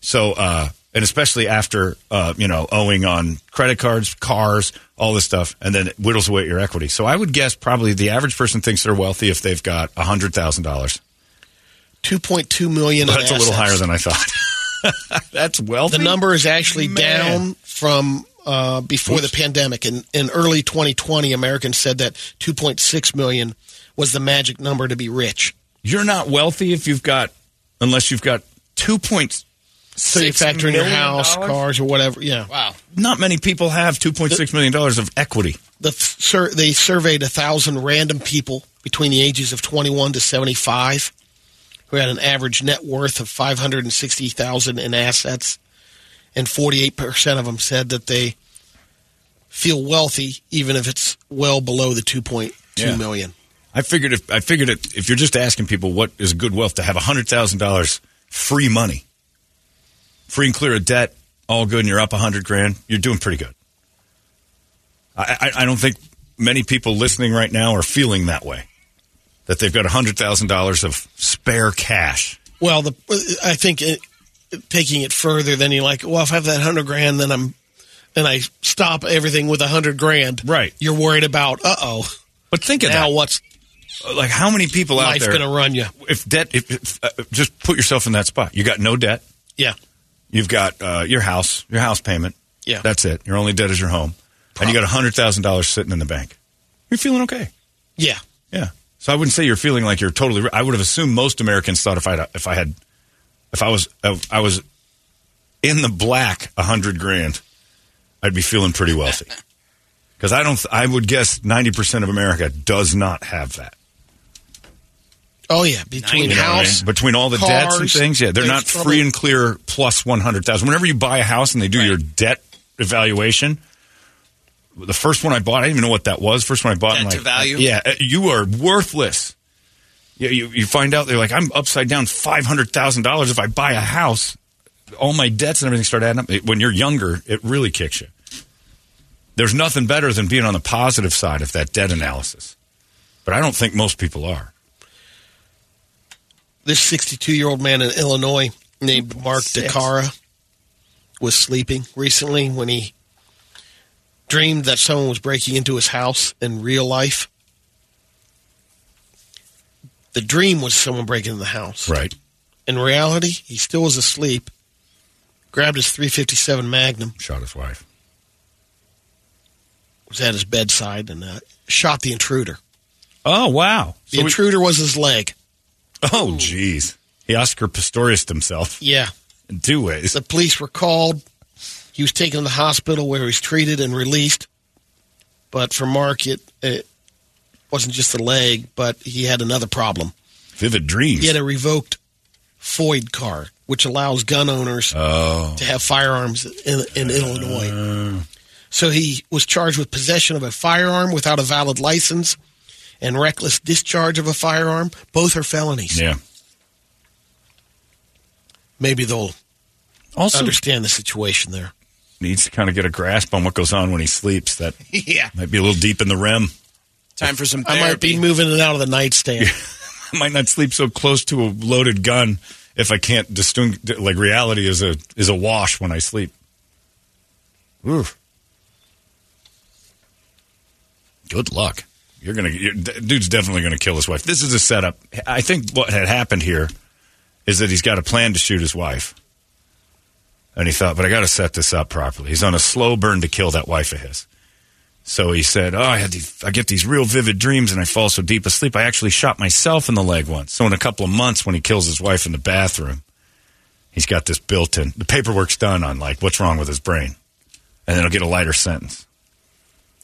so uh, and especially after uh, you know owing on credit cards, cars, all this stuff, and then it whittles away at your equity. So I would guess probably the average person thinks they're wealthy if they've got hundred thousand dollars. 2.2 million in That's a little higher than I thought. that's wealthy. The number is actually Man. down from uh, before the pandemic. In, in early 2020, Americans said that 2.6 million was the magic number to be rich. You're not wealthy if you've got unless you've got two point So you factor in your house, cars, or whatever. Yeah. Wow. Not many people have two point six million dollars of equity. The sur- they surveyed a thousand random people between the ages of 21 to 75 who had an average net worth of 560,000 in assets, and 48 percent of them said that they feel wealthy even if it's well below the 2.2 million. Yeah. I figured if I figured it, if you're just asking people what is good wealth to have hundred thousand dollars free money, free and clear of debt, all good, and you're up a hundred grand, you're doing pretty good. I, I, I don't think many people listening right now are feeling that way. That they've got a hundred thousand dollars of spare cash. Well, the I think it, taking it further, then you're like, well, if I have that hundred grand, then I'm then I stop everything with a hundred grand. Right. You're worried about, uh oh. But think of now that. what's Like how many people out life there? going to run you? If debt, if, if uh, just put yourself in that spot. You got no debt. Yeah. You've got uh, your house, your house payment. Yeah. That's it. Your only debt is your home. And you got $100,000 sitting in the bank. You're feeling okay. Yeah. Yeah. So I wouldn't say you're feeling like you're totally. I would have assumed most Americans thought if I if I had if I was if I was in the black a hundred grand, I'd be feeling pretty wealthy. Because I don't. I would guess ninety percent of America does not have that. Oh yeah, between You know I mean? house, between all the debts and things, yeah, they're not probably- free and clear plus one hundred thousand. Whenever you buy a house and they do your debt evaluation, the first one I bought, I didn't even know what that was. First one I bought, Debt to like, value? yeah, uh, you are worthless. Yeah, you, you find out they're like, I'm upside down five hundred thousand dollars if I buy a house. All my debts and everything start adding up. When you're younger, it really kicks you. There's nothing better than being on the positive side of that debt analysis, but I don't think most people are. This 62 year old man in Illinois named Mark Six. DeCara was sleeping recently when he dreamed that someone was breaking into his house in real life. The dream was someone breaking into the house. Right. In reality, he still was asleep, grabbed his 357 Magnum, Shot his wife. was at his bedside, and uh, shot the intruder. Oh wow! The intruder was his leg. Oh, jeez. He Oscar Pistorius himself Yeah. in two ways. The police were called. He was taken to the hospital where he was treated and released. But for Mark, it, it wasn't just the leg, but he had another problem. Vivid dreams. He had a revoked FOID card, which allows gun owners oh. to have firearms in, in Illinois. Uh. So he was charged with possession of a firearm without a valid license and reckless discharge of a firearm. Both are felonies. Yeah. Maybe they'll Also understand the situation there. needs to kind of get a grasp on what goes on when he sleeps. That Yeah. might be a little deep in the REM. Time for some I might be moving it out of the nightstand. I might not sleep so close to a loaded gun if I can't distinguish. Like reality is a is a wash when I sleep. Oof. Good luck. You're gonna, you're, dude's definitely gonna kill his wife. This is a setup. I think what had happened here is that he's got a plan to shoot his wife, and he thought, but I got to set this up properly. He's on a slow burn to kill that wife of his. So he said, "Oh, I had these, I get these real vivid dreams, and I fall so deep asleep. I actually shot myself in the leg once. So in a couple of months, when he kills his wife in the bathroom, he's got this built-in. The paperwork's done on like what's wrong with his brain, and then he'll get a lighter sentence.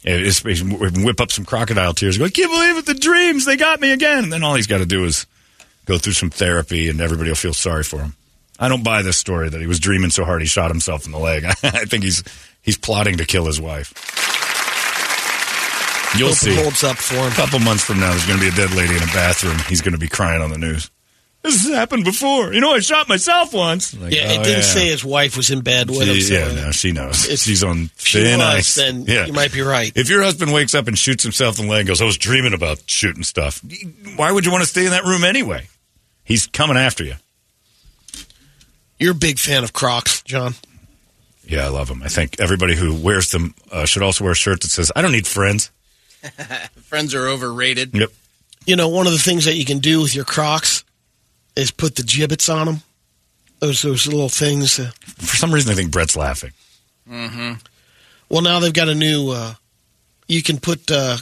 It- It's, it's whip up some crocodile tears. Go, I can't believe it. The dreams they got me again. And then all he's got to do is go through some therapy, and everybody will feel sorry for him. I don't buy this story that he was dreaming so hard he shot himself in the leg. I think he's he's plotting to kill his wife. You'll Hope see. holds up for him. A couple months from now, there's going to be a dead lady in a bathroom. He's going to be crying on the news. This has happened before. You know, I shot myself once. Like, yeah, it oh, didn't yeah. say his wife was in bed with him. So yeah, no, she knows. If She's on she thin was, ice. then yeah. you might be right. If your husband wakes up and shoots himself in the leg and goes, I was dreaming about shooting stuff, why would you want to stay in that room anyway? He's coming after you. You're a big fan of Crocs, John. Yeah, I love them. I think everybody who wears them uh, should also wear a shirt that says, I don't need friends. Friends are overrated. Yep. You know, one of the things that you can do with your Crocs is put the Jibbitz on them. Those those little things. Uh, For some reason, I think Brett's laughing. Mm-hmm. well, now they've got a new. Uh, you can put uh,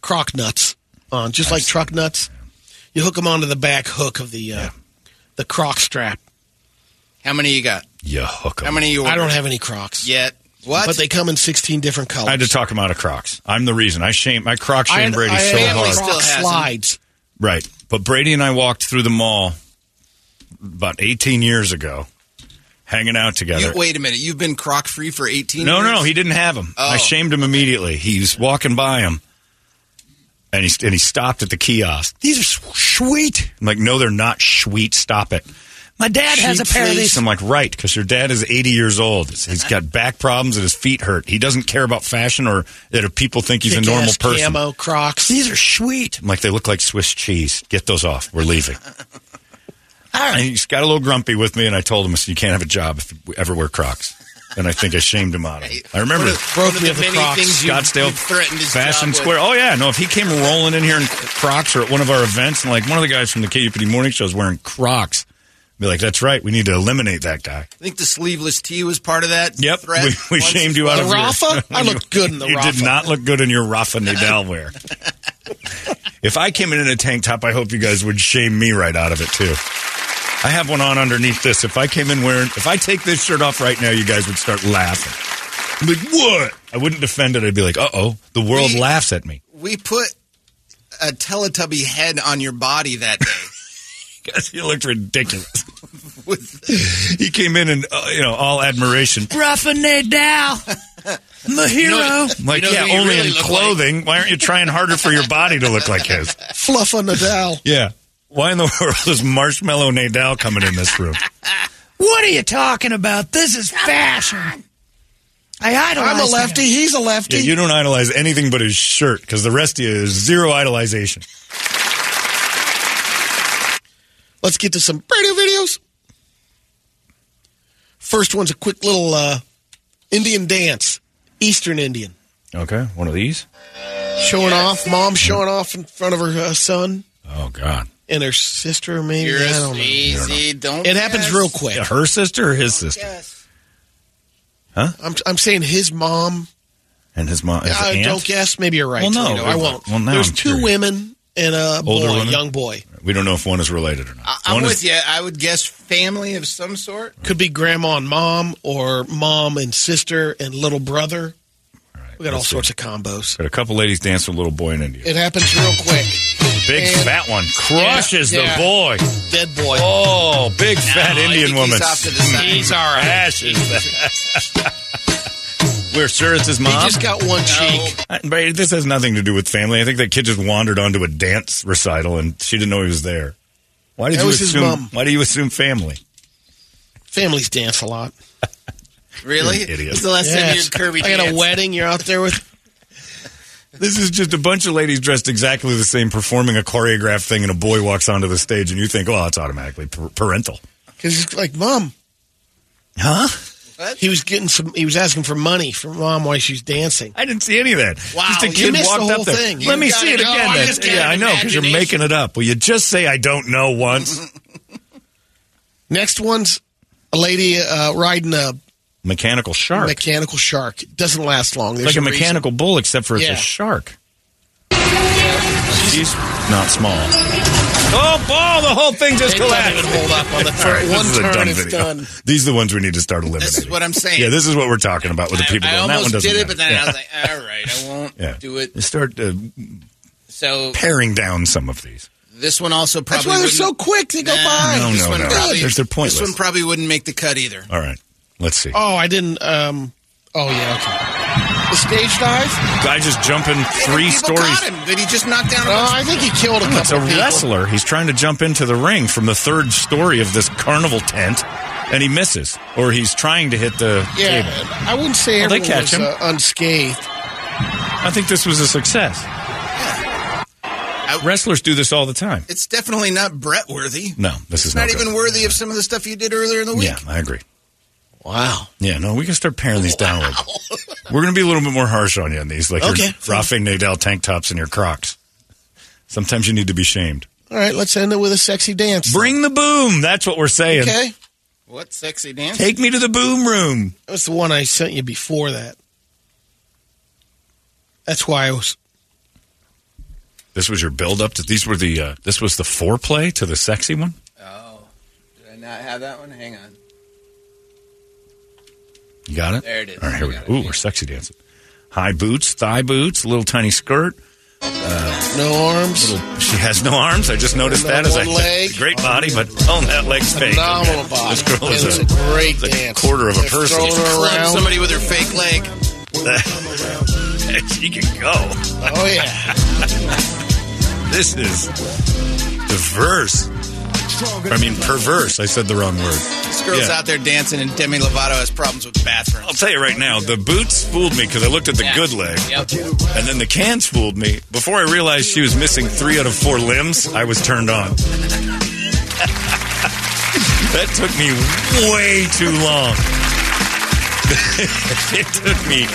Croc nuts on, just like truck nuts. You hook them onto the back hook of the uh, the Croc strap. How many you got? Yeah, hook 'em. How many you I don't have any Crocs yet. What? But they come in 16 different colors. I had to talk him out of Crocs. I'm the reason. I shame my Croc shame had- Brady I so had hard. Croc slides. Right. But Brady and I walked through the mall about 18 years ago, hanging out together. You, wait a minute. You've been croc free for 18 no, years? no, no. He didn't have them. Oh. I shamed him immediately. He's walking by him, and he and he stopped at the kiosk. These are sweet. I'm like, no, they're not sweet. Stop it. My dad has a pair of these. I'm like, right, because your dad is 80 years old. He's got back problems and his feet hurt. He doesn't care about fashion or that people think he's a normal person. Camo Crocs. These are sweet. I'm like, they look like Swiss cheese. Get those off. We're leaving. Ah. And he's got a little grumpy with me, and I told him, I said, you can't have a job if you ever wear Crocs. And I think I shamed him out of it. I remember Broke one of the the many Crocs. Scottsdale threatened his Fashion job with. Square. Oh yeah, no. If he came rolling in here in Crocs or at one of our events, and like one of the guys from the KUPD morning show is wearing Crocs, I'd be like, "That's right. We need to eliminate that guy." I think the sleeveless tee was part of that. Yep, threat we, we shamed you out well. of your- Rafa? I looked good in the You Rafa. did not look good in your Rafa Nadal wear. if I came in in a tank top, I hope you guys would shame me right out of it too. I have one on underneath this. If I came in wearing, if I take this shirt off right now, you guys would start laughing. I'm like, what? I wouldn't defend it. I'd be like, uh oh, the world We- laughs at me. We put a Teletubby head on your body that day. Because he looked ridiculous. he came in and, uh, you know, all admiration. Rafa Nadal. I'm a hero. I'm like, You know yeah, only really in look clothing. Why aren't you trying harder for your body to look like his? Fluff on Nadal. Yeah. Why in the world is Marshmallow Nadal coming in this room? What are you talking about? This is fashion. I idolize I'm a lefty. guy. He's a lefty. Yeah, you don't idolize anything but his shirt because the rest of you is zero idolization. Let's get to some radio videos. First one's a quick little uh, Indian dance, Eastern Indian, Okay, one of these. showing off. Mom showing off in front of her uh, son Oh God, and her sister. Maybe You're I don't know. easy. Don't. It happens real quick. yeah, her sister or his sister, Yes. I'm I'm saying his mom. and his mom. His I aunt? don't guess. Maybe you're right. Well, no. Toledo. I won't. Well, now There's I'm two curious. women and a Older boy, women? young boy. We don't know if one is related or not. I- I'm One with is- you. I would guess family of some sort. Could be grandma and mom, or mom and sister and little brother. Right, We got all let's sorts see. of combos. Got a couple ladies dancing with a little boy in India. It happens real quick. Big and- fat one crushes Yeah, yeah. the boy. Dead boy. Oh, big fat No, I Indian think he's woman. off to the side. He's all right. Smashes. We're sure it's his He mom. just got one cheek. I- But this has nothing to do with family. I think that kid just wandered onto a dance recital and she didn't know he was there. Why did That you was his assume? mom. Why do you assume family? Families dance a lot. Really? You're idiot. When's the last time you Yes. did Kirby I got a wedding. You're out there with. This is just a bunch of ladies dressed exactly the same, performing a choreographed thing, and a boy walks onto the stage, and you think, "Oh, it's automatically parental." Because he's like, Mom. Huh? He was getting some. He was asking for money from mom while she's dancing. I didn't see any of that. Wow, just a you kid missed the walked whole up there. thing. Let You me see it go. again. I then. yeah, I know because you're making it up. Will you just say I don't know once? Next one's a lady uh, riding a Mechanical shark. Mechanical shark. It doesn't last long. There's like a reason. mechanical bull, except for it's Yeah. a shark. She's not small. Oh, ball! The whole thing just It doesn't collapsed. even hold up on the All fir- right, one this is a turn, video. done. These are the ones we need to start eliminating. This is what I'm saying. Yeah, this is what we're talking about with the people. I, I going, that one almost did it, matter." but then Yeah. I was like, all right, I won't Yeah. do it. Start uh, So paring down some of these. this one also probably. That's why they're so quick. They go Nah, by. No, this no, one no. Probably, There's- they're pointless. This one probably wouldn't make the cut either. All right, let's see. Oh, I didn't. Um. Oh yeah. Okay. The stage dive. Guy just jumping three People stories. caught him. Did he just knock down a Oh, I think he killed a It's a people. wrestler. He's trying to jump into the ring from the third story of this carnival tent, and he misses, or he's trying to hit the Yeah, table. I wouldn't say Well, they everyone catch was him. uh, unscathed. I think this was a success. Wrestlers do this all the time. It's definitely not Brett worthy. No, this It's is not no good. even worthy of some of the stuff you did earlier in the week. Yeah, I agree. Wow. Yeah, no, we can start paring these down a little. We're going to be a little bit more harsh on you on these, like Okay, your Rafael Nadal tank tops and your Crocs. Sometimes you need to be shamed. All right, let's end it with a sexy dance. Bring the boom. That's what we're saying. Okay. What sexy dance? Take me to the boom room. That was the one I sent you before that. That's why I was. This was your build up to these were the uh, this was the foreplay to the sexy one. Oh, did I not have that one? Hang on. You got it? There it is. All right, here we I got go. Ooh, we're sexy dancing. High boots, thigh boots, little tiny skirt. Uh, no arms. Little, she has no arms. I just noticed No that as one I leg. great body, but oh, that leg's fake. Phenomenal body. This girl is a, a great is a quarter of a They're person. throwing her Club around. somebody with her fake leg. she can go. Oh yeah. This is diverse. I mean, perverse. I said the wrong word. This girl's Yeah. out there dancing, and Demi Lovato has problems with bathrooms. I'll tell you right now, the boots fooled me because I looked at the Yeah. good leg, Yep. and then the cans fooled me. Before I realized she was missing three out of four limbs, I was turned on. that took me way too long. it took me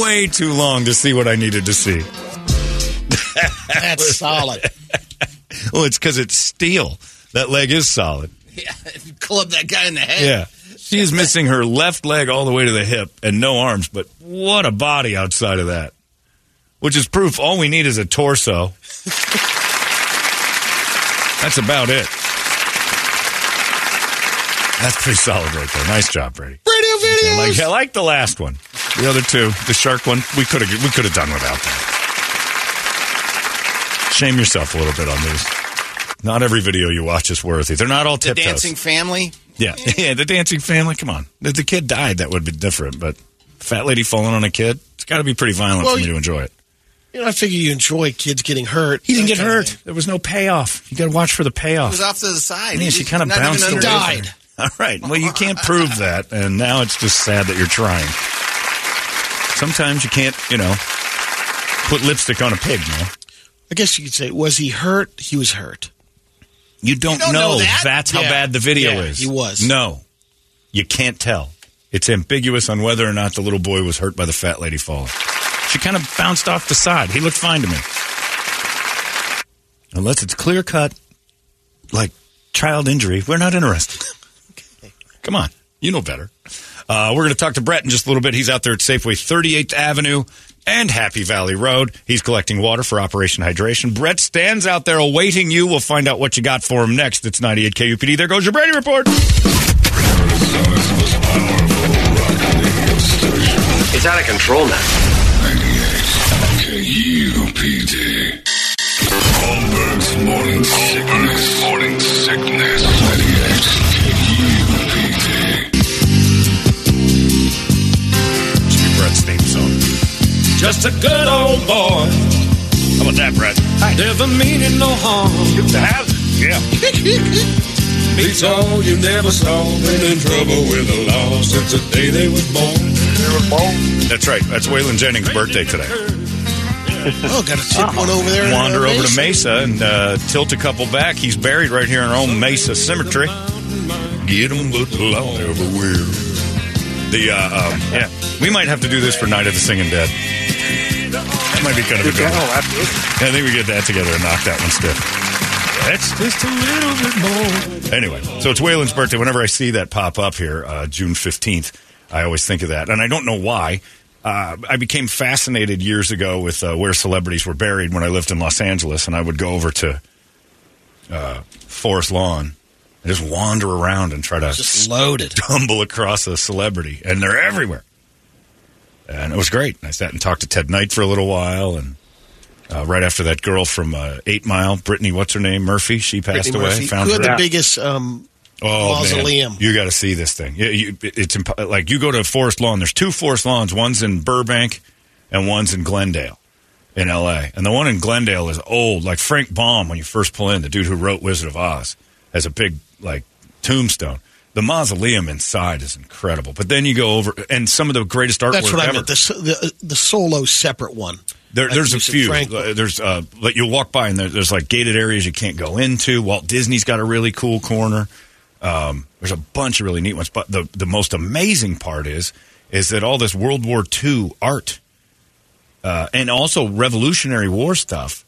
way too long to see what I needed to see. That's solid. Well, it's because it's steel. That leg is solid. Yeah, club that guy in the head. Yeah. She is missing her left leg all the way to the hip and no arms, but what a body outside of that. Which is proof all we need is a torso. That's about it. That's pretty solid right there. Nice job, Brady. Radio videos. Like, I like the last one. The other two, the shark one, we could have we could have done without that. Shame yourself a little bit on these. Not every video you watch is worthy. They're not all The tiptoes. dancing family. Yeah, yeah, the dancing family. Come on, if the kid died, that would be different. But fat lady falling on a kid, it's got to be pretty violent Well, for me you- to enjoy it. You know, I figure you enjoy kids getting hurt. He didn't get hurt. There was no payoff. You got to watch for the He payoff. was off to the side. Yeah, He she kind of bounced under away. died. from. All right. Well, you can't prove that, and now it's just sad that you're trying. Sometimes you can't, you know, put lipstick on a pig. Man. I guess you could say, was he hurt? He was hurt. You don't, don't know. know that? That's how Yeah. bad the video Yeah, is. he was. No, you can't tell. It's ambiguous on whether or not the little boy was hurt by the fat lady falling. She kind of bounced off the side. He looked fine to me. Unless it's clear cut, like child injury, we're not interested. Come on, you know better. Uh, we're going to talk to Brett in just a little bit. He's out there at Safeway 38th Avenue and Happy Valley Road. He's collecting water for Operation Hydration. Brett stands out there awaiting you. We'll find out what you got for him next. It's 98 KUPD. There goes your Brady report. It's out of control now. 98 KUPD. Holmberg's morning sickness. Morning Just a good old boy. How about that, Brett? Never meaning no harm. Good to have you. Yeah. Beats all you never saw. Been in trouble with the law since the day they was born. That's right. That's Waylon Jennings' birthday today. Oh, got to tip one over there. Wander over to Mesa and uh, tilt a couple back. He's buried right here in our own Mesa Cemetery. Get him little out everywhere. The uh, um, yeah, we might have to do this for Night of the Singing Dead. That might be kind of a good one. I think we get that together and knock that one stiff. That's just a little bit more. Anyway, so it's Waylon's birthday. Whenever I see that pop up here, uh, June 15th, I always think of that, and I don't know why. Uh, I became fascinated years ago with uh, where celebrities were buried when I lived in Los Angeles, and I would go over to uh, Forest Lawn and just wander around and try to Just loaded. stumble across a celebrity, and they're everywhere. And it was great. I sat and talked to Ted Knight for a little while, and uh, right after that girl from uh, Eight Mile, Brittany, what's her name, Murphy, she passed Brittany away. Murphy, Found who had her. the biggest um, Oh, mausoleum. Man. You got to see this thing. You, you, it's imp- like you go to Forest Lawn. There's two Forest Lawns. One's in Burbank, and one's in Glendale, in L.A. And the one in Glendale is old, like Frank Baum. When you first pull in, the dude who wrote Wizard of Oz has a big like tombstone. The mausoleum inside is incredible. But then you go over, and some of the greatest artwork That's what I meant. The, the, the solo separate one. There, Like there's a few. Frank- Uh, There's uh, like you'll walk by and there, there's like gated areas you can't go into. Walt Disney's got a really cool corner. Um, there's a bunch of really neat ones, but the the most amazing part is is that all this World War II art uh, and also Revolutionary War stuff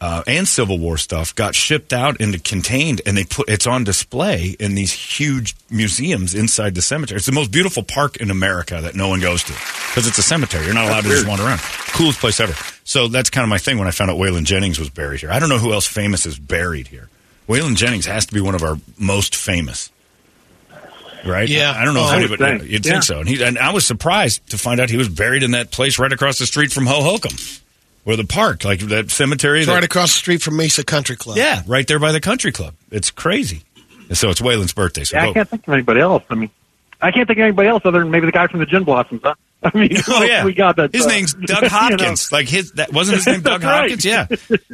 uh, and Civil War stuff got shipped out and contained, and they put it's on display in these huge museums inside the cemetery. It's the most beautiful park in America that no one goes to because it's a cemetery. You're not allowed to just wander around. Coolest place ever. So that's kind of my thing when I found out Waylon Jennings was buried here. I don't know who else famous is buried here. Waylon Jennings has to be one of our most famous. Right? Yeah. I don't know Oh, if would anybody. think. You'd Yeah. think so. And, he, and I was surprised to find out he was buried in that place right across the street from Hohokam, where the park, like that cemetery. It's that- right across the street from Mesa Country Club. yeah, right there by the country club. It's crazy. And so it's Waylon's birthday. So Yeah, I can't think of anybody else. I mean, I can't think of anybody else other than maybe the guy from the Gin Blossoms. Huh? I mean, Oh yeah, we got that. His uh, name's Doug you know. Hopkins. Like his that wasn't his name Doug right. Hopkins. Yeah,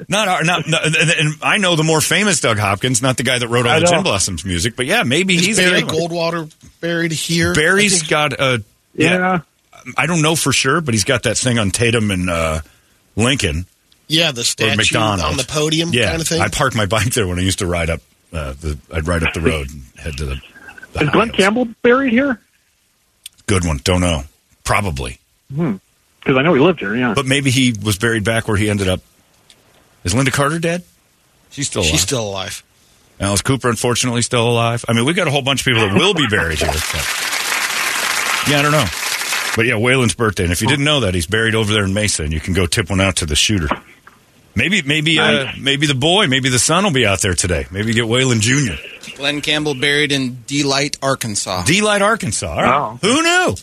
not our, not, not and, and I know the more famous Doug Hopkins, not the guy that wrote all I the know. Gin Blossoms music. But yeah, maybe Is he's Barry the. Goldwater buried here. Barry's got a yeah. I don't know for sure, but he's got that thing on Tatum and uh, Lincoln Yeah, the or statue McDonald on the podium Yeah, kind of thing. I parked my bike there when I used to ride up. Uh, the I'd ride up the road and head to the. the Is Glen Campbell buried here? Good one. Don't know. Probably. Hmm. Because I know he lived here. Yeah. But maybe he was buried back where he ended up. Is Lynda Carter dead? She's still alive. She's still alive. Alice Cooper, unfortunately, still alive. I mean, we've got a whole bunch of people that will be buried here. but- yeah, I don't know. But yeah, Waylon's birthday. And if you didn't know that, he's buried over there in Mesa, and you can go tip one out to the shooter. Maybe, maybe, uh, maybe the boy, maybe the son will be out there today. Maybe get Waylon Jr. Glen Campbell buried in Delight, Arkansas. Delight, Arkansas. All right. Who knew?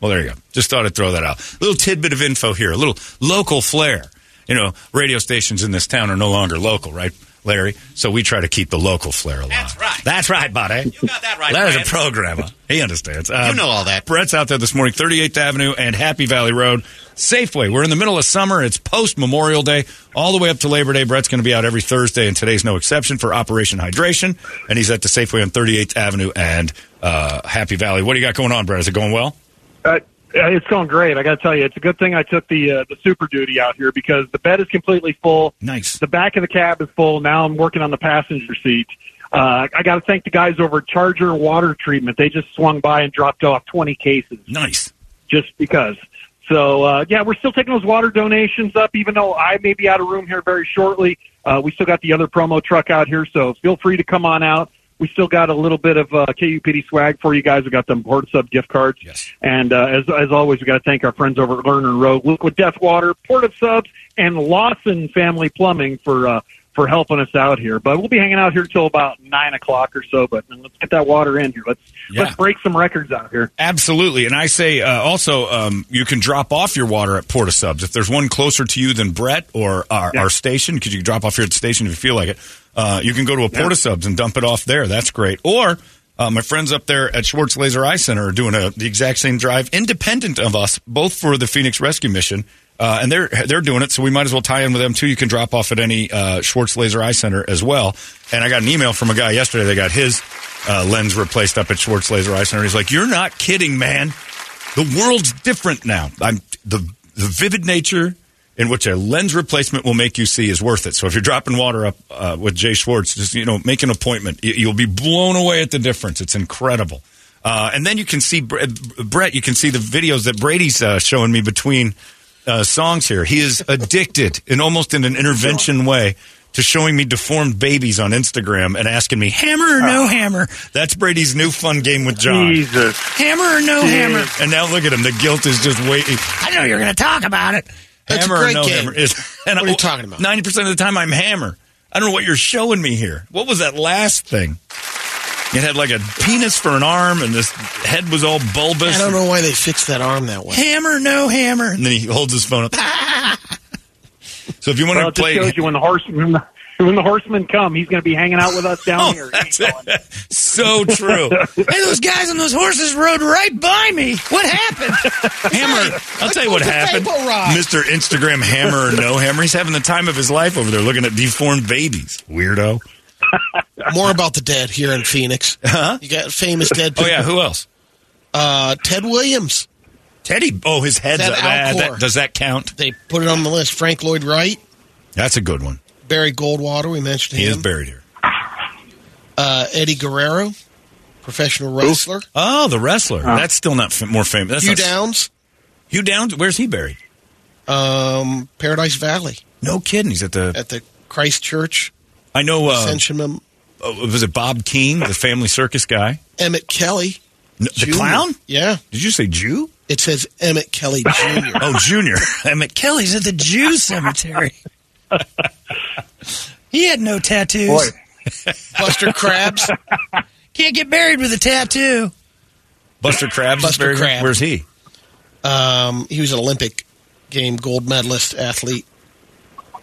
Well, there you go. Just thought I'd throw that out. A little tidbit of info here, a little local flair. You know, radio stations in this town are no longer local, right, Larry? So we try to keep the local flair alive. That's right. That's right, buddy. You got that right. Larry's a programmer. He understands. Um, You know all that. Brett's out there this morning, 38th Avenue and Happy Valley Road. Safeway. We're in the middle of summer. It's post Memorial Day, all the way up to Labor Day. Brett's going to be out every Thursday, and today's no exception for Operation Hydration. And he's at the Safeway on 38th Avenue and uh, Happy Valley. What do you got going on, Brett? Is it going well? Uh, it's going great. I got to tell you, it's a good thing I took the uh, the super duty out here because the bed is completely full. Nice. The back of the cab is full. Now I'm working on the passenger seat. Uh, I got to thank the guys over at Charger Water Treatment. They just swung by and dropped off 20 cases. Nice. Just because. So uh, yeah, we're still taking those water donations up, even though I may be out of room here very shortly. Uh, we still got the other promo truck out here, so feel free to come on out. We still got a little bit of uh, KUPD swag for you guys. We got them Port Sub gift cards. Yes. And uh, as as always, we got to thank our friends over at Lerner Road, Liquid Death Water, Port of Subs, and Lawson Family Plumbing for uh, for helping us out here. But we'll be hanging out here till about nine o'clock or so. But let's get that water in here. Let's Yeah. let's break some records out here. Absolutely. And I say uh, also, um, you can drop off your water at Port of Subs. If there's one closer to you than Brett or our, our station, because you can drop off here at the station if you feel like it, uh, you can go to a Port of Subs and dump it off there. That's great. Or uh, my friends up there at Schwartz Laser Eye Center are doing a, the exact same drive, independent of us, both for the Phoenix Rescue Mission. Uh, and they're they're doing it, so we might as well tie in with them too. You can drop off at any uh, Schwartz Laser Eye Center as well. And I got an email from a guy yesterday. They got his uh, lens replaced up at Schwartz Laser Eye Center. He's like, "You're not kidding, man. The world's different now. I'm the the vivid nature in which a lens replacement will make you see is worth it. So if you're dropping water up uh, with Jay Schwartz, just you know, make an appointment. You- You'll be blown away at the difference. It's incredible. Uh, and then you can see Brett. You can see the videos that Brady's uh, showing me between uh, songs here. He is addicted in almost in an intervention way to showing me deformed babies on Instagram and asking me, Hammer or no hammer? That's Brady's new fun game with John. Jesus. Hammer or no hammer? And now look at him. The guilt is just waiting. I know you're going to talk about it. That's hammer a great or no game. hammer? Is, and What are you oh, talking about? Ninety percent of the time, I'm hammer. I don't know what you're showing me here. What was that last thing? It had like a penis for an arm, and this head was all bulbous. I don't know why they fixed that arm that way. Hammer, no hammer. And then he holds his phone up. so if you want Well, to play, shows you when the horse when the, when the horsemen come, he's going to be hanging out with us down Oh, here. that's so true. Hey, those guys on those horses rode right by me. What happened? Hammer. I'll tell you what happened. Mr. Instagram Hammer or no hammer. He's having the time of his life over there looking at deformed babies. Weirdo. More about the dead here in Phoenix. Huh? You got famous dead Oh yeah. Who else? Uh, Ted Williams. Teddy. Oh, his head's Ted up. Ah, that- does that count? They put it on the list. Frank Lloyd Wright, That's a good one. Barry Goldwater. We mentioned He him. He is buried here. uh, Eddie Guerrero, professional wrestler. Oh, the wrestler. That's still not f- more famous. That's Hugh not- Downs, Hugh Downs. Where's he buried? um, Paradise Valley No kidding. He's at the. at the Christ Church. I know. Uh, Ascension Mem- oh, was it Bob King, the family circus guy? Emmett Kelly. No, the clown? Yeah. Did you say Jew? It says Emmett Kelly Jr. Oh, Junior. Emmett Kelly's at the Jew cemetery. he had no tattoos. Boy. Buster Crabs. Can't get buried with a tattoo. Buster Crabs Buster buried. here? Crabs. Where's he? Um, he was an Olympic game gold medalist, athlete,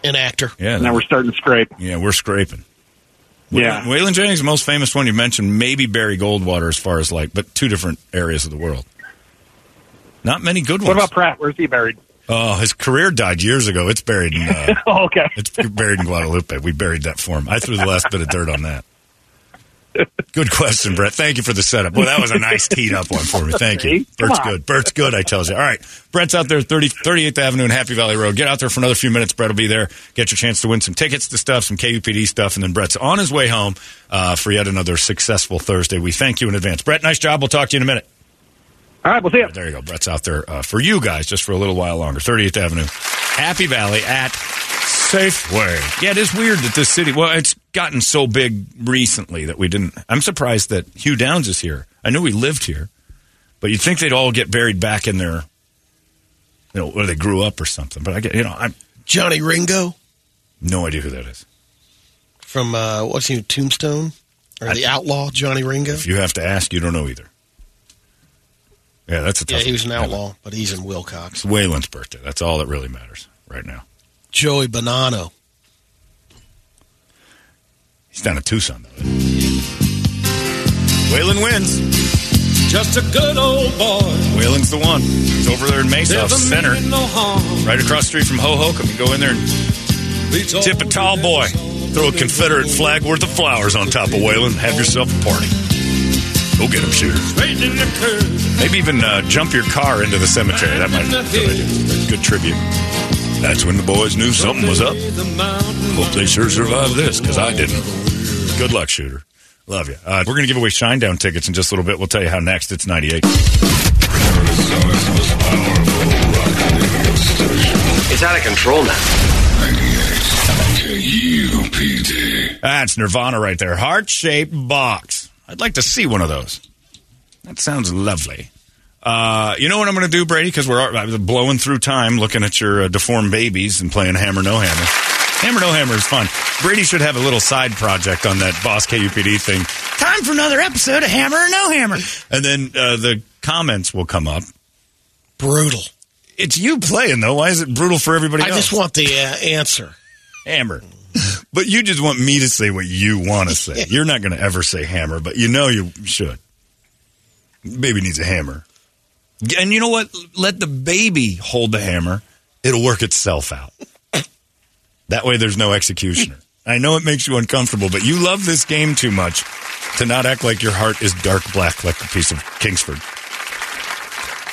and actor. Yeah. Now we're starting to scrape. Yeah, we're scraping. Yeah. Waylon Jennings, the most famous one you mentioned, maybe Barry Goldwater as far as like, but two different areas of the world. Not many good ones. What about Pratt? Where's he buried? Oh, his career died years ago. It's buried in. Uh, Oh, okay. it's buried in Guadalupe. We buried that for him. I threw the last bit of dirt on that. Good question, Brett. Thank you for the setup. Well, that was a nice teed up one for me. Thank you. Bert's good. Bert's good, I tells you. All right. Brett's out there, 30, 38th Avenue and Happy Valley Road. Get out there for another few minutes. Brett will be there. Get your chance to win some tickets to stuff, some KUPD stuff, and then Brett's on his way home uh, for yet another successful Thursday. We thank you in advance. Brett, nice job. We'll talk to you in a minute. All right, we'll see you. There you go. Brett's out there uh, for you guys just for a little while longer. 38th Avenue, Happy Valley at Safeway. Yeah, it is weird that this city, well, it's gotten so big recently that we didn't. I'm surprised that Hugh Downs is here. I knew he lived here, but you'd think they'd all get buried back in their, you know, where they grew up or something. But I get, you know, I'm Johnny Ringo no idea who that is. from uh, what's he? Tombstone or the Outlaw Johnny Ringo? If you have to ask, you don't know either. Yeah, that's a tough Yeah, he was an one. outlaw, but he's in Willcox. It's Waylon's birthday. That's all that really matters right now. Joey Bonanno. He's down in Tucson, though. Waylon wins. Just a good old boy. Waylon's the one. He's over there in Mesa, off center, no harm. right across the street from Hohokam. You go in there and Beats tip a tall boy. Throw a Confederate flag worth of flowers on top of Waylon. Have yourself a party. Go get him, shooter. Straight in the curve. Maybe even uh, jump your car into the cemetery. That might be a good idea. Good tribute. That's when the boys knew something was up. Hope they sure survived this, because I didn't. Good luck, shooter. Love you. Uh, we're going to give away Shinedown tickets in just a little bit. We'll tell you how next. It's 98. Arizona's most powerful rock radio station. It's out of control now. 98 KUPD. That's Nirvana right there. Heart shaped box. I'd like to see one of those. That sounds lovely. Uh, you know what I'm going to do, Brady? Because we're blowing through time looking at your uh, deformed babies and playing Hammer No Hammer. Hammer No Hammer is fun. Brady should have a little side project on that Boss KUPD thing. Time for another episode of Hammer or No Hammer. And then uh, the comments will come up. Brutal. It's you playing, though. Why is it brutal for everybody I else? just want the uh, answer. hammer. But you just want me to say what you want to say. You're not going to ever say hammer, but you know you should. Baby needs a hammer. And you know what? Let the baby hold the hammer. It'll work itself out. That way there's no executioner. I know it makes you uncomfortable, but you love this game too much to not act like your heart is dark black like a piece of Kingsford.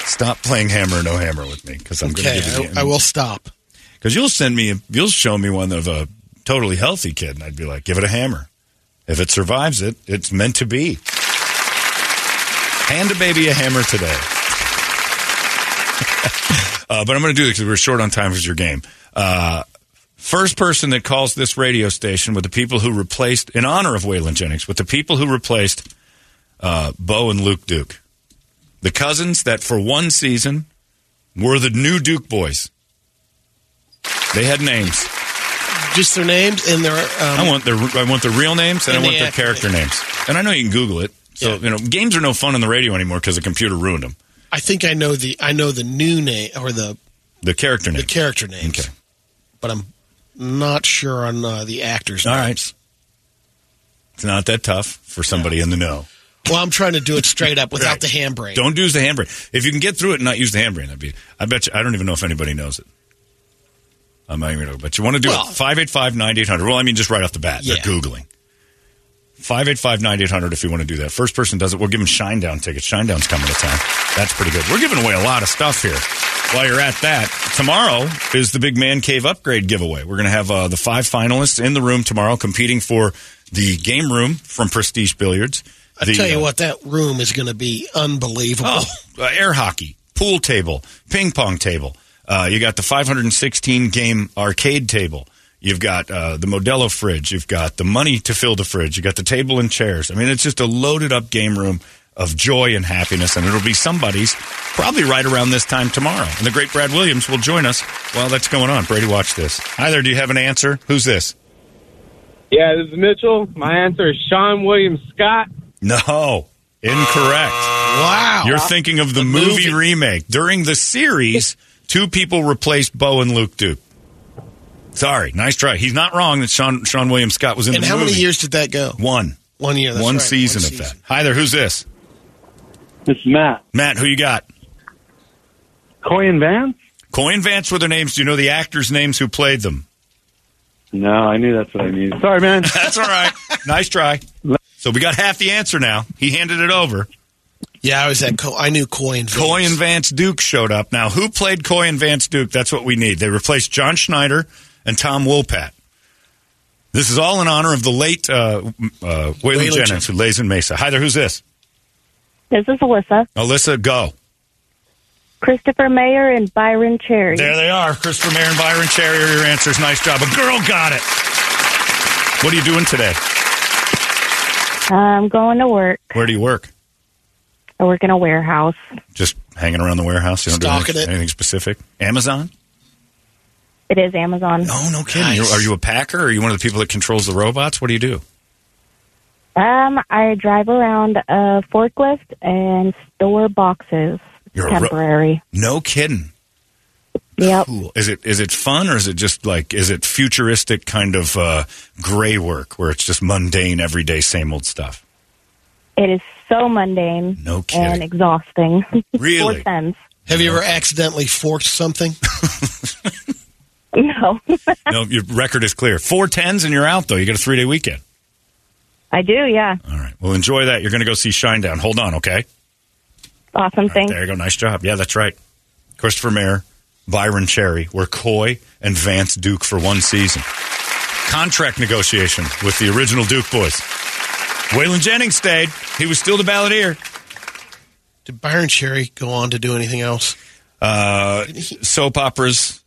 Stop playing hammer no hammer with me because I'm going to give you I, I will stop. because you'll send me, you'll show me one of a totally healthy kid, and I'd be like, give it a hammer. If it survives it, it's meant to be. Hand a baby a hammer today. uh, but I'm going to do this because we're short on time for your game. Uh, First person that calls this radio station with the people who replaced, in honor of Waylon Jennings, with the people who replaced uh, Bo and Luke Duke. The cousins that for one season were the new Duke boys. They had names. Just their names and their. Um, I want their I want their real names and, And I want the their character names. And I know you can Google it. So you know, games are no fun on the radio anymore because the computer ruined them. I think I know the I know the new name or the The character name the character names. Okay. But I'm not sure on uh, the actors. All names. right. It's not that tough for somebody in the know. Well, I'm trying to do it straight up without the handbrake. Don't use the handbrake. If you can get through it and not use the handbrake, that'd be. I bet you. I don't even know if anybody knows it. I'm not even. gonna- I may know but you want to do Well- it? Five eight five ninety eight hundred. Well, I mean, just right off the bat, Yeah. they're googling. Five eight five ninety eight hundred. If you want to do that, first person does it. We're giving Shinedown tickets. Shinedown's coming to town. That's pretty good. We're giving away a lot of stuff here. While you're at that, tomorrow is the big man cave upgrade giveaway. We're going to have uh, the five finalists in the room tomorrow, competing for the game room from Prestige Billiards. I The, tell you uh, what, that room is going to be unbelievable. Oh, uh, air hockey, pool table, ping pong table. Uh, you got the 516 game arcade table. You've got uh, the Modelo fridge. You've got the money to fill the fridge. You've got the table and chairs. I mean, it's just a loaded up game room of joy and happiness, and it'll be somebody's probably right around this time tomorrow. And the great Brad Williams will join us while that's going on. Brady, watch this. Hi there. Do you have an answer? Who's this? Yeah, this is Mitchell. My answer is Seann Williams Scott. No, incorrect. Wow. You're thinking of the, movie, remake. During the series, two people replaced Bo and Luke Duke. Sorry, nice try. He's not wrong that Seann Seann William Scott was in and the how movie. many years did that go? One. One year. That's one right, season one of that. Hi there, who's this? This is Matt. Matt, who you got? Coy and Vance? Coy and Vance were their names. Do you know the actors' names who played them? No, I knew that's what I needed. Sorry, man. That's all right. nice try. So we got half the answer now. He handed it over. Yeah, I was at. Co- I knew Coy and Vance. Coy and Vance Duke showed up. Now, who played Coy and Vance Duke? That's what we need. They replaced John Schneider and Tom Wopat. This is all in honor of the late uh, uh, Waylon Waylon Jennings, who lays in Mesa. Hi there, who's this? This is Alyssa. Alyssa, go. Christopher Mayer and Byron Cherry. There they are. Christopher Mayer and Byron Cherry are your answers. Nice job. A girl got it. What are you doing today? I'm going to work. Where do you work? I work in a warehouse. Just hanging around the warehouse? You don't do anything, it. anything specific? Amazon? It is Amazon. No, no kidding. You're- Are you a packer? Or are you one of the people that controls the robots? What do you do? Um, I drive around a forklift and store boxes. You're a ro- temporary. No kidding. Yep. Cool. Is it is it fun or is it just like is it futuristic kind of uh, gray work where it's just mundane, everyday, same old stuff? It is so mundane No kidding. and exhausting. Really? Four tens. Have you ever accidentally forked something? No. no, your record is clear. Four tens and you're out though. You get a three day weekend. I do, yeah. All right. Well, enjoy that. You're going to go see Shinedown. Hold on, okay? Awesome. Thanks. There you go. Nice job. Yeah, that's right. Christopher Mayer, Byron Cherry were Coy and Vance Duke for one season. Contract negotiation with the original Duke boys. Waylon Jennings stayed. He was still the balladeer. Did Byron Cherry go on to do anything else? Uh, soap operas.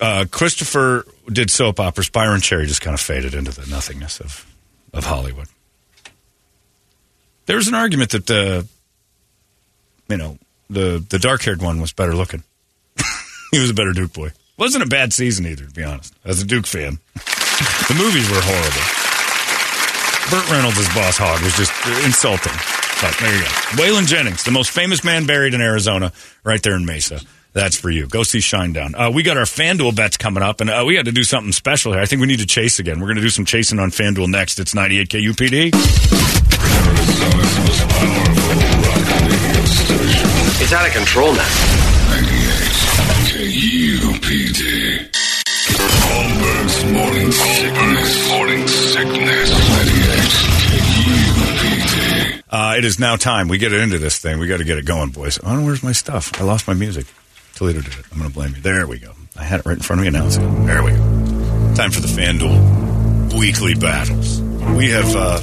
Uh, Christopher did soap operas. Byron Cherry just kind of faded into the nothingness of, of Hollywood. There was an argument that the, you know, the the dark haired one was better looking. he was a better Duke boy. Wasn't a bad season either, to be honest. As a Duke fan, the movies were horrible. Burt Reynolds as Boss Hogg was just insulting. But there you go. Waylon Jennings, the most famous man buried in Arizona, right there in Mesa. That's for you. Go see Shinedown. Uh, we got our FanDuel bets coming up, and uh, we got to do something special here. I think we need to chase again. We're going to do some chasing on FanDuel next. It's 98 KUPD. It's out of control now. 98 KUPD. Holmberg's morning sickness. Morning sickness. Uh, it is now time. We get it into this thing. We got to get it going, boys. Oh, where's my stuff? I lost my music. Toledo did it. I'm going to blame you. There we go. I had it right in front of me. Now it's There we go. Time for the FanDuel weekly battles. We have uh,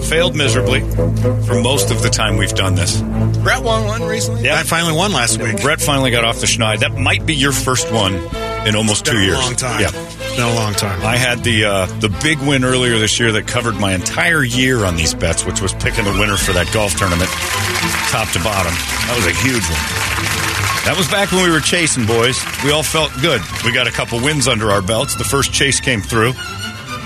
failed miserably for most of the time we've done this. Brett won one recently. Yeah, I finally won last week. Brett finally got off the schneid. That might be your first one in almost Been two a years. long time. Yeah. Been a long time. I had the uh, the big win earlier this year that covered my entire year on these bets, which was picking the winner for that golf tournament, top to bottom. That was a huge one. That was back when we were chasing, boys. We all felt good. We got a couple wins under our belts. The first chase came through.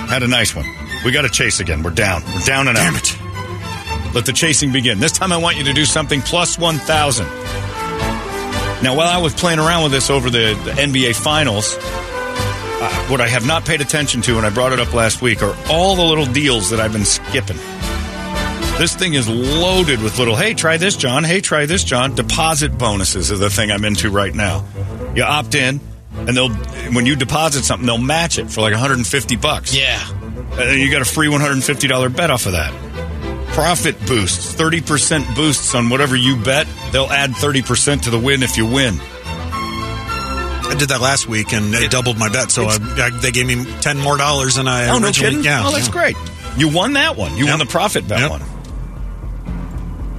Had a nice one. We got to chase again. We're down. We're down and out. Damn it. Let the chasing begin. This time I want you to do something plus 1,000. Now, while I was playing around with this over the, the NBA Finals, uh, what I have not paid attention to, and I brought it up last week, are all the little deals that I've been skipping. This thing is loaded with little, hey, try this, John. Hey, try this, John. Deposit bonuses are the thing I'm into right now. You opt in, and they'll when you deposit something, they'll match it for like 150 bucks. Yeah. And you got a free $150 bet off of that. Profit boosts, 30% boosts on whatever you bet. They'll add 30% to the win if you win. I did that last week and it doubled my bet. So I, I, they gave me ten more dollars than I Oh, no originally. kidding? Yeah, oh, that's yeah. great. You won that one. You won the profit bet Yep. one.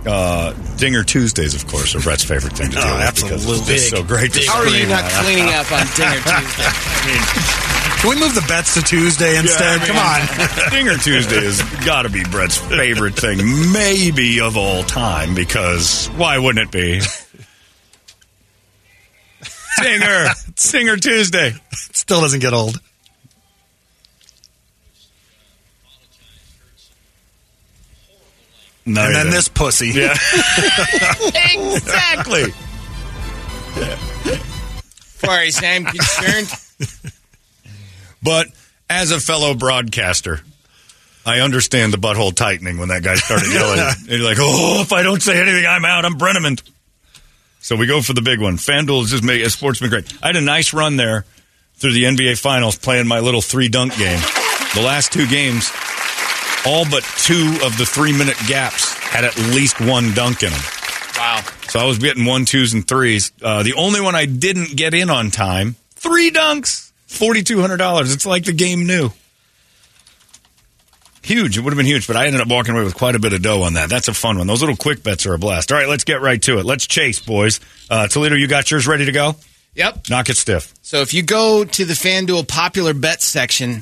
Uh, Dinger Tuesdays, of course, are Brett's favorite thing to do. Oh, with because absolutely. It's just so great to How are you not cleaning up on Dinger Tuesday? Can we move the bets to Tuesday instead? Yeah, Come on. mean, Dinger Tuesday has got to be Brett's favorite thing, maybe of all time, because why wouldn't it be? Dinger, Dinger Tuesday. Still doesn't get old. No, and then didn't. this pussy. Yeah. exactly. far as I'm concerned. But as a fellow broadcaster, I understand the butthole tightening when that guy started yelling. and you're like, oh, if I don't say anything, I'm out. I'm Brennaman. So we go for the big one. FanDuel is just making sports been great. I had a nice run there through the NBA Finals playing my little three dunk game. The last two games, all but two of the three minute gaps had at least one dunk in them. Wow. So I was getting one, twos, and threes. Uh, the only one I didn't get in on time, three dunks, forty-two hundred dollars. It's like the game new. Huge. It would have been huge, but I ended up walking away with quite a bit of dough on that. That's a fun one. Those little quick bets are a blast. All right, let's get right to it. Let's chase, boys. Uh, Toledo, you got yours ready to go? Yep. Knock it stiff. So if you go to the FanDuel popular bet section,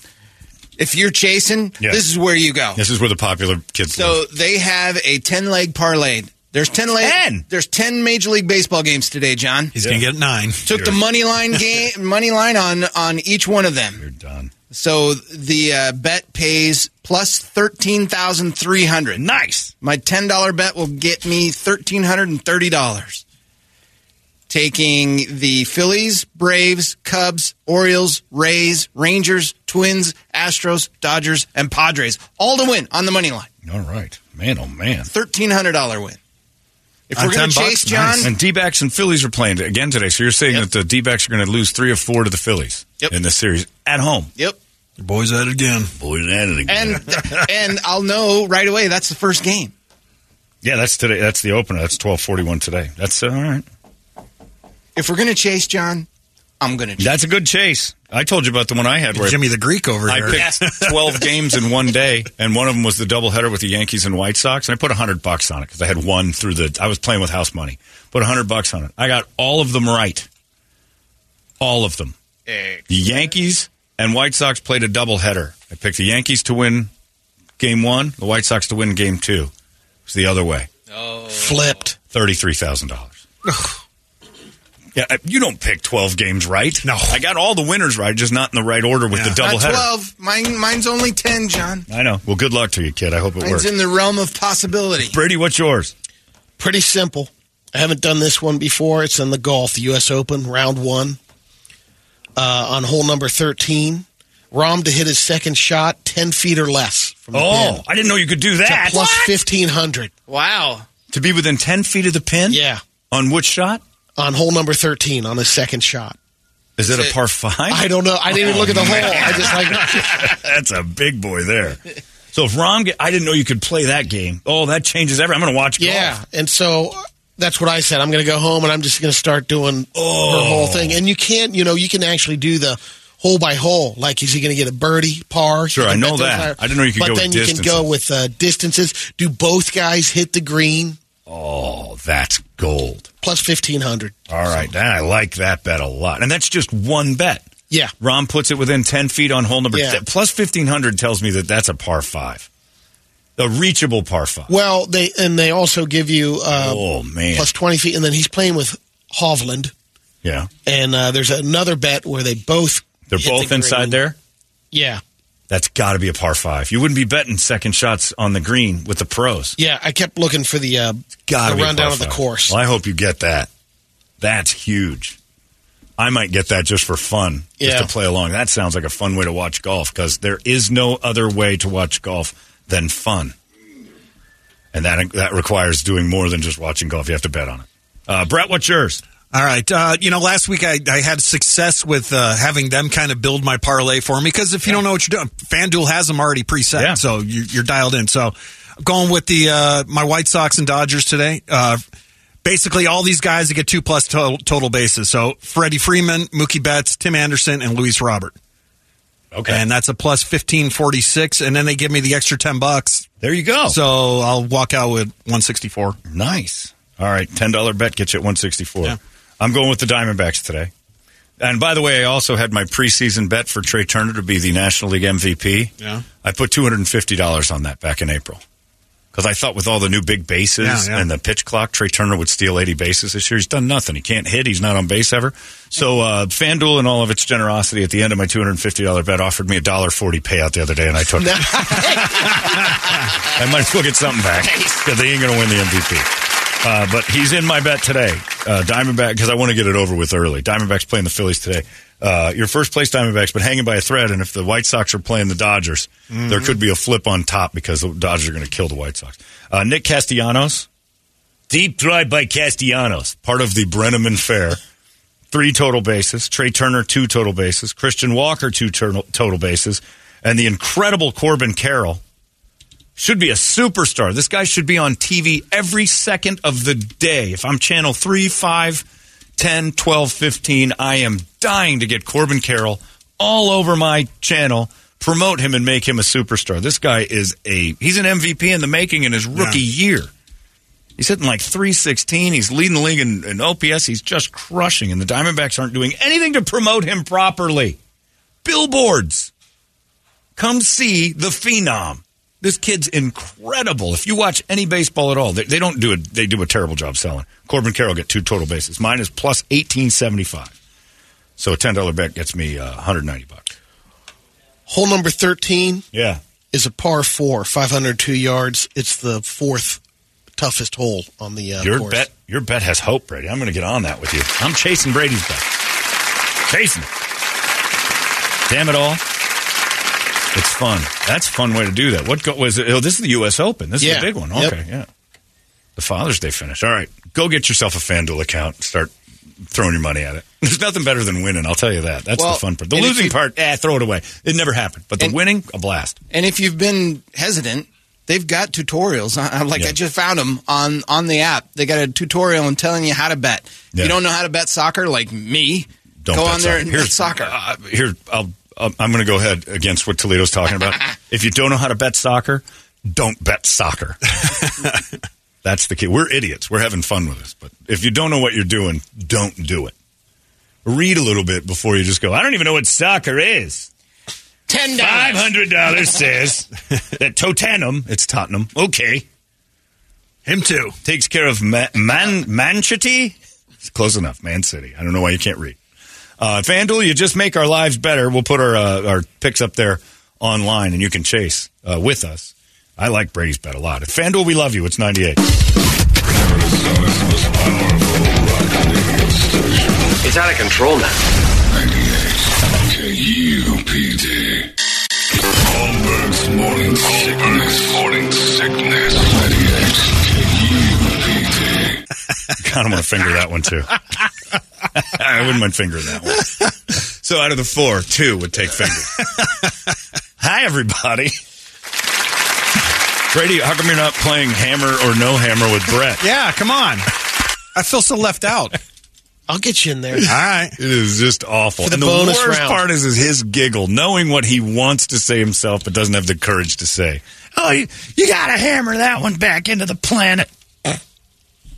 if you're chasing, Yeah. this is where you go. This is where the popular kids live. So they have a 10 leg parlay. There's 10 leg 10? There's 10 Major League Baseball games today, John. He's gonna get nine. Took the money line game money line on on each one of them. You're done. So the uh, bet pays plus thirteen thousand three hundred. Nice. My ten dollar bet will get me thirteen hundred and thirty dollars. Taking the Phillies, Braves, Cubs, Orioles, Rays, Rangers, Twins, Astros, Dodgers, and Padres, all to win on the money line. All right. Man, oh, man. Thirteen hundred dollar win. If we're going 10 to bucks? chase John, Nice. And D backs and Phillies are playing again today. So you're saying that the D backs are going to lose three or four to the Phillies in this series at home. Yep. The boys at it again. Boys at it again. and and I'll know right away that's the first game. Yeah, that's today. That's the opener. That's twelve forty one today. That's uh, all right. If we're going to chase John, I'm going to. That's a good chase. I told you about the one I had where Jimmy the Greek over I here. I picked twelve games in one day, and one of them was the doubleheader with the Yankees and White Sox, and I put hundred bucks on it because I had one through the. I was playing with house money. Put hundred bucks on it. I got all of them right. All of them. The Yankees and White Sox played a doubleheader. I picked the Yankees to win game one, the White Sox to win game two. It was the other way. Oh. Flipped. Thirty-three thousand dollars. Yeah, uh, you don't pick twelve games right. No, I got all the winners right, just not in the right order with the double Not twelve. Mine, mine's only ten, John. I know. Well, good luck to you, kid. I hope it Mine's works. It's in the realm of possibility. Brady, what's yours? Pretty simple. I haven't done this one before. It's in the golf, the U.S. Open, round one. Uh, on hole number 13. Rahm to hit his second shot 10 feet or less from the Oh, pin. I didn't know you could do that. plus What? 1500. Wow. To be within ten feet of the pin? Yeah. On which shot? On hole number 13, on his second shot. Is it a par five? I don't know. I didn't even look at the hole. I just like. That's a big boy there. So if Rahm, get, I didn't know you could play that game. Oh, that changes everything. I'm going to watch. Yeah. And so that's what I said. I'm going to go home and I'm just going to start doing Oh. her whole thing. And you can't, you know, you can actually do the hole by hole. Like, is he going to get a birdie, par? Sure, I know that. higher. I didn't know you could but go with then you can go with uh, distances. Do both guys hit the green? Oh, that's gold. Plus 1500 All right, then I like that bet a lot. And that's just one bet. Yeah. Rahm puts it within 10 feet on hole number Yeah. 10. Plus 1500 tells me that that's a par five. A reachable par five. Well, they and they also give you uh, oh, man. plus 20 feet, and then he's playing with Hovland. yeah. And uh, there's another bet where they both. They're both the inside green. there? Yeah. That's got to be a par five. You wouldn't be betting second shots on the green with the pros. Yeah, I kept looking for the, uh, the rundown of the course. Well, I hope you get that. That's huge. I might get that just for fun, just Yeah. to play along. That sounds like a fun way to watch golf because there is no other way to watch golf than fun, and that that requires doing more than just watching golf. You have to bet on it. Uh, Brett, what's yours? All right. Uh, you know, last week I, I had success with uh, having them kind of build my parlay for me because if you don't know what you're doing, FanDuel has them already preset, Yeah. so you, you're dialed in. So I'm going with the uh, my White Sox and Dodgers today. Uh, basically, all these guys that get two plus total, total bases. So Freddie Freeman, Mookie Betts, Tim Anderson, and Luis Robert. Okay, and that's a plus fifteen forty six, and then they give me the extra ten bucks. There you go. So I'll walk out with one sixty four. Nice. All right, ten dollar bet gets you at one sixty four. I'm going with the Diamondbacks today. And by the way, I also had my preseason bet for Trea Turner to be the National League MVP. Yeah. I put two hundred and fifty dollars on that back in April because I thought with all the new big bases Yeah, yeah. and the pitch clock, Trea Turner would steal eighty bases this year. He's done nothing. He can't hit. He's not on base ever. So uh, FanDuel and all of its generosity at the end of my two hundred and fifty dollar bet offered me a dollar forty payout the other day, and I took it. I might as well get something back because they ain't going to win the MVP. Uh, but he's in my bet today. Uh, Diamondback, because I want to get it over with early. Diamondbacks playing the Phillies today. Uh, your first place Diamondbacks, but hanging by a thread. And if the White Sox are playing the Dodgers, Mm-hmm. there could be a flip on top because the Dodgers are going to kill the White Sox. Uh, Nick Castellanos, deep drive by Castellanos, part of the Brennaman Fair. Three total bases. Trea Turner, two total bases. Christian Walker, two total total bases. And the incredible Corbin Carroll, should be a superstar. This guy should be on TV every second of the day. If I'm channel 3, 5, 10, 12, 15, I am dying to get Corbin Carroll all over my channel, promote him and make him a superstar. This guy is a he's an MVP in the making in his rookie year. He's hitting like 316. He's leading the league in, in OPS. He's just crushing, and the Diamondbacks aren't doing anything to promote him properly. Billboards. Come see the phenom. This kid's incredible. If you watch any baseball at all, they, they don't do it. They do a terrible job selling. Corbin Carroll get two total bases. Mine is plus eighteen seventy five. So a ten dollar bet gets me uh, one hundred ninety bucks. Hole number 13 Yeah. is a par four, 502 yards. It's the fourth toughest hole on the uh, your course. bet, your bet has hope, Brady. I'm going to get on that with you. I'm chasing Brady's bet. Chasing it. Damn it all. It's fun. That's a fun way to do that. What go, was it? Oh, this is the U.S. Open. This is Yeah. the big one. Yep. Okay, yeah. The Father's Day finish. All right, go get yourself a FanDuel account. and Start throwing your money at it. There's nothing better than winning. I'll tell you that. That's Well, the fun part. The losing you- part, eh, throw it away. It never happened. But the And- winning, a blast. And if you've been hesitant, they've got tutorials. Like Yeah. I just found them on on the app. They got a tutorial on telling you how to bet. If you don't know how to bet soccer, like me, Don't go bet on there soccer. and Here's- bet soccer. Uh, here, I'll, I'll- I'm going to go ahead against what Toledo's talking about. if you don't know how to bet soccer, don't bet soccer. That's the key. We're idiots. We're having fun with this. But if you don't know what you're doing, don't do it. Read a little bit before you just go, I don't even know what soccer is. Ten Five hundred dollars says that Tottenham, it's Tottenham, okay. Him too. Takes care of Man, Man Manchity. It's close enough. Man City. I don't know why you can't read. Uh, FanDuel, you just make our lives better. We'll put our uh, our picks up there online, and you can chase uh, with us. I like Brady's bet a lot. At FanDuel, we love you. It's ninety eight. It's out of control now. KUPD. Holmberg's morning sickness. Morning sickness. 98 KUPD. kind of want to finger that one too. I wouldn't mind fingering that one. So out of the four, two would take finger. Hi, everybody. Brady, how come you're not playing hammer or no hammer with Brett? Yeah, come on. I feel so left out. I'll get you in there. All right. It is just awful. For the and the bonus worst round. part is, is his giggle, knowing what he wants to say himself, but doesn't have the courage to say. Oh, you, you got to hammer that one back into the planet.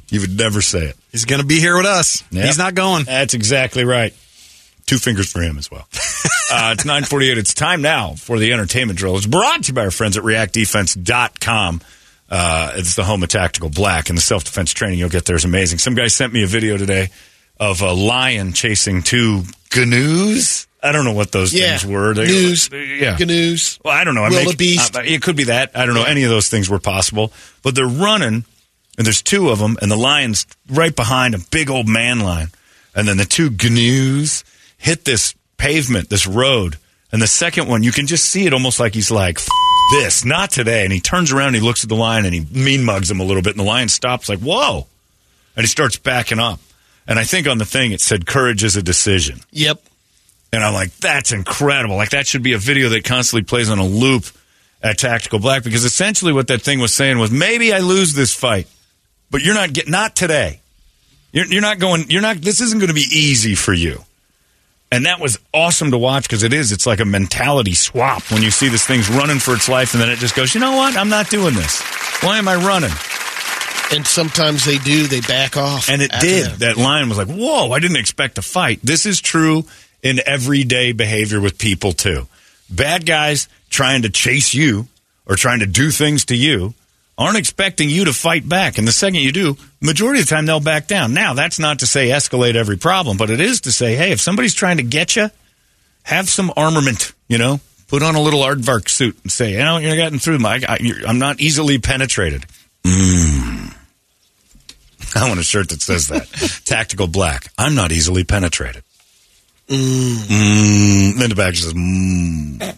You would never say it. He's going to be here with us. Yep. He's not going. That's exactly right. Two fingers for him as well. uh, it's 948. It's time now for the entertainment drill. It's brought to you by our friends at reactdefense.com. Uh, it's the home of tactical black and the self defense training you'll get there is amazing. Some guy sent me a video today of a lion chasing two gnu's. I don't know what those Yeah. things were. They- News. yeah. Gnu's. Well, I don't know. I make- Wildebeest. uh, it could be that. I don't know. Any of those things were possible. But they're running, and there's two of them, and the lion's right behind a big old man lion. And then the two gnu's hit this pavement, this road. And the second one, you can just see it almost like he's like, F- this, not today. And he turns around and he looks at the lion and he mean mugs him a little bit. And the lion stops, like, whoa. And he starts backing up. And I think on the thing it said, courage is a decision. Yep. And I'm like, that's incredible. Like, that should be a video that constantly plays on a loop at Tactical Black because essentially what that thing was saying was maybe I lose this fight, but you're not get not today. You're, you're not going, you're not, this isn't going to be easy for you. And that was awesome to watch because it is. It's like a mentality swap when you see this thing's running for its life and then it just goes, you know what? I'm not doing this. Why am I running? And sometimes they do. They back off. And it did. that. That line was like, whoa, I didn't expect a fight. This is true in everyday behavior with people, too. Bad guys trying to chase you or trying to do things to you aren't expecting you to fight back. And the second you do, majority of the time they'll back down. Now, that's not to say escalate every problem, but it is to say, hey, if somebody's trying to get you, have some armament, you know? Put on a little aardvark suit and say, you know, you're getting through my, I, I'm not easily penetrated. Mm. I want a shirt that says that. Tactical black. I'm not easily penetrated. Mm. Then the back says, mm.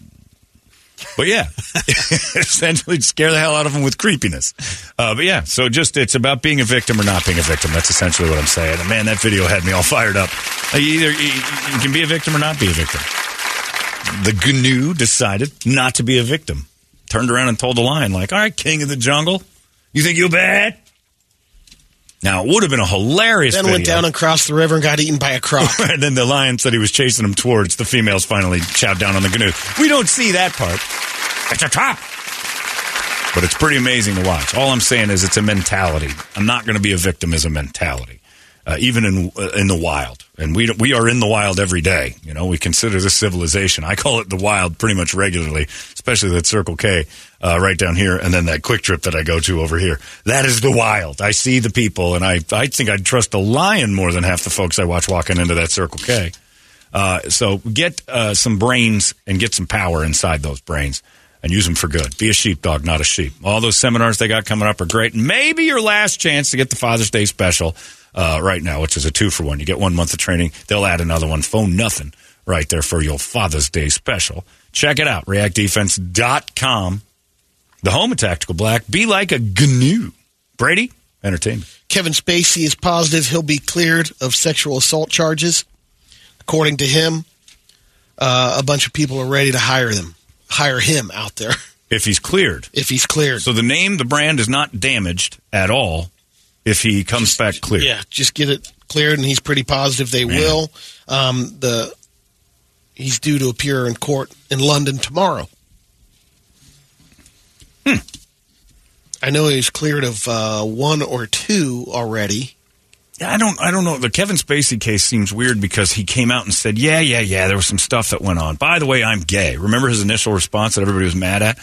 But yeah, essentially scare the hell out of them with creepiness. Uh, but yeah, so just it's about being a victim or not being a victim. That's essentially what I'm saying. And man, that video had me all fired up. Uh, you either you, you can be a victim or not be a victim. The GNU decided not to be a victim. Turned around and told the lion, like, all right, king of the jungle, you think you're bad? Now, it would have been a hilarious Then video. went down and crossed the river and got eaten by a croc. and then the lion said he was chasing him towards the females finally chowed down on the canoe. We don't see that part. It's a trap. But it's pretty amazing to watch. All I'm saying is it's a mentality. I'm not going to be a victim as a mentality, uh, even in uh, in the wild. And we we are in the wild every day. You know, we consider this civilization. I call it the wild pretty much regularly, especially that Circle K uh, right down here, and then that QuikTrip that I go to over here. That is the wild. I see the people, and I I think I'd trust a lion more than half the folks I watch walking into that Circle K. Uh, so get uh, some brains and get some power inside those brains and use them for good. Be a sheepdog, not a sheep. All those seminars they got coming up are great. Maybe your last chance to get the Father's Day special uh, right now, which is a two for one. You get one month of training, they'll add another one. Phone nothing right there for your Father's Day special. Check it out, reactdefense.com. The home of Tactical Black. Be like a GNU. Brady, entertainment. Kevin Spacey is positive he'll be cleared of sexual assault charges. According to him, uh, a bunch of people are ready to hire them, hire him out there If he's cleared. if he's cleared. So the name, the brand is not damaged at all if he comes back clear. Yeah, just get it cleared, and he's pretty positive they Man. will. Um, the he's due to appear in court in London tomorrow. Hmm. I know he's cleared of uh, one or two already. Yeah, I don't, I don't know. The Kevin Spacey case seems weird because he came out and said, "Yeah, yeah, yeah, there was some stuff that went on." By the way, I'm gay. Remember his initial response that everybody was mad at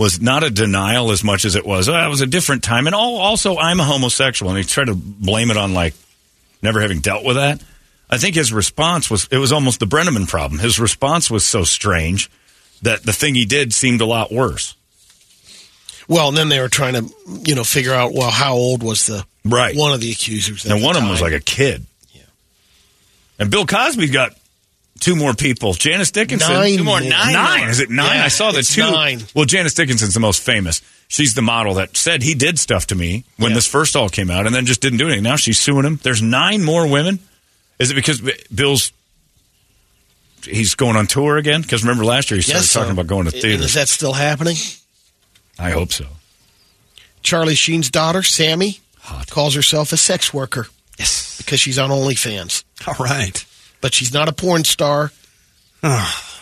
was not a denial as much as it was, "Oh, it was a different time," and all, also, I'm a homosexual, and he tried to blame it on like never having dealt with that. I think his response was it was almost the Brennaman problem. His response was so strange that the thing he did seemed a lot worse. Well, and then they were trying to, you know, figure out well how old was the right one of the accusers. And one of them was like a kid. Yeah. And Bill Cosby's got two more people. Janice Dickinson. Nine two more. more. Nine. Nine Is it nine? Yeah, I saw the it's two. nine. Well, Janice Dickinson's the most famous. She's the model that said he did stuff to me when this first all came out and then just didn't do anything. Now she's suing him. There's nine more women. Is it because Bill's. He's going on tour again? Because remember last year he started Yes, talking so- about going to and theaters. Is that still happening? I hope so. Charlie Sheen's daughter, Sami, calls herself a sex worker. Yes. Because she's on OnlyFans. All right. But she's not a porn star. Ah,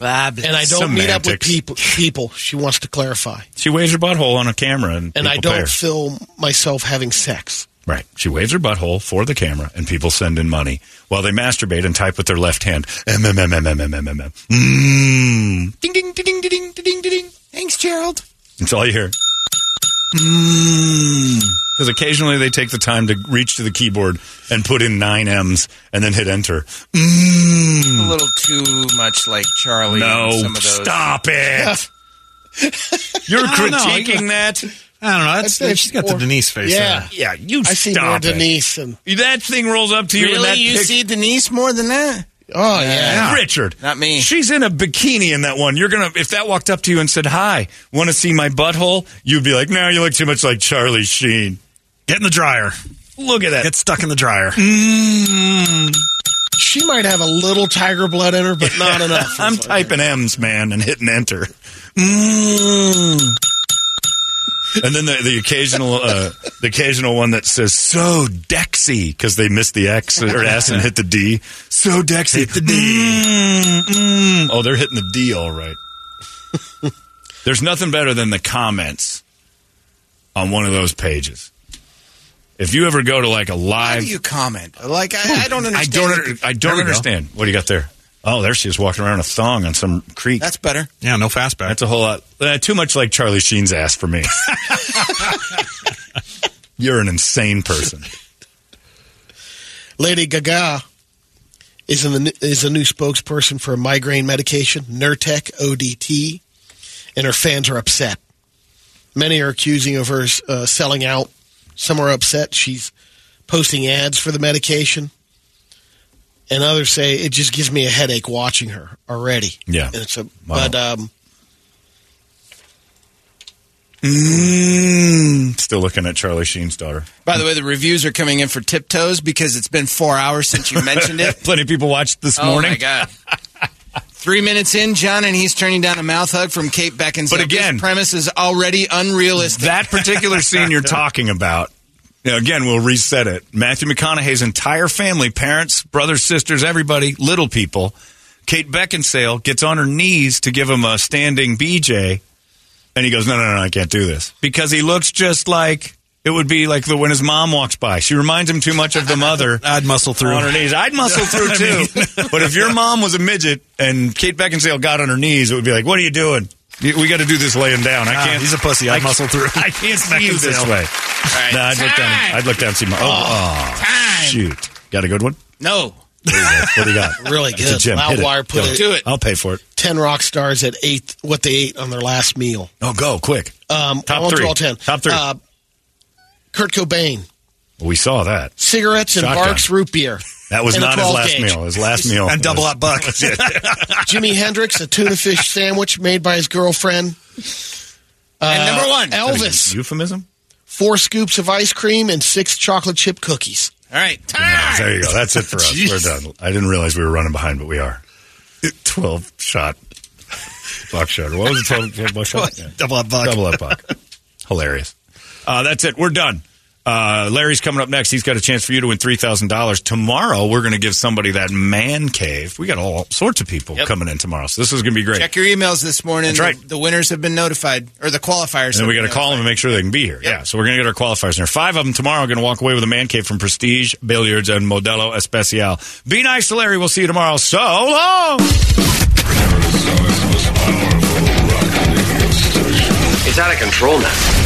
and I don't meet up with Semantics. people. People, she wants to clarify. She waves her butthole on a camera and And I people pay don't her. feel myself having sex. Right. She waves her butthole for the camera, and people send in money while they masturbate and type with their left hand. M M M M M M M M M. Mmm. Ding ding ding ding ding ding ding ding. Thanks, Gerald. That's all you hear. Mmm. Because occasionally they take the time to reach to the keyboard and put in nine M's and then hit enter. Mm. A Mmm. little too much like Charlie. No, some of those. stop it. You're I don't know. critiquing that. I don't know. That's, I'd she's got the. Denise face. Yeah. there. Yeah, you I see more it. Denise and That thing rolls up to you Really? that You pic- see Denise more than that? oh yeah. Richard. Not me. She's in a bikini in that one. You're gonna if that walked up to you and said, Hi, wanna see my butthole? You'd be like, No, you look too much like Charlie Sheen. Get in the dryer. Look at that. Get stuck in the dryer. Mm. She might have a little tiger blood in her, but not enough. I'm It's like- typing M's, man, and hitting enter. Mm. And then the, the occasional uh, the occasional one that says so Dexy because they missed the X or S and hit the D. So Dexy. Hit the D. Mm, mm. Oh, they're hitting the D all right. There's nothing better than the comments on one of those pages. If you ever go to like a live, How live, do you comment? Like I, I don't I understand. don't, I don't we go. understand. What do you got there? Oh, there she is walking around in a thong on some creek. That's better. Yeah, no fastback. That's a whole lot. Uh, too much like Charlie Sheen's ass for me. You're an insane person. Lady Gaga is in the is a new spokesperson for a migraine medication, Nurtec ODT, and her fans are upset. Many are accusing of her uh, selling out. Some are upset she's posting ads for the medication, and others say it just gives me a headache watching her already. Yeah. and it's a Wow. but um, Mm, still looking at Charlie Sheen's daughter. By the way, the reviews are coming in for Tiptoes because it's been four hours since you mentioned it. Plenty of people watched this oh morning. Oh my god! Three minutes in, John, and he's turning down a mouth hug from Kate Beckinsale. But again- this premise is already unrealistic. That particular scene you're talking about, you know, again, we'll reset it. Matthew McConaughey's entire family, parents, brothers, sisters, everybody, little people. Kate Beckinsale gets on her knees to give him a standing BJ, and he goes, "No, no, no, I can't do this," because he looks just like it would be like the when his mom walks by. She reminds him too much of the mother. I'd muscle through. on her knees. I'd muscle through too. but if your mom was a midget and Kate Beckinsale got on her knees, it would be like, "What are you doing? We got to do this laying down. I Ah, can't. he's a pussy. I'd I- muscle through. I can't see you this way. right, No, I'd look down. I'd look down and see my. Oh, oh, Time. shoot! Got a good one. no, There you go. What do you got? Really It's a good. gem. Hit it. Loudwire put Go. it- do it. I'll pay for it. ten rock stars at eight what they ate on their last meal. Oh, go quick. Um, Top I won't do three. all ten. Top three. Uh, Kurt Cobain, We saw that. cigarettes and Barq's root beer. That was not his last gauge. meal. His last meal And double aught buck. was. Jimi Hendrix, a tuna fish sandwich made by his girlfriend. and Uh, number one. Elvis, Euphemism. four scoops of ice cream and six chocolate chip cookies. All right, time. There you go. That's it for us. Jeez. We're done. I didn't realize we were running behind, but we are. 12 shot buckshot. What was it? 12, 12 buckshot? Yeah. Double aught buck. Double aught buck. Hilarious. Uh, that's it. We're done. Uh, Larry's coming up next. He's got a chance for you to win $3,000. Tomorrow, we're going to give somebody that man cave. We got all sorts of people Yep. coming in tomorrow. So this is going to be great. Check your emails this morning. That's right. The, the winners have been notified, or the qualifiers. And then we got been to call them and make sure they can be here. Yeah, so we're going to get our qualifiers in there. Five of them tomorrow are going to walk away with a man cave from Prestige Billiards and Modelo Especial. Be nice to Larry. We'll see you tomorrow. So long. It's out of control now.